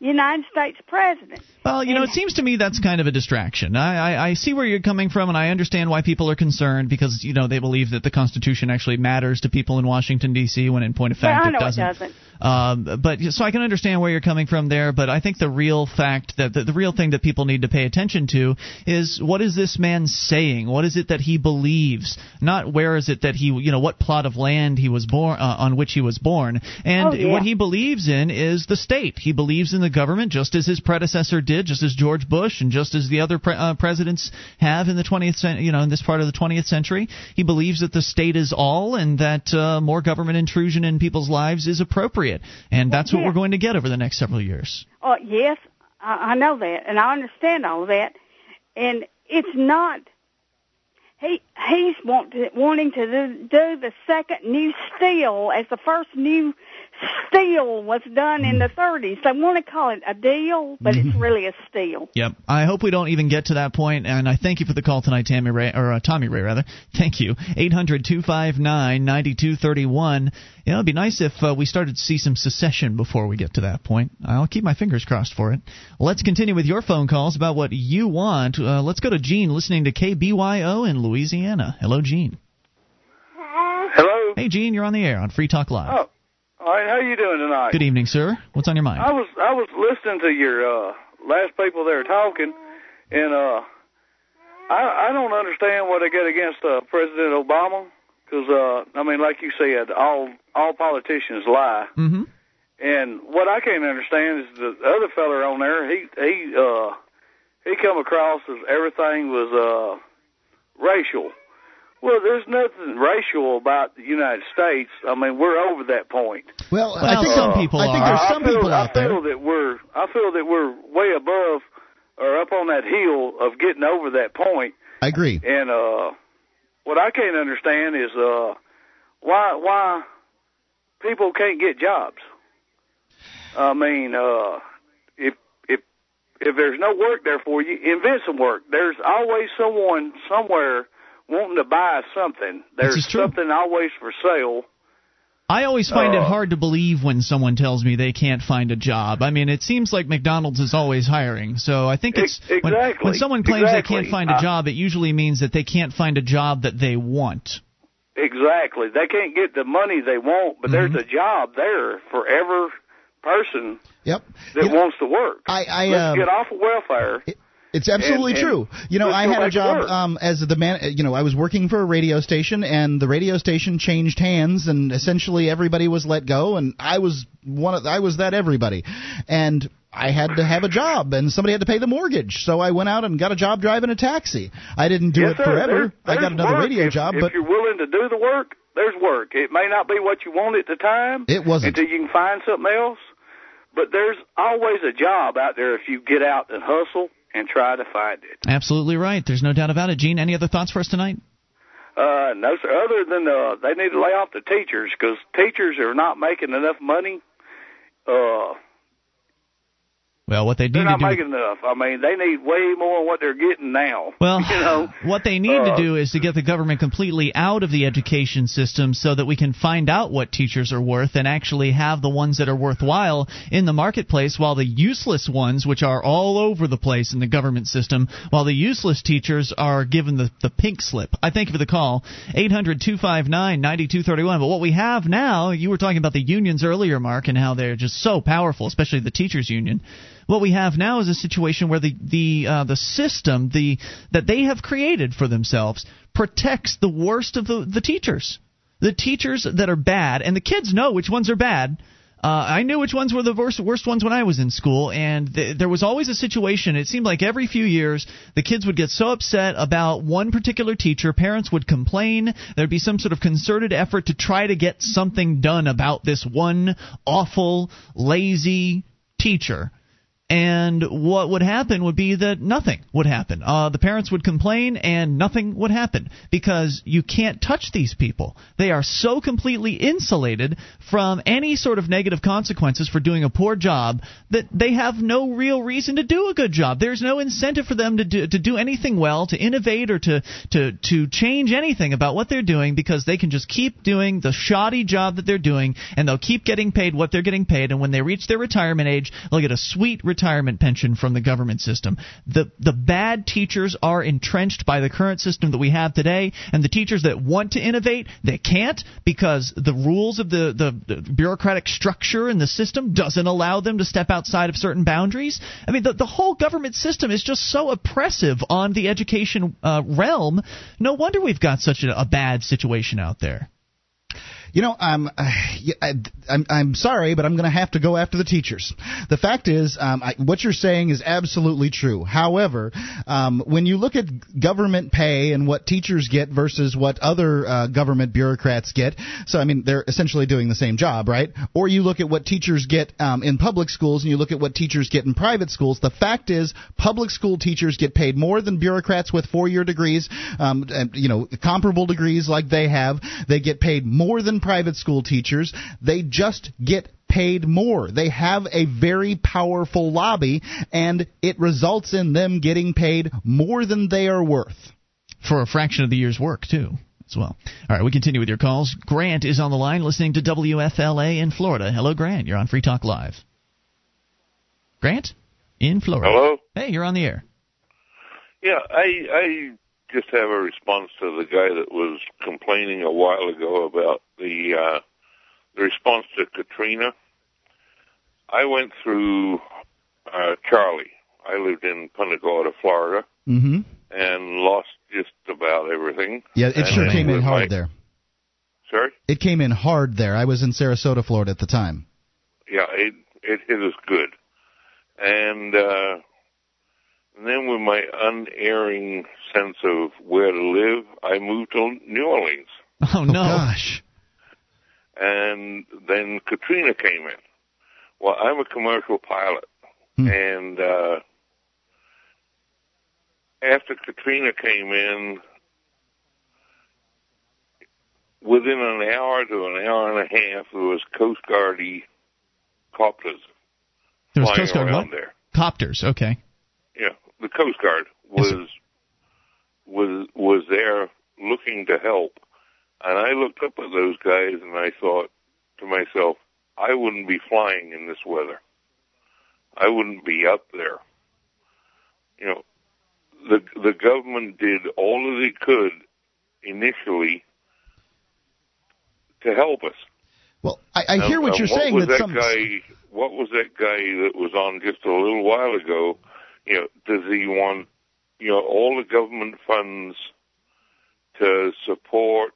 United States president. Well, you know, it seems to me that's kind of a distraction. I, I, I see where you're coming from, and I understand why people are concerned because you know they believe that the Constitution actually matters to people in Washington D.C. when in point of fact it doesn't. it doesn't. Um, but so I can understand where you're coming from there, but I think the real fact that the, the real thing that people need to pay attention to is what is this man saying? What is it that he believes? Not where is it that he, you know, what plot of land he was born uh, on which he was born, and Oh, yeah. what he believes in is the state. He believes in the government just as his predecessor did, just as George Bush and just as the other pre- uh, presidents have in the 20th, cen- you know, in this part of the 20th century. He believes that the state is all, and that uh, more government intrusion in people's lives is appropriate, and that's what yeah. we're going to get over the next several years. Oh, yes, I, I know that, and I understand all of that. And it's not. He he's want to, wanting to do, do the second new steel as the first new steel was done in the 30s. I want to call it a deal, but it's really a steal. Yep. I hope we don't even get to that point. point, and I thank you for the call tonight, Tammy Ray or uh, Tommy Ray rather. Thank you. Eight hundred two five nine ninety two thirty one. You know, it'd be nice if uh, we started to see some secession before we get to that point. I'll keep my fingers crossed for it. Let's continue with your phone calls about what you want. Uh, let's go to Gene, listening to KBYO in Louisiana. Hello, Gene. Hello. Hey, Gene, you're on the air on Free Talk Live. Oh, all right. How you doing tonight? Good evening, sir. What's on your mind? I was I was listening to your uh, last people there talking, and uh, I I don't understand what they get against uh, President Obama because uh, I mean, like you said, all all politicians lie. Mm-hmm. And what I can't understand is the other feller on there. He he uh he come across as everything was uh racial. Well, there's nothing racial about the United States. I mean, we're over that point. Well, I Well, think- some people I think are. there's some I feel, people out there. feel that we're I feel that we're way above or up on that hill of getting over that point. I agree. And uh what I can't understand is uh why why people can't get jobs. I mean, uh if if if there's no work there for you, invent some work. There's always someone somewhere wanting to buy something. There's something always for sale. I always find Uh, it hard to believe when someone tells me they can't find a job. I mean, it seems like McDonald's is always hiring. So I think it's Ex- when, exactly, when someone claims they can't find a Uh, job, it usually means that they can't find a job that they want. Exactly. They can't get the money they want, but Mm-hmm. there's a job there for every person Yep. that You know, wants to work. I, I Let's um, get off of welfare. It's absolutely And- and true. You know, I had a job um, as the man. You know, I was working for a radio station, and the radio station changed hands, and essentially everybody was let go, and I was one. Of, I was that everybody, and I had to have a job, and somebody had to pay the mortgage, so I went out and got a job driving a taxi. I didn't do yes, it sir. forever. There- I got another work. radio if, job, if but you're willing to do the work, there's work. It may not be what you want at the time. It wasn't. until you can find something else. But there's always a job out there if you get out and hustle and try to find it. Absolutely right. There's no doubt about it. Gene, any other thoughts for us tonight? Uh, no, sir. Other than uh, they need to lay off the teachers because teachers are not making enough money. Uh, Well, what they need they're to not do. making enough. I mean, they need way more than what they're getting now. Well, you know, what they need Uh, to do is to get the government completely out of the education system so that we can find out what teachers are worth and actually have the ones that are worthwhile in the marketplace while the useless ones, which are all over the place in the government system, while the useless teachers are given the, the pink slip. I thank you for the call. 800 259 9231. But what we have now, you were talking about the unions earlier, Mark, and how they're just so powerful, especially the teachers union. What we have now is a situation where the the uh, the system the that they have created for themselves protects the worst of the the teachers, the teachers that are bad, and the kids know which ones are bad. Uh, I knew which ones were the worst, worst ones when I was in school, and th- there was always a situation. It seemed like every few years the kids would get so upset about one particular teacher, parents would complain. There'd be some sort of concerted effort to try to get something done about this one awful, lazy teacher. And what would happen would be that nothing would happen. Uh, the parents would complain, and nothing would happen because you can't touch these people. They are so completely insulated from any sort of negative consequences for doing a poor job that they have no real reason to do a good job. There's no incentive for them to do, to do anything well, to innovate, or to, to to change anything about what they're doing because they can just keep doing the shoddy job that they're doing, and they'll keep getting paid what they're getting paid. And when they reach their retirement age, they'll get a sweet retirement pension from the government system. The the bad teachers are entrenched by the current system that we have today, and the teachers that want to innovate, they can't because the rules of the, the, the bureaucratic structure in the system doesn't allow them to step outside of certain boundaries. I mean, the, the whole government system is just so oppressive on the education uh, realm. No wonder we've got such a, a bad situation out there. You know, I'm, I, I'm, I'm sorry, but I'm going to have to go after the teachers. The fact is, um, I, what you're saying is absolutely true. However, um, when you look at government pay and what teachers get versus what other uh, government bureaucrats get, so I mean, they're essentially doing the same job, right? Or you look at what teachers get um, in public schools and you look at what teachers get in private schools. The fact is, public school teachers get paid more than bureaucrats with four-year degrees, um, and, you know, comparable degrees like they have. They get paid more than private school teachers. They just get paid more. They have a very powerful lobby, and it results in them getting paid more than they are worth. For a fraction of the year's work, too. As well. All right, we continue with your calls. Grant is on the line listening to WFLA in Florida. Hello, Grant. You're on Free Talk Live. Grant? In Florida. Hello? Hey, you're on the air. Yeah, I I just have a response to the guy that was complaining a while ago about the uh, the response to Katrina. I went through uh, Charlie. I lived in Punta Gorda, Florida, Mm-hmm. and lost just about everything. Yeah, it And sure came in hard my- there. Sorry? It came in hard there. I was in Sarasota, Florida at the time. Yeah, it it hit us good, and uh, and then with my unerring sense of where to live, I moved to New Orleans. Oh, no. gosh. And then Katrina came in. Well, I'm a commercial pilot, Hmm. and uh, after Katrina came in, within an hour to an hour and a half, there was Coast Guardy copters There was flying Coast Guard around what? there. Copters, okay. Yeah, the Coast Guard was yes, was was there looking to help, and I looked up at those guys and I thought to myself, I wouldn't be flying in this weather. I wouldn't be up there. You know, the the government did all that it could initially to help us. Well, I, I hear what you're what saying. Was that, that some... guy? What was that guy that was on just a little while ago? You know, does he want you know all the government funds to support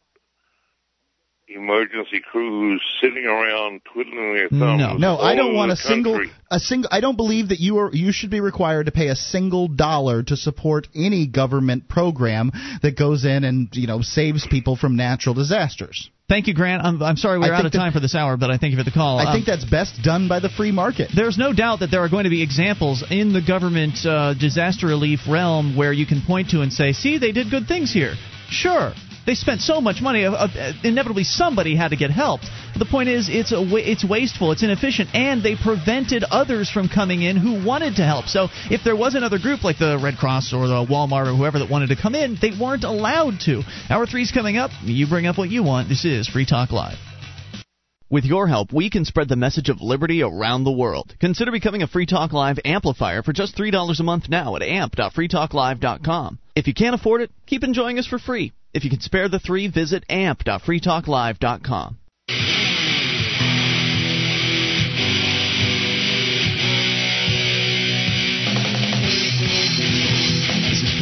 emergency crews sitting around twiddling their thumbs. No, no, I don't want a country. single a single. I don't believe that you are you should be required to pay a single dollar to support any government program that goes in and you know saves people from natural disasters. Thank you, Grant. I'm, I'm sorry we're out of time for this hour, but I thank you for the call. I Um, think that's best done by the free market. There's no doubt that there are going to be examples in the government uh, disaster relief realm where you can point to and say, see, they did good things here. Sure. They spent so much money. Uh, uh, inevitably, somebody had to get helped. The point is, it's a wa- it's wasteful, it's inefficient, and they prevented others from coming in who wanted to help. So if there was another group like the Red Cross or the Walmart or whoever that wanted to come in, they weren't allowed to. Hour three's coming up. You bring up what you want. This is Free Talk Live. With your help, we can spread the message of liberty around the world. Consider becoming a Free Talk Live amplifier for just $3 a month now at amp.freetalklive.com. If you can't afford it, keep enjoying us for free. If you can spare the three, visit amp.freetalklive.com.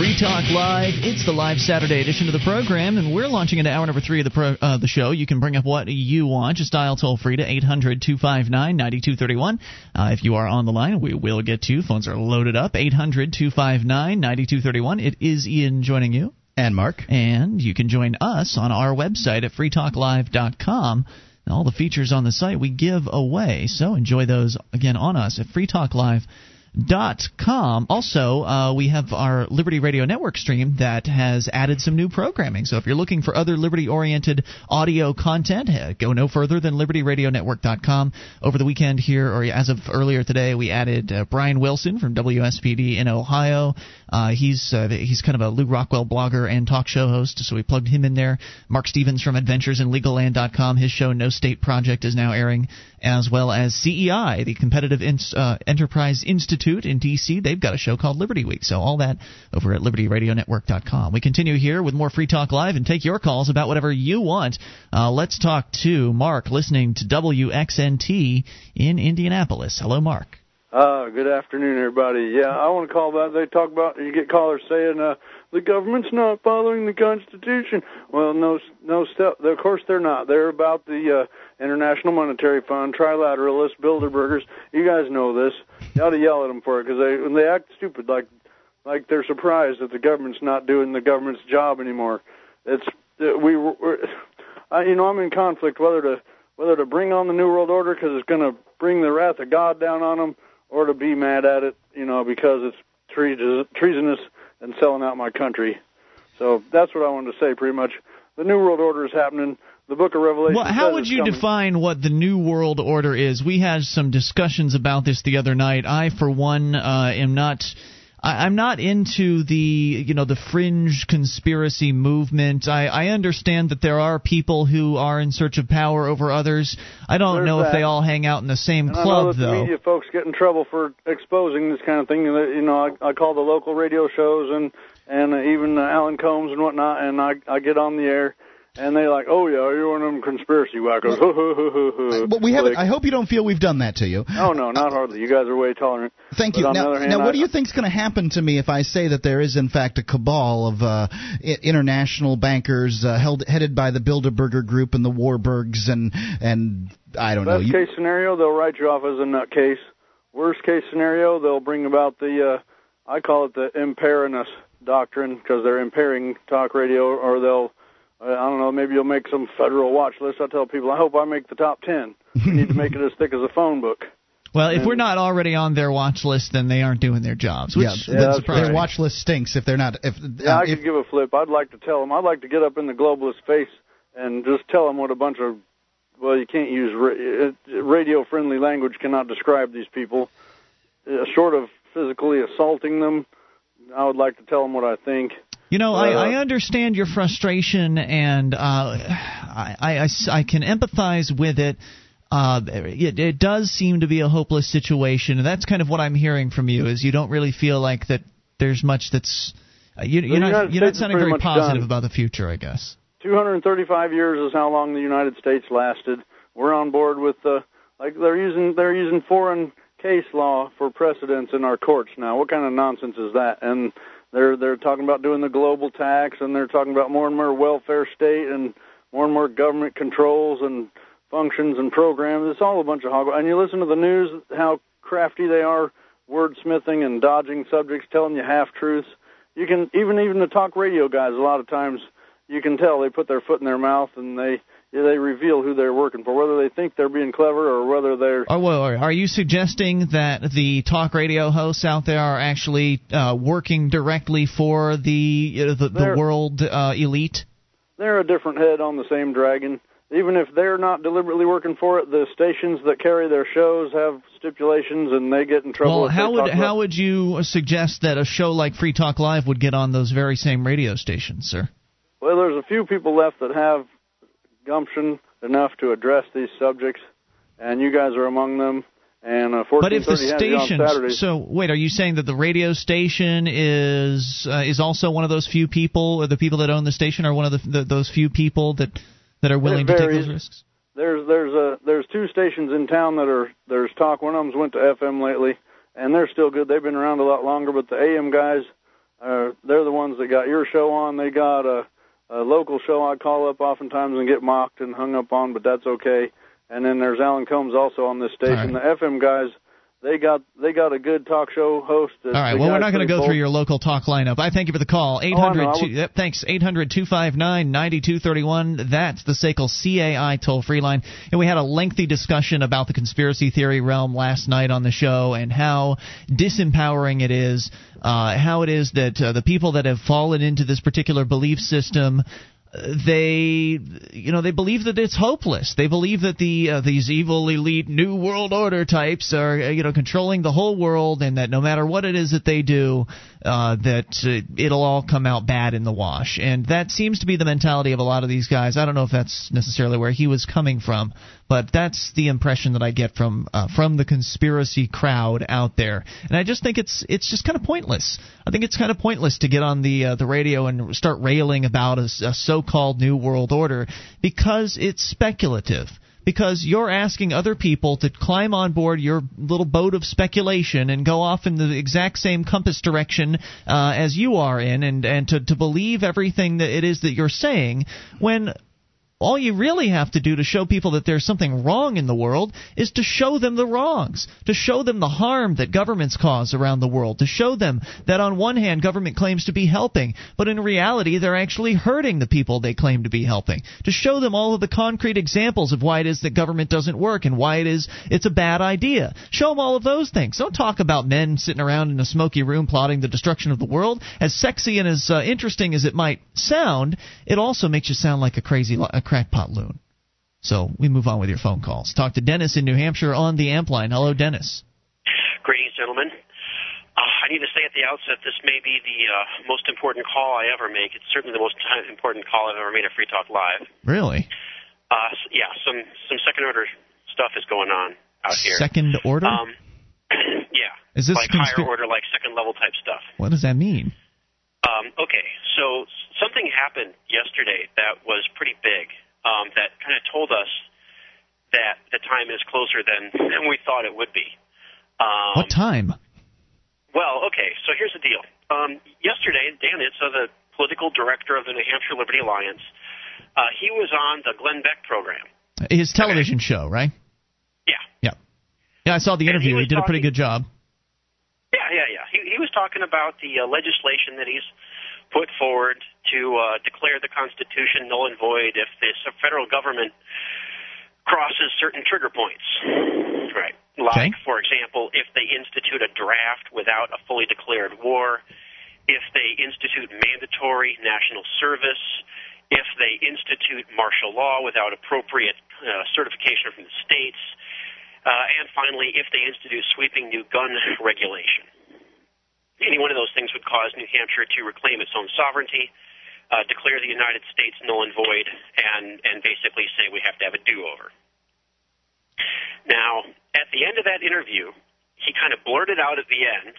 Free Talk Live. It's the live Saturday edition of the program, and we're launching into hour number three of the pro, uh, the show. You can bring up what you want. Just dial toll free to 800 259 9231. Uh, If you are on the line, we will get to you. Phones are loaded up. 800 259 9231. It is Ian joining you. And Mark. And you can join us on our website at freetalklive.com. All the features on the site we give away, so enjoy those again on us at freetalklive.com. Dot com. Also, uh, we have our Liberty Radio Network stream that has added some new programming. So if you're looking for other liberty-oriented audio content, uh, go no further than libertyradionetwork.com. Over the weekend here, or as of earlier today, we added uh, Brian Wilson from WSPD in Ohio. Uh, he's uh, he's kind of a Lew Rockwell blogger and talk show host, so we plugged him in there. Marc Stevens from AdventuresInLegalLand.com. His show No State Project is now airing, as well as CEI, the Competitive Ins- uh, Enterprise Institute in D.C. They've got a show called Liberty Week. So all that over at LibertyRadioNetwork.com. We continue here with more Free Talk Live and take your calls about whatever you want. Uh, let's talk to Mark, listening to WXNT in Indianapolis. Hello, Mark. Uh, good afternoon, everybody. Yeah, I want to call about. They talk about. You get callers saying uh, the government's not following the Constitution. Well, no, no step. Of course, they're not. They're about the uh, International Monetary Fund, trilateralists, Bilderbergers. You guys know this. You ought to yell at them for it because they when they act stupid, like like they're surprised that the government's not doing the government's job anymore. It's uh, we. We're, I, you know, I'm in conflict whether to whether to bring on the New World Order because it's going to bring the wrath of God down on them or to be mad at it, you know, because it's treason- treasonous and selling out my country. So that's what I wanted to say pretty much. The New World Order is happening. The book of Revelation. Well, how would you coming. define what the New World Order is? We had some discussions about this the other night. I, for one, uh, am not. I, I'm not into the you know the fringe conspiracy movement. I, I understand that there are people who are in search of power over others. I don't There's know if they all hang out in the same And I know club that the though. media folks get in trouble for exposing this kind of thing. You know, I, I call the local radio shows and and uh, even uh, Alan Colmes and whatnot, and I I get on the air. And they like, oh yeah, you're one of them conspiracy wackos. But we haven't. I hope you don't feel we've done that to you. Oh no, not hardly. You guys are way tolerant. Thank But you. Now, hand, now I- what do you think's going to happen to me if I say that there is in fact a cabal of uh, international bankers uh, held headed by the Bilderberger Group and the Warburgs and and I don't know. Best case scenario, they'll write you off as a nutcase. Worst case scenario, they'll bring about the, uh, I call it the impairiness doctrine because they're impairing talk radio, or they'll, uh, I don't know, maybe you'll make some federal watch list. I tell people, I hope I make the top ten. You need to make it as thick as a phone book. Well, if And- we're not already on their watch list, then they aren't doing their jobs. Which yeah, is that's- surprising. their watch list stinks if they're not. If, Yeah, uh, I if could give a flip. I'd like to tell them. I'd like to get up in the globalist face and just tell them what a bunch of well, you can't use ra- radio friendly language cannot describe these people. Uh, short of physically assaulting them. I would like to tell them what I think. You know, Uh, I, I understand your frustration, and uh, I, I, I can empathize with it. Uh, it. It does seem to be a hopeless situation, and that's kind of what I'm hearing from you. Is you don't really feel like that there's much that's uh, you, The you're not you're not sounding very positive done. about the future, I guess. 235 years is how long the United States lasted. We're on board with uh, like they're using they're using foreign case law for precedents in our courts now. What kind of nonsense is that? And they're they're talking about doing the global tax, and they're talking about more and more welfare state and more and more government controls and functions and programs. It's all a bunch of hog. And you listen to the news, how crafty they are, wordsmithing and dodging subjects, telling you half truths. You can even even the talk radio guys. A lot of times, you can tell they put their foot in their mouth and they they reveal who they're working for, whether they think they're being clever or whether they're Are, well, are you suggesting that the talk radio hosts out there are actually uh, working directly for the know, the, the world uh, elite? they're a different head on the same dragon. Even if they're not deliberately working for it, the stations that carry their shows have stipulations, and they get in trouble. Well, how would how would you suggest that a show like Free Talk Live would get on those very same radio stations, sir? Well, there's a few people left that have gumption enough to address these subjects, and you guys are among them. And uh, But if the 1430 has you on Saturday. station, so wait, are you saying that the radio station is uh, is also one of those few people, or the people that own the station are one of the, the those few people that that are willing to take those risks? There's there's a there's two stations in town that are there's talk. One of them's went to FM lately, and they're still good. They've been around a lot longer. But the AM guys, uh, they're the ones that got your show on. They got a, a local show I call up oftentimes and get mocked and hung up on, but that's okay. And then there's Alan Colmes also on this station. The FM guys, they got they got a good talk show host. All right. Well, we're not going to go through your local talk lineup. I thank you for the call. Eight Oh, I hundred. I Yep. Thanks. Eight hundred two five nine ninety two thirty one. That's the SACL CAI toll free line. And we had a lengthy discussion about the conspiracy theory realm last night on the show and how disempowering it is. Uh, how it is that uh, the people that have fallen into this particular belief system they you know they believe that it's hopeless. They believe that the uh, these evil elite new world order types are uh, you know controlling the whole world and that no matter what it is that they do uh, that uh, it'll all come out bad in the wash. And that seems to be the mentality of a lot of these guys. I don't know if that's necessarily where he was coming from but that's the impression that i get from uh, from the conspiracy crowd out there. And i just think it's it's just kind of pointless. I think it's kind of pointless to get on the uh, the radio and start railing about a, a so-called new world order because it's speculative. Because you're asking other people to climb on board your little boat of speculation and go off in the exact same compass direction uh, as you are in and, and to, to believe everything that it is that you're saying when all you really have to do to show people that there's something wrong in the world is to show them the wrongs, to show them the harm that governments cause around the world, to show them that on one hand government claims to be helping, but in reality they're actually hurting the people they claim to be helping, to show them all of the concrete examples of why it is that government doesn't work and why it is it's a bad idea. Show them all of those things. Don't talk about men sitting around in a smoky room plotting the destruction of the world. As sexy and as uh, interesting as it might sound, it also makes you sound like a crazy a crackpot loon. So we move on with your phone calls. Talk to Dennis in New Hampshire on the amp line. Hello, Dennis. Greetings, gentlemen. Uh, I need to say at the outset, this may be the uh, most important call I ever make. It's certainly the most important call I've ever made at Free Talk Live. Really? Uh, yeah, some some second order stuff is going on out here. Second order? Um, yeah. Is this like conspir- higher order, like second level type stuff? What does that mean? Um, okay, so something happened yesterday that was pretty big. Um, that kind of told us that the time is closer than than we thought it would be. Um, what time? Well, okay, so here's the deal. Um, yesterday, Dan Itse, the political director of the New Hampshire Liberty Alliance, uh, he was on the Glenn Beck program. His television show, right? Yeah. Yeah. Yeah, I saw the he interview. He, was did a pretty good job. Yeah, yeah, yeah. He, he was talking about the uh, legislation that he's put forward to uh, declare the Constitution null and void if the federal government crosses certain trigger points. Right. Like, for example, if they institute a draft without a fully declared war, if they institute mandatory national service, if they institute martial law without appropriate uh, certification from the states, uh, and finally, if they institute sweeping new gun regulation. Any one of those things would cause New Hampshire to reclaim its own sovereignty, uh, declare the United States null and void, and and basically say we have to have a do-over. Now, at the end of that interview, he kind of blurted out at the end,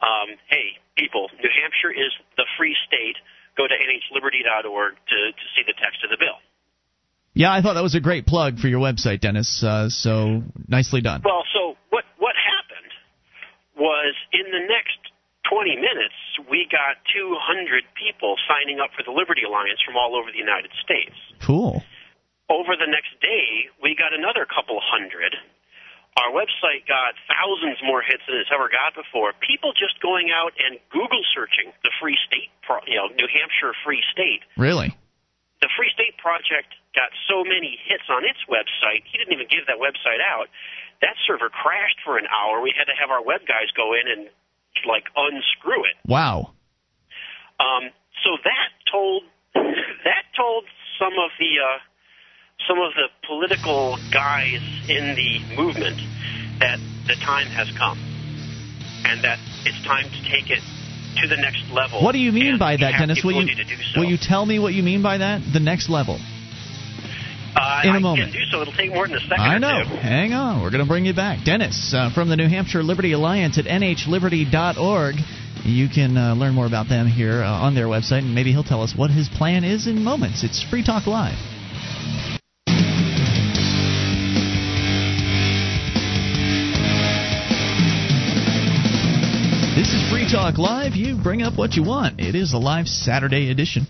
um, "Hey, people, New Hampshire is the free state. Go to nhliberty.org to to see the text of the bill." Yeah, I thought that was a great plug for your website, Dennis. Uh, so nicely done. Well, so what what happened was in the next 20 minutes, we got 200 people signing up for the Liberty Alliance from all over the United States. Cool. Over the next day, we got another couple hundred. Our website got thousands more hits than it's ever got before. People just going out and Google searching the Free State, you know, New Hampshire Free State. Really? The Free State Project got so many hits on its website, he didn't even give that website out. That server crashed for an hour. We had to have our web guys go in and like unscrew it. Wow. Um, so that told that told some of the uh, some of the political guys in the movement that the time has come and that it's time to take it to the next level. What do you mean by that, Dennis? Will you ability to do so. will you tell me what you mean by that? The next level. Uh, in a I moment. can do so. It'll take more than a second. I know. Hang on. We're going to bring you back. Dennis uh, from the New Hampshire Liberty Alliance at nhliberty.org. You can uh, learn more about them here uh, on their website, and maybe he'll tell us what his plan is in moments. It's Free Talk Live. This is Free Talk Live. You bring up what you want. It is a live Saturday edition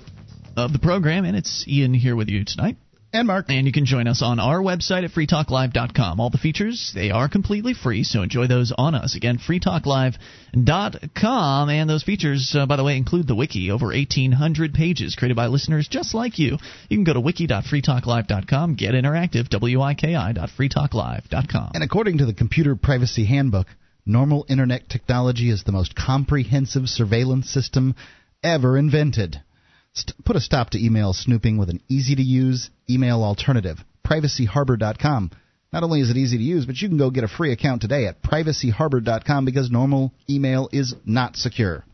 of the program, and it's Ian here with you tonight. And Mark. And you can join us on our website at freetalklive.com. All the features, they are completely free, so enjoy those on us. Again, freetalklive.com. And those features, uh, by the way, include the wiki, over 1,800 pages created by listeners just like you. You can go to wiki.freetalklive.com, get interactive, wiki.freetalklive.com. And according to the Computer Privacy Handbook, normal internet technology is the most comprehensive surveillance system ever invented. St- put a stop to email snooping with an easy to use email alternative, privacyharbor.com. Not only is it easy to use, but you can go get a free account today at privacyharbor.com because normal email is not secure.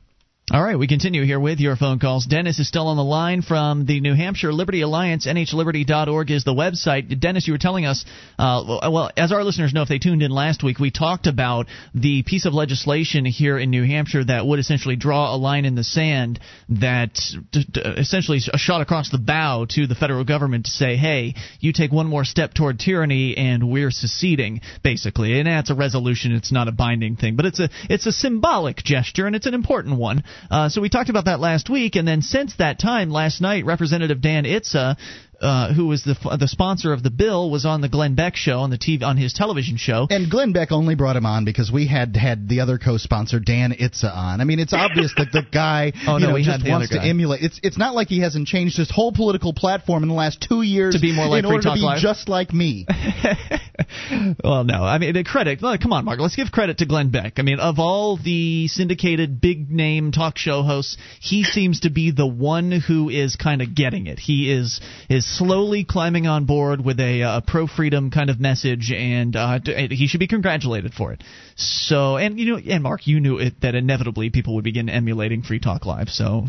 All right, we continue here with your phone calls. Dennis is still on the line from the New Hampshire Liberty Alliance. NHLiberty.org is the website. Dennis, you were telling us, uh, well, as our listeners know, if they tuned in last week, we talked about the piece of legislation here in New Hampshire that would essentially draw a line in the sand that d- d- essentially a shot across the bow to the federal government to say, hey, you take one more step toward tyranny and we're seceding, basically. And that's a resolution. It's not a binding thing, but it's a it's a symbolic gesture and it's an important one. Uh, so we talked about that last week, and then since that time, last night, Representative Dan Itse, uh, who was the the sponsor of the bill, was on the Glenn Beck show on the TV on his television show. And Glenn Beck only brought him on because we had had the other co-sponsor Dan Itse on. I mean, it's obvious that the guy Oh, you no, know, just wants to emulate. It's it's not like he hasn't changed his whole political platform in the last two years To be more like in order to be Live? just like me. well, no. I mean, credit. Come on, Mark. Let's give credit to Glenn Beck. I mean, of all the syndicated big name talk show hosts, he seems to be the one who is kind of getting it. He is is slowly climbing on board with a uh, pro freedom kind of message, and uh, he should be congratulated for it. So, and you know, and Mark, you knew it that inevitably people would begin emulating Free Talk Live. So,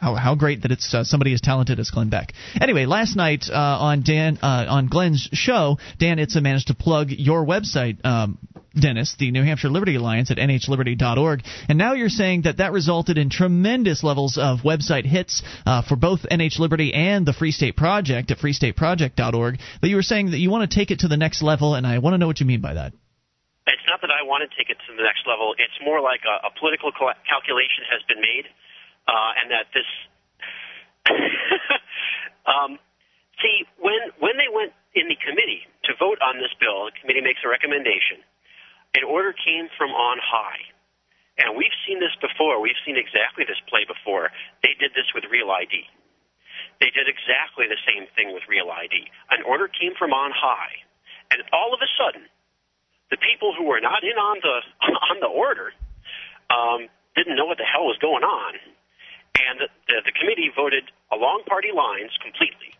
how how great that it's uh, somebody as talented as Glenn Beck. Anyway, last night uh, on Dan uh, on Glenn's show, Dan Itse managed to plug your website. Um, Dennis, the New Hampshire Liberty Alliance at nhliberty.org. And now you're saying that that resulted in tremendous levels of website hits uh, for both NH Liberty and the Free State Project at freestateproject.org. That you were saying that you want to take it to the next level, and I want to know what you mean by that. It's not that I want to take it to the next level. It's more like a, a political cal- calculation has been made, uh, and that this. um, see, when when they went in the committee to vote on this bill, the committee makes a recommendation. An order came from on high, and we've seen this before. We've seen exactly this play before. They did this with Real ID. They did exactly the same thing with Real ID. An order came from on high, and all of a sudden, the people who were not in on the on the order um, didn't know what the hell was going on, and the, the, the committee voted along party lines completely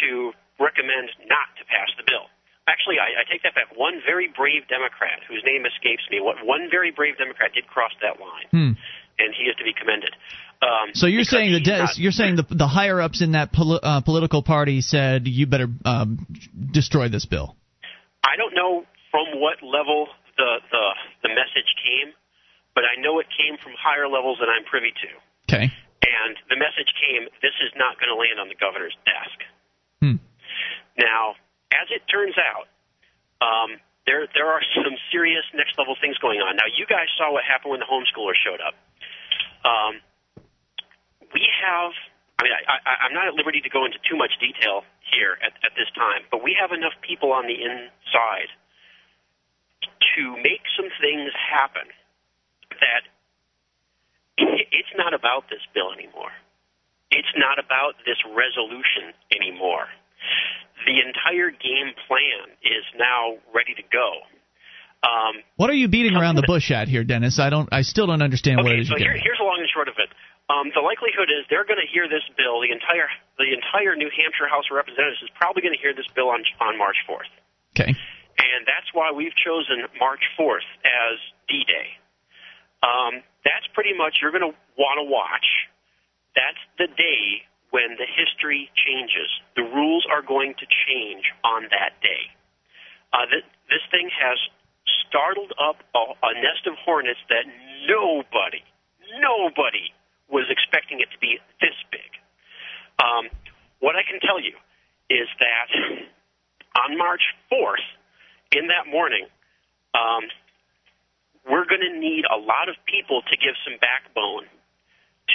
to recommend not to pass the bill. actually, I, I take that back. One very brave Democrat, whose name escapes me, what one very brave Democrat did cross that line, Hmm. and he is to be commended. Um, So you're saying the de- not- you're saying the the higher ups in that poli- uh, political party said you better um, destroy this bill. I don't know from what level the, the the message came, but I know it came from higher levels than I'm privy to. Okay. And the message came: this is not going to land on the governor's desk. Hmm. Now, as it turns out, um, there there are some serious next level things going on. Now, you guys saw what happened when the homeschooler showed up. Um, we have. I mean, I, I, I'm not at liberty to go into too much detail here at, at this time, but we have enough people on the inside to make some things happen that it's not about this bill anymore. It's not about this resolution anymore. The entire game plan is now ready to go. Um, What are you beating around the bush at here, Dennis? I don't. I still don't understand what it is. so you're here, here's the long and short of it. Um, the likelihood is they're going to hear this bill. The entire the entire New Hampshire House of Representatives is probably going to hear this bill on on March 4th. Okay. And that's why we've chosen March 4th as D-Day. Um, that's pretty much you're going to want to watch. That's the day when the history changes. The rules are going to change on that day. Uh, th- this thing has startled up a, a nest of hornets that nobody, nobody was expecting it to be this big. Um, what I can tell you is that on March 4th, in that morning, um, we're going to need a lot of people to give some backbone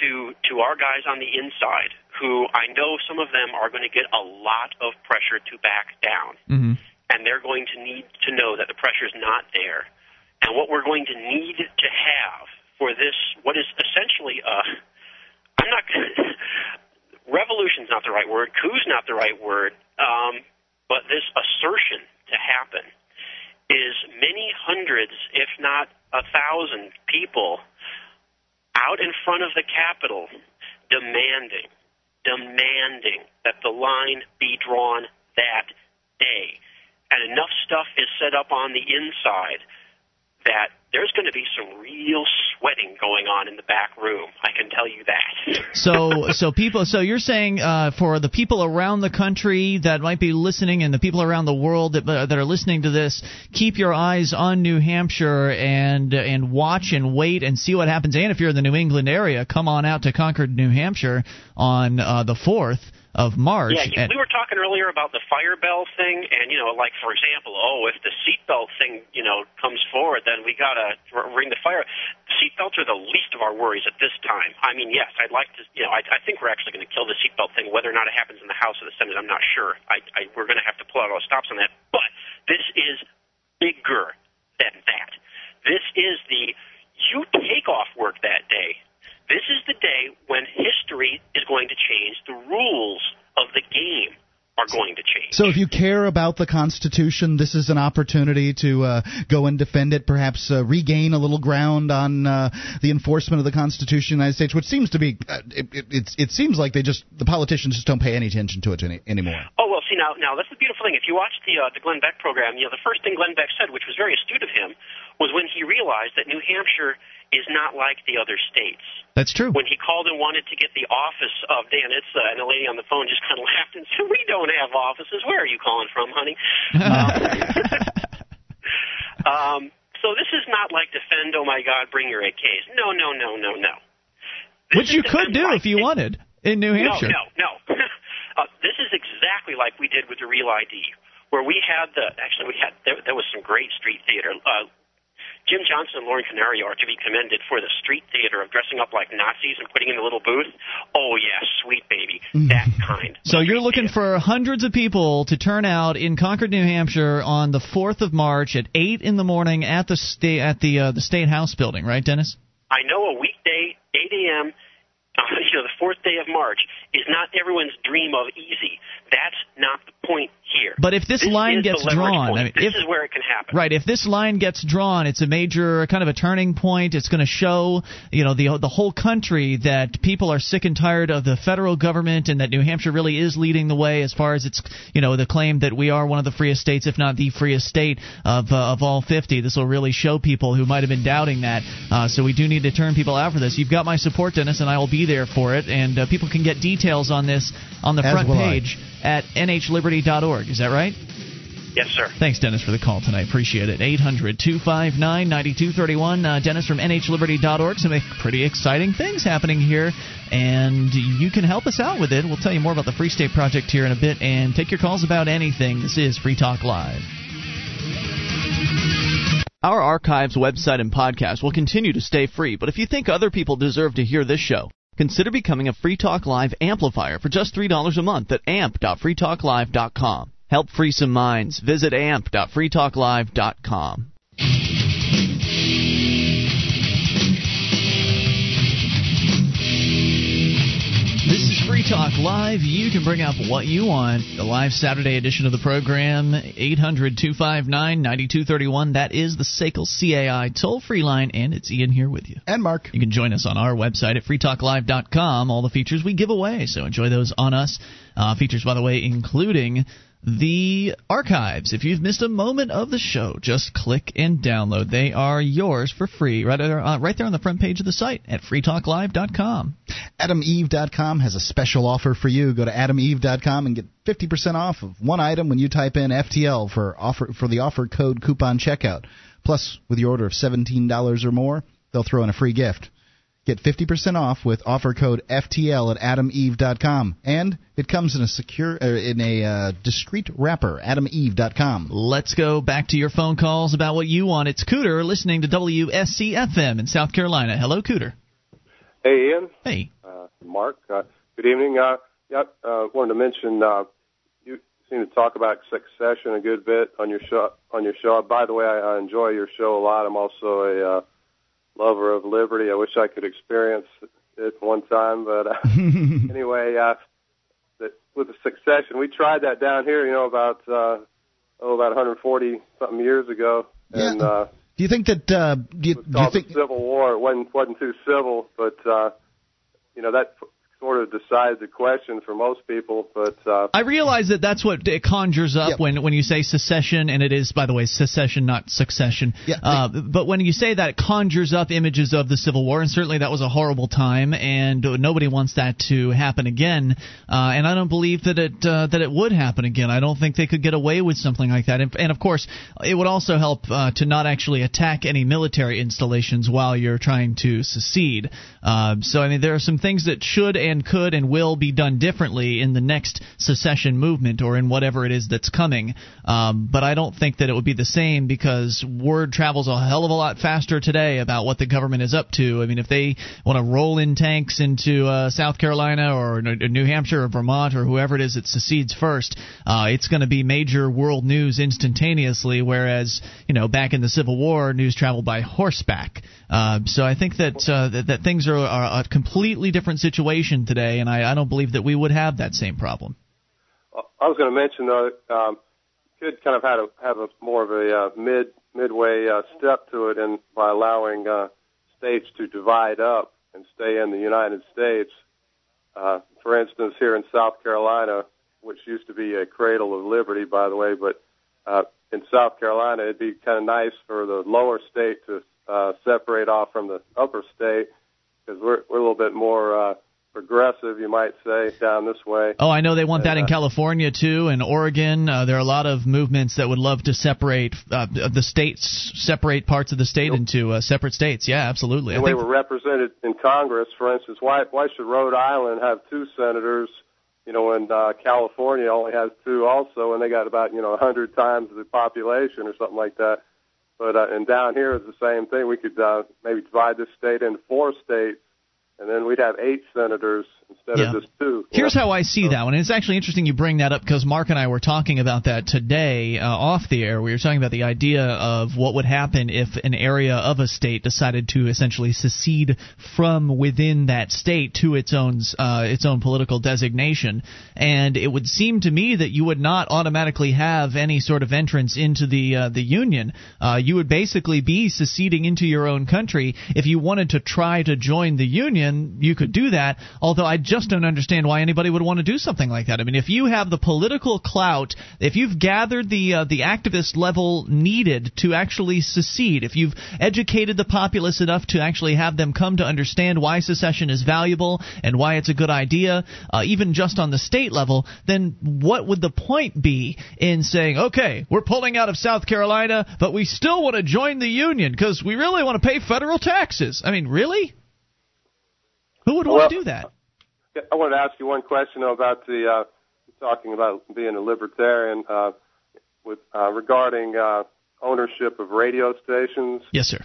to to our guys on the inside, who I know some of them are going to get a lot of pressure to back down, Mm-hmm. and they're going to need to know that the pressure is not there. And what we're going to need to have for this, what is essentially a, I'm not revolution's not the right word, coup's not the right word, um, but this assertion to happen is many hundreds, if not a thousand people out in front of the Capitol demanding, demanding that the line be drawn that day. And enough stuff is set up on the inside that there's going to be some real sweating going on in the back room. I can tell you that. So, so people, so you're saying uh, for the people around the country that might be listening, and the people around the world that uh, that are listening to this, keep your eyes on New Hampshire and and watch and wait and see what happens. And if you're in the New England area, come on out to Concord, New Hampshire, on uh, the fourth of March. Yeah, you, we were talking earlier about the fire bell thing, and you know, like for example, oh, if the seatbelt thing, you know, comes forward, then we gotta ring the fire. Seatbelts are the least of our worries at this time. I mean, yes, I'd like to, you know, I, I think we're actually going to kill the seatbelt thing, whether or not it happens in the House or the Senate. I'm not sure. I, I we're going to have to pull out all the stops on that. But this is bigger than that. This is the you take off work that day. This is the day when history is going to change. The rules of the game are going to change. So, if you care about the Constitution, this is an opportunity to uh, go and defend it, perhaps uh, regain a little ground on uh, the enforcement of the Constitution of the United States, which seems to be uh, it, it, it, seems like they just the politicians just don't pay any attention to it any, anymore. Oh well, see now, now that's the beautiful thing. If you watch the uh, the Glenn Beck program, you know the first thing Glenn Beck said, which was very astute of him, was when he realized that New Hampshire is not like the other states. That's true. When he called and wanted to get the office of Dan Itse, and the lady on the phone just kind of laughed and said, "We don't have offices. Where are you calling from, honey?" um, so this is not like defend. Oh my God, bring your AKs. No, no, no, no, no. Which you could do if you wanted in New Hampshire. No, no, no. uh, this is exactly like we did with the Real ID, where we had the actually we had there, there was some great street theater. Uh, Jim Johnson and Lauren Canario are to be commended for the street theater of dressing up like Nazis and putting in the little booth. Oh yeah, sweet baby, that kind. So you're looking for hundreds of people to turn out in Concord, New Hampshire, on the fourth of March at eight in the morning at the state at the uh, the State House building, right, Dennis? I know a weekday, 8 a.m. uh, you know, the fourth day of March is not everyone's dream of easy. That's not the point here. But if this, this line gets drawn, point. I mean, this if, is where it can happen. Right. If this line gets drawn, it's a major kind of a turning point. It's going to show, you know, the the whole country that people are sick and tired of the federal government, and that New Hampshire really is leading the way as far as its, you know, the claim that we are one of the freest states, if not the freest state of uh, of all 50. This will really show people who might have been doubting that. Uh, so we do need to turn people out for this. You've got my support, Dennis, and I will be there for it. And uh, people can get details on this on the As front will I. page at nhliberty.org. Is that right? Yes, sir. Thanks, Dennis, for the call tonight. Appreciate it. 800 259 9231. Uh, Dennis from NHLiberty.org. Some pretty exciting things happening here, and you can help us out with it. We'll tell you more about the Free State Project here in a bit and take your calls about anything. This is Free Talk Live. Our archives, website, and podcast will continue to stay free, but if you think other people deserve to hear this show, consider becoming a Free Talk Live amplifier for just $3 a month at amp.freetalklive.com. Help free some minds. Visit amp.freetalklive.com. Talk Live. You can bring up what you want. The live Saturday edition of the program, 800 259 9231. That is the SACL CAI toll free line, and it's Ian here with you. And Mark. You can join us on our website at freetalklive.com. All the features we give away, so enjoy those on us. Uh, features, by the way, including the archives. If you've missed a moment of the show, just click and download. They are yours for free, right there, uh, right there on the front page of the site at freetalklive.com. AdamEve.com has a special offer for you. Go to AdamEve.com and get 50% off of one item when you type in FTL for offer for the offer code coupon checkout. Plus, with your order of $17 or more, they'll throw in a free gift. Get 50% off with offer code FTL at AdamEve.com, and it comes in a secure uh, in a uh, discreet wrapper. AdamEve.com. Let's go back to your phone calls about what you want. It's Cooter listening to WSCFM in South Carolina. Hello, Cooter. Hey, Ian. Hey. Uh, Mark. Uh, good evening. Uh, yeah, uh, wanted to mention uh, you seem to talk about succession a good bit on your show. On your show. By the way, I, I enjoy your show a lot. I'm also a uh, lover of liberty. I wish I could experience it one time, but uh, anyway, uh, the, with the succession, we tried that down here. You know, about uh, oh, about 140 something years ago, and. Uh, Do you think that? Uh, do you, do you think? the Civil War. It wasn't wasn't too civil, but uh, you know that sort of decides the question for most people. But uh, I realize that that's what it conjures up when when you say secession, and it is, by the way, secession, not succession. Yeah, uh, but when you say that, it conjures up images of the Civil War, and certainly that was a horrible time, and nobody wants that to happen again. Uh, and I don't believe that it uh, that it would happen again. I don't think they could get away with something like that. And, and of course, it would also help uh, to not actually attack any military installations while you're trying to secede. Uh, so I mean, there are some things that should and could and will be done differently in the next secession movement or in whatever it is that's coming. Um, but I don't think that it would be the same because word travels a hell of a lot faster today about what the government is up to. I mean, if they want to roll in tanks into uh, South Carolina or New Hampshire or Vermont or whoever it is that secedes first, uh, it's going to be major world news instantaneously. Whereas, you know, back in the Civil War, news traveled by horseback. Uh, so I think that, uh, that that things are, are a completely different situation today, and I, I don't believe that we would have that same problem. I was going to mention though, um, could kind of have a, have a more of a uh, mid midway uh, step to it, and by allowing uh, states to divide up and stay in the United States. Uh, for instance, here in South Carolina, which used to be a cradle of liberty, by the way, but uh, in South Carolina, it'd be kind of nice for the lower state to uh, separate off from the upper state because we're we're a little bit more uh, progressive, you might say, down this way. Oh, I know they want that in Uh, California too, and Oregon. Uh, there are a lot of movements that would love to separate uh, the states, separate parts of the state into uh, separate states. Yeah, absolutely. I the way think we're represented in Congress, for instance, why why should Rhode Island have two senators? You know, when uh, California only has two, also, and they got about you know a hundred times the population or something like that. But uh, and down here it's the same thing. We could uh, maybe divide this state into four states, and then we'd have eight senators instead Yeah. of just two. Here's how I see that one. And it's actually interesting you bring that up because Mark and I were talking about that today uh, off the air. We were talking about the idea of what would happen if an area of a state decided to essentially secede from within that state to its own uh, its own political designation. And it would seem to me that you would not automatically have any sort of entrance into the uh, the union. Uh, you would basically be seceding into your own country. If you wanted to try to join the union, you could do that. Although I just don't understand why anybody would want to do something like that. I mean, if you have the political clout, if you've gathered the uh, the activist level needed to actually secede, if you've educated the populace enough to actually have them come to understand why secession is valuable and why it's a good idea, uh, even just on the state level, then what would the point be in saying, okay, we're pulling out of South Carolina, but we still want to join the union because we really want to pay federal taxes? I mean, really? Who would want Well, to do that? I wanted to ask you one question about the uh, talking about being a libertarian uh, with uh, regarding uh, ownership of radio stations. Yes, sir.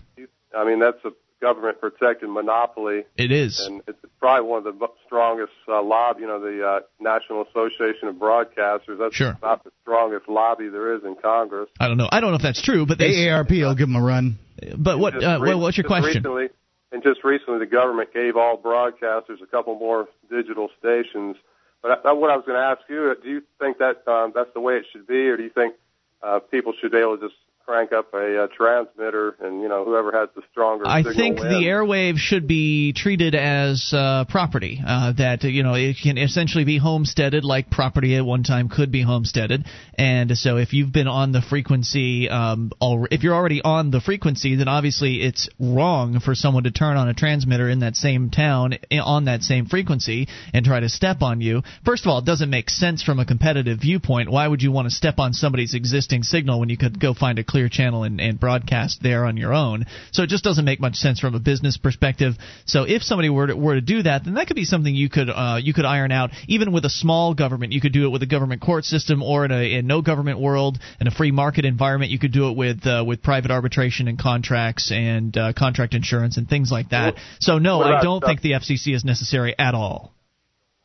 I mean that's a government protected monopoly. It is. and it's probably one of the strongest uh, lobby. You know, the uh, National Association of Broadcasters. That's Sure. about the strongest lobby there is in Congress. I don't know. I don't know if that's true, but they. AARP will give them a run. But what? Uh, re- well, what's your question? Recently, and just recently, the government gave all broadcasters a couple more digital stations. But I, what I was going to ask you, do you think that um, that's the way it should be, or do you think uh, people should be able to just crank up a uh, transmitter and you know whoever has the stronger I think wins? the airwave should be treated as uh, property. Uh, that you know it can essentially be homesteaded, like property at one time could be homesteaded. And so, if you've been on the frequency, um, al- if you're already on the frequency, then obviously it's wrong for someone to turn on a transmitter in that same town on that same frequency and try to step on you. First of all, it doesn't make sense from a competitive viewpoint. Why would you want to step on somebody's existing signal when you could go find a clear channel and, and broadcast there on your own? So it just doesn't make much sense from a business perspective. So if somebody were to, were to do that, then that could be something you could uh, you could iron out. Even with a small government, you could do it with a government court system, or in a in no government world, in a free market environment, you could do it with uh, with private arbitration and contracts and uh, contract insurance and things like that. So no, I don't think the FCC is necessary at all.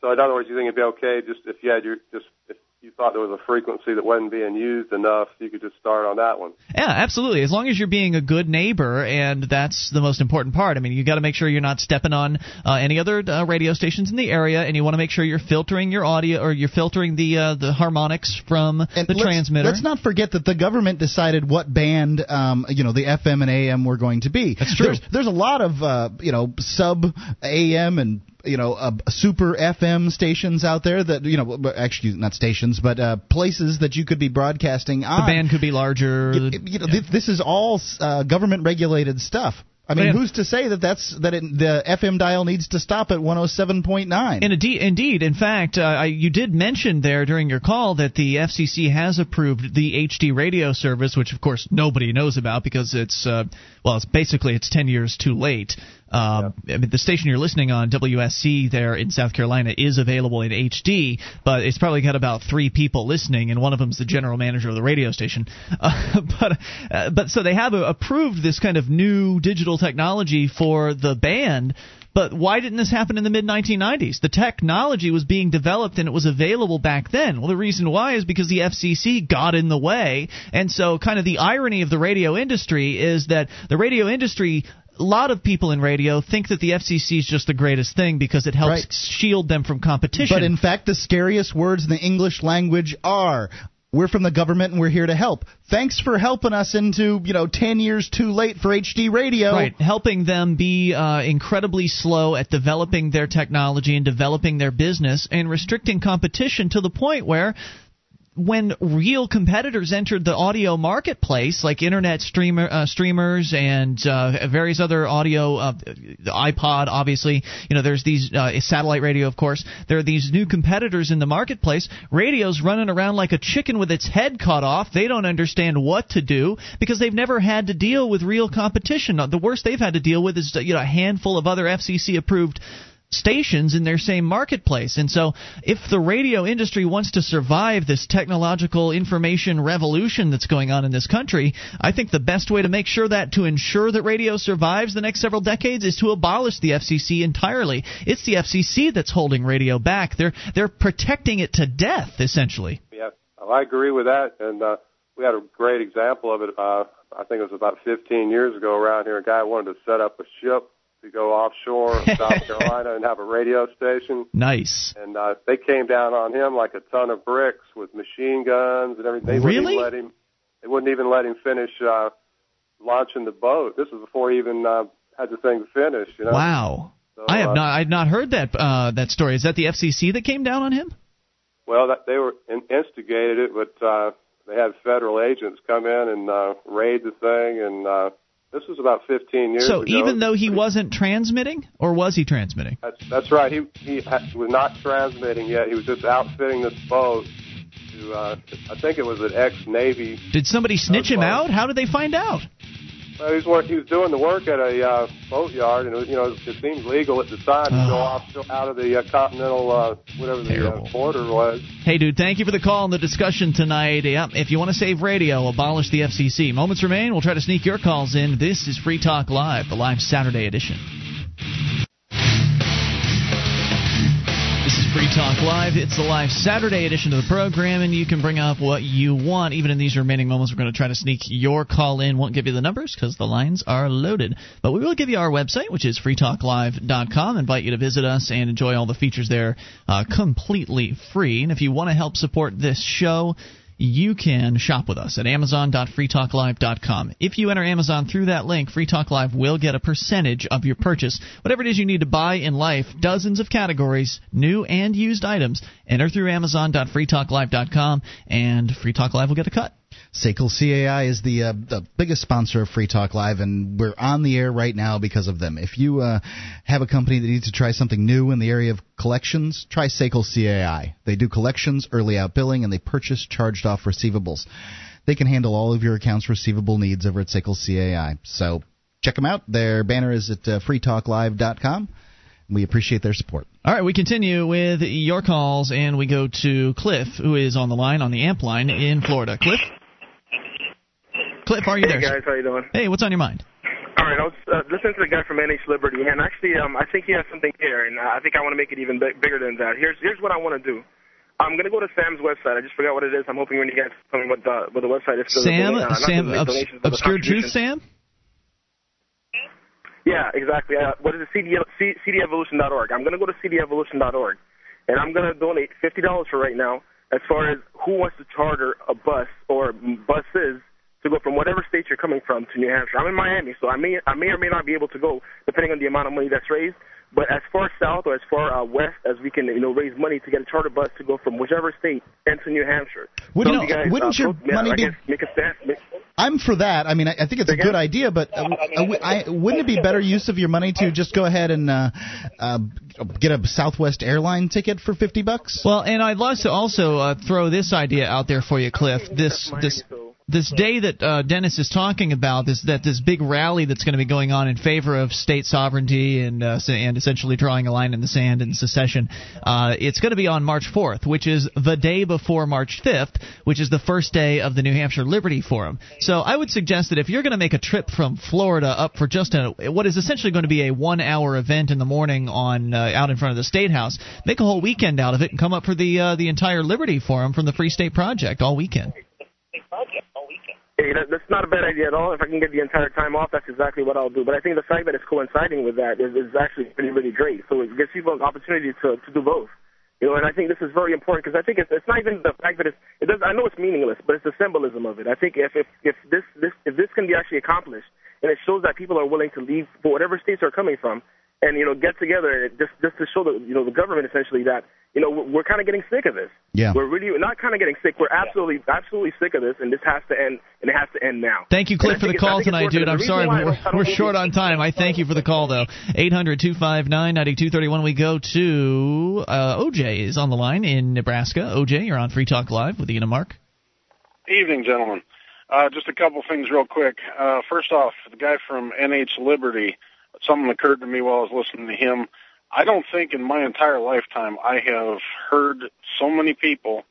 So in other words, you think it'd be okay just if you had your just if you thought there was a frequency that wasn't being used enough, you could just start on that one. Yeah, absolutely. As long as you're being a good neighbor, and that's the most important part. I mean, you got to make sure you're not stepping on uh, any other uh, radio stations in the area, and you want to make sure you're filtering your audio or you're filtering the uh, the harmonics from the let's, transmitter. Let's not forget that the government decided what band, um, you know, the FM and AM were going to be. That's true. There's, there's a lot of, uh, you know, sub AM and you know, uh, super FM stations out there that you know, actually not stations, but uh, places that you could be broadcasting on. the band could be larger. You, you know, this, this is all uh, government regulated stuff. I mean, Man. who's to say that that's that it, the FM dial needs to stop at 107.9? Indeed, indeed. In fact, uh, I, you did mention there during your call that the FCC has approved the HD radio service, which of course nobody knows about because it's uh, well, it's basically it's ten years too late. Um, I mean, the station you're listening on, WSC, there in South Carolina, is available in HD, but it's probably got about three people listening, and one of them's the general manager of the radio station. Uh, but, uh, but so they have uh, approved this kind of new digital technology for the band. But why didn't this happen in the mid 1990s? The technology was being developed and it was available back then. Well, the reason why is because the FCC got in the way. And so, kind of the irony of the radio industry is that the radio industry a lot of people in radio think that the FCC is just the greatest thing because it helps Right. shield them from competition. But in fact, the scariest words in the English language are. We're from the government and we're here to help. Thanks for helping us into, you know, 10 years too late for HD radio. Right, helping them be uh, incredibly slow at developing their technology and developing their business, and restricting competition to the point where. When real competitors entered the audio marketplace, like internet streamer uh, streamers and uh, various other audio, uh, the iPod, obviously, you know, there's these uh, satellite radio, of course. There are these new competitors in the marketplace. Radio's running around like a chicken with its head cut off. They don't understand what to do because they've never had to deal with real competition. The worst they've had to deal with is you know a handful of other FCC approved stations in their same marketplace. And so, if the radio industry wants to survive this technological information revolution that's going on in this country, I think the best way to make sure that to ensure that radio survives the next several decades is to abolish the FCC entirely. It's the FCC that's holding radio back. They're they're protecting it to death essentially. Yeah, I agree with that, and uh, we had a great example of it. Uh, I think it was about 15 years ago around here. A guy wanted to set up a ship to go offshore South Carolina and have a radio station. Nice. And uh, they came down on him like a ton of bricks with machine guns and everything. They really? Wouldn't even let him. They wouldn't even let him finish uh, launching the boat. This was before he even uh, had the thing finished. You know. Wow. So, I have uh, not I had not heard that uh, that story. Is that the FCC that came down on him? Well, that, they were in, instigated it, but uh, they had federal agents come in and uh, raid the thing, and uh, this was about 15 years So ago. even though he wasn't transmitting, or was he transmitting? That's, that's right. He he was not transmitting yet. He was just outfitting this boat to. Uh, I think it was an ex-Navy. Did somebody snitch him out? How did they find out? Well, he was work, he was doing the work at a uh, boatyard, and it was, you know it seemed legal at the time to go off out of the uh, continental uh, whatever the uh, border was. Hey, dude, thank you for the call and the discussion tonight. Yeah, if you want to save radio, abolish the FCC. Moments remain. We'll try to sneak your calls in. This is Free Talk Live, the live Saturday edition. Free Talk Live. It's the live Saturday edition of the program, and you can bring up what you want. Even in these remaining moments, we're going to try to sneak your call in. Won't give you the numbers because the lines are loaded. But we will give you our website, which is freetalklive.com. Invite you to visit us and enjoy all the features there uh, completely free. And if you want to help support this show, you can shop with us at amazon.freetalklive.com. If you enter Amazon through that link, Free Talk Live will get a percentage of your purchase. Whatever it is you need to buy in life, dozens of categories, new and used items. Enter through amazon.freetalklive.com, and Free Talk Live will get a cut. SACL CAI is the uh, the biggest sponsor of Free Talk Live, and we're on the air right now because of them. If you uh, have a company that needs to try something new in the area of collections, try SACL CAI. They do collections, early out billing, and they purchase charged off receivables. They can handle all of your accounts receivable needs over at SACL CAI. So check them out. Their banner is at uh, freetalklive.com. We appreciate their support. All right, we continue with your calls, and we go to Cliff, who is on the line on the amp line in Florida. Cliff? Cliff, are you hey there? guys, sir? how you doing? Hey, what's on your mind? All right, I was uh, listening to the guy from NH Liberty, and actually, um, I think he has something here, and I think I want to make it even big, bigger than that. Here's here's what I want to do. I'm gonna go to Sam's website. I just forgot what it is. I'm hoping when you guys tell me what the what the website is. Sam, uh, Sam, the obs- donations, Obscure Truth. Sam? Yeah, exactly. Uh, what is it? CD, C, CDEvolution.org. I'm going to go to CDEvolution.org, and I'm going to donate $50 for right now as far as who wants to charter a bus or buses to go from whatever state you're coming from to New Hampshire. I'm in Miami, so I may, I may or may not be able to go depending on the amount of money that's raised. But as far south or as far uh, west as we can, you know, raise money to get a charter bus to go from whichever state into New Hampshire. Wouldn't- so you guys, wouldn't uh, your pro- yeah, money I be- make a stand. Make, I'm for that. I mean, I, I think it's a good idea, but uh, uh, I, wouldn't it be better use of your money to just go ahead and uh, uh, get a Southwest airline ticket for fifty bucks? Well, and I'd like to also uh, throw this idea out there for you, Cliff. This this this day that uh, Dennis is talking about, this that this big rally that's going to be going on in favor of state sovereignty and uh, and essentially drawing a line in the sand and secession. Uh, it's going to be on March 4th, which is the day before March 5th, which is the first day of the New Hampshire Liberty Forum. So I would suggest that if you're going to make a trip from Florida up for just a what is essentially going to be a one-hour event in the morning on uh, out in front of the State House, make a whole weekend out of it and come up for the uh, the entire Liberty Forum from the Free State Project all weekend. Hey, that, that's not a bad idea at all. If I can get the entire time off, that's exactly what I'll do. But I think the fact that it's coinciding with that is, is actually pretty, really great. So it gives people an opportunity to, to do both. You know, and I think this is very important because I think it's, it's not even the fact that it's, it does, I know it's meaningless, but it's the symbolism of it. I think if, if, if this, this, if this can be actually accomplished and it shows that people are willing to leave for whatever states they're coming from and, you know, get together and just, just to show the, you know, the government essentially that, you know, we're, we're kind of getting sick of this. Yeah. We're really not kind of getting sick. We're absolutely, absolutely sick of this, and this has to end, and it has to end now. Thank you, Cliff, for the it's- call tonight, dude. I'm sorry, we're, don't- I don't we're short on time. I thank you for the call, though. 800 259 9231. We go to uh, OJ is on the line in Nebraska. OJ, you're on Free Talk Live with Ian and Mark. Evening, gentlemen. Uh, just a couple things real quick. Uh, first off, the guy from NH Liberty, something occurred to me while I was listening to him. I don't think in my entire lifetime I have heard so many people,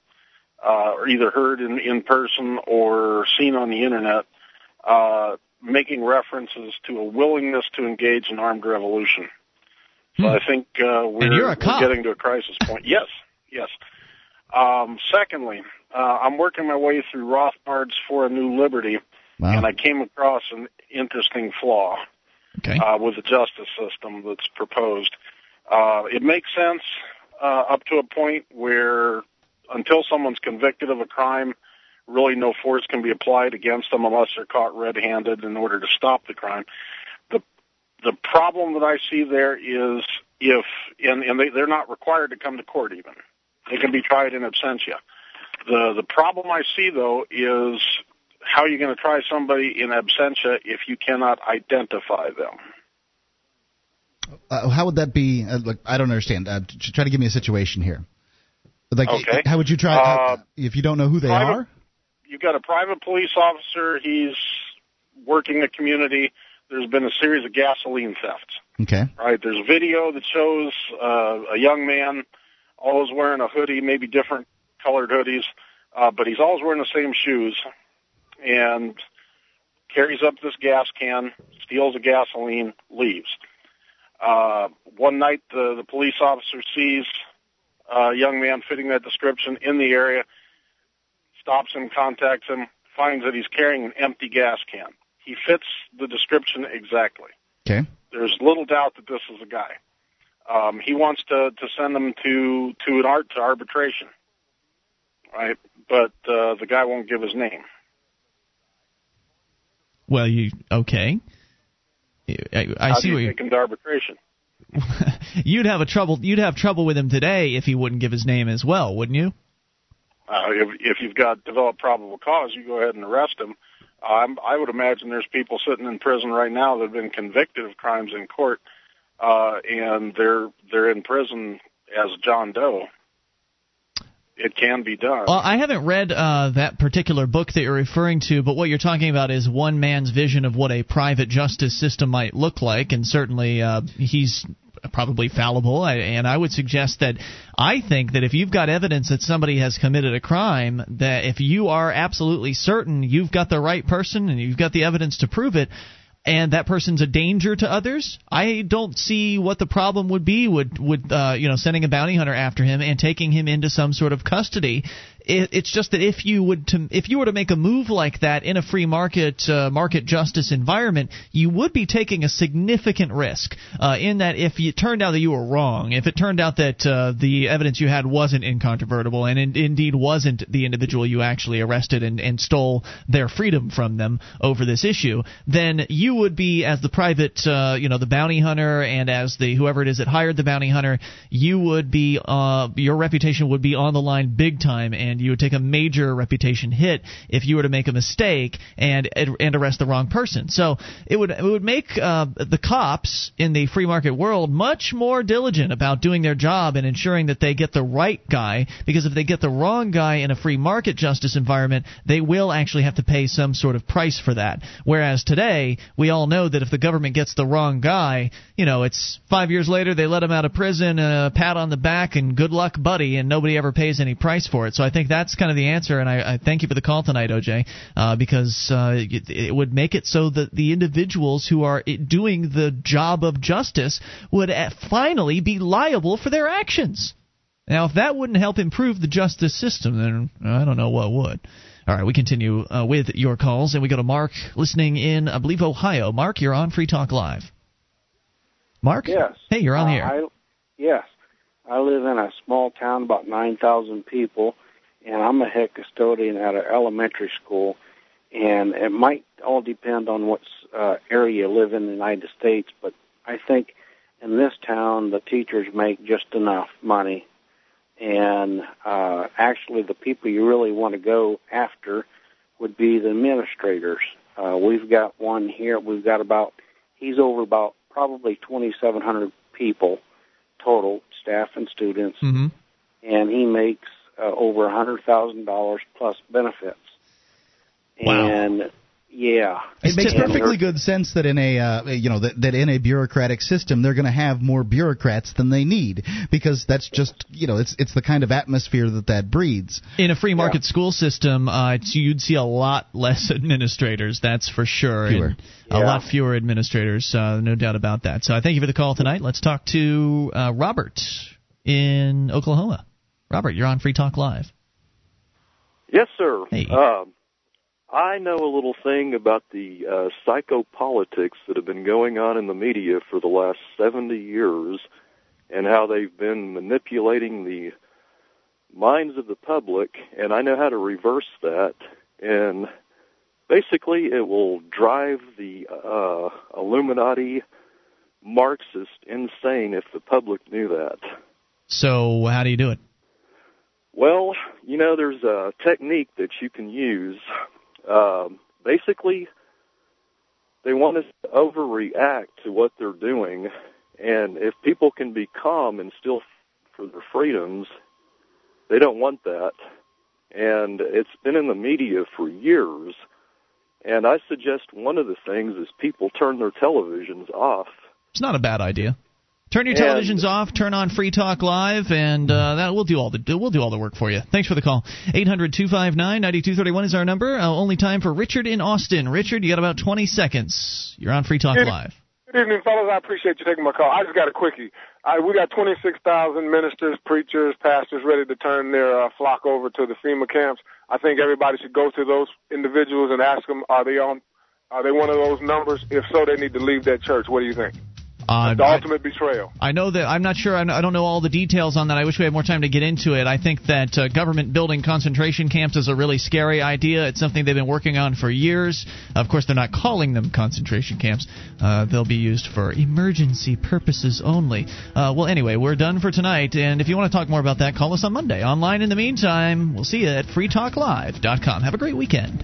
uh, or either heard in, in person or seen on the internet, uh, making references to a willingness to engage in armed revolution. So Hmm. I think uh, we're, you're we're getting to a crisis point. yes, yes. Um, secondly, uh, I'm working my way through Rothbard's For a New Liberty, and I came across an interesting flaw okay. uh, with the justice system that's proposed. Uh, it makes sense uh, up to a point where until someone's convicted of a crime, really no force can be applied against them unless they're caught red-handed in order to stop the crime. The the problem that I see there is if and, and they, they're not required to come to court even. They can be tried in absentia. The the problem I see though is how are you going to try somebody in absentia if you cannot identify them? Uh, how would that be? Uh, look, I don't understand. Uh, try to give me a situation here. Like, Okay. how would you try Uh, if you don't know who they private- are? You've got a private police officer. He's working the community. There's been a series of gasoline thefts. Okay. Right. There's video that shows uh, a young man always wearing a hoodie, maybe different colored hoodies, uh, but he's always wearing the same shoes, and carries up this gas can, steals the gasoline, leaves. Uh, one night, the the police officer sees a young man fitting that description in the area, stops him, contacts him, finds that he's carrying an empty gas can. He fits the description exactly. Okay. There's little doubt that this is a guy. Um, he wants to to send him to to an art to arbitration, right? But uh, the guy won't give his name. Well, you okay? I, I see what you you take him to arbitration? you'd have a trouble. You'd have trouble with him today if he wouldn't give his name as well, wouldn't you? Uh, if, if you've got developed probable cause, you go ahead and arrest him. Um, I would imagine there's people sitting in prison right now that have been convicted of crimes in court, uh, and they're they're in prison as John Doe. It can be done. Well, I haven't read uh, that particular book that you're referring to, but what you're talking about is one man's vision of what a private justice system might look like, and certainly uh, he's probably fallible. And I would suggest that I think that if you've got evidence that somebody has committed a crime, that if you are absolutely certain you've got the right person and you've got the evidence to prove it, and that person's a danger to others, I don't see what the problem would be with with uh, you know sending a bounty hunter after him and taking him into some sort of custody. It, it's just that if you would to if you were to make a move like that in a free market uh, market justice environment, you would be taking a significant risk. Uh, in that, if it turned out that you were wrong, if it turned out that uh, the evidence you had wasn't incontrovertible and in, indeed wasn't the individual you actually arrested and, and stole their freedom from them over this issue, then you would be as the private, uh, you know, the bounty hunter and as the whoever it is that hired the bounty hunter, you would be uh, your reputation would be on the line big time, and you would take a major reputation hit if you were to make a mistake and and arrest the wrong person. So it would it would make uh, the cops in the free market world much more diligent about doing their job and ensuring that they get the right guy. Because if they get the wrong guy in a free market justice environment, they will actually have to pay some sort of price for that. Whereas today, we all know that if the government gets the wrong guy, you know, it's five years later they let him out of prison, a pat on the back, and good luck, buddy, and nobody ever pays any price for it. So I think that's kind of the answer, and I, I thank you for the call tonight, OJ, uh, because uh, it, it would make it so that the individuals who are doing the job of justice would uh, finally be liable for their actions. Now, if that wouldn't help improve the justice system, then I don't know what would. All right, we continue uh, with your calls, and we go to Mark listening in, I believe, Ohio. Mark, you're on Free Talk Live. Mark? Yes. Hey, you're on Uh, air. I, yes. I live in a small town, about 9,000 people, and I'm a head custodian at an elementary school. And it might all depend on what uh, area you live in the United States, but I think in this town the teachers make just enough money. And uh, actually, the people you really want to go after would be the administrators. Uh, we've got one here. We've got about he's over about probably 2,700 people total, staff and students, Mm-hmm. and he makes uh, over a hundred thousand dollars plus benefits. Wow. And Yeah, it makes perfectly good sense that in a uh, you know that, that in a bureaucratic system they're going to have more bureaucrats than they need because that's just you know it's it's the kind of atmosphere that that breeds. In a free market yeah. school system, uh, you'd see a lot less administrators. That's for sure. Fewer. Yeah. A lot fewer administrators, uh, no doubt about that. So I thank you for the call tonight. Let's talk to uh, Robert in Oklahoma. Robert, you're on Free Talk Live. Yes, sir. Hey. Um, I know a little thing about the uh, psychopolitics that have been going on in the media for the last 70 years and how they've been manipulating the minds of the public, and I know how to reverse that. And basically, it will drive the uh, Illuminati Marxist insane if the public knew that. So, how do you do it? Well, you know, there's a technique that you can use um, basically, they want us to overreact to what they're doing, and if people can be calm and still for their freedoms, they don't want that. And it's been in the media for years. And I suggest one of the things is people turn their televisions off. It's not a bad idea. Turn your televisions and, off. Turn on Free Talk Live, and uh, that will do all the we'll do all the work for you. Thanks for the call. Eight hundred two five nine ninety two thirty one is our number. Uh, only time for Richard in Austin. Richard, you got about twenty seconds. You're on Free Talk good, Live. Good evening, fellas. I appreciate you taking my call. I just got a quickie. I, we got twenty six thousand ministers, preachers, pastors ready to turn their uh, flock over to the FEMA camps. I think everybody should go to those individuals and ask them, are they on? Are they one of those numbers? If so, they need to leave that church. What do you think? Uh, the ultimate betrayal. I know that I'm not sure. I don't know all the details on that. I wish we had more time to get into it. I think that uh, government building concentration camps is a really scary idea. It's something they've been working on for years. Of course, they're not calling them concentration camps. Uh, they'll be used for emergency purposes only. Uh, well, anyway, we're done for tonight. And if you want to talk more about that, call us on Monday. Online in the meantime, we'll see you at freetalklive.com. Have a great weekend.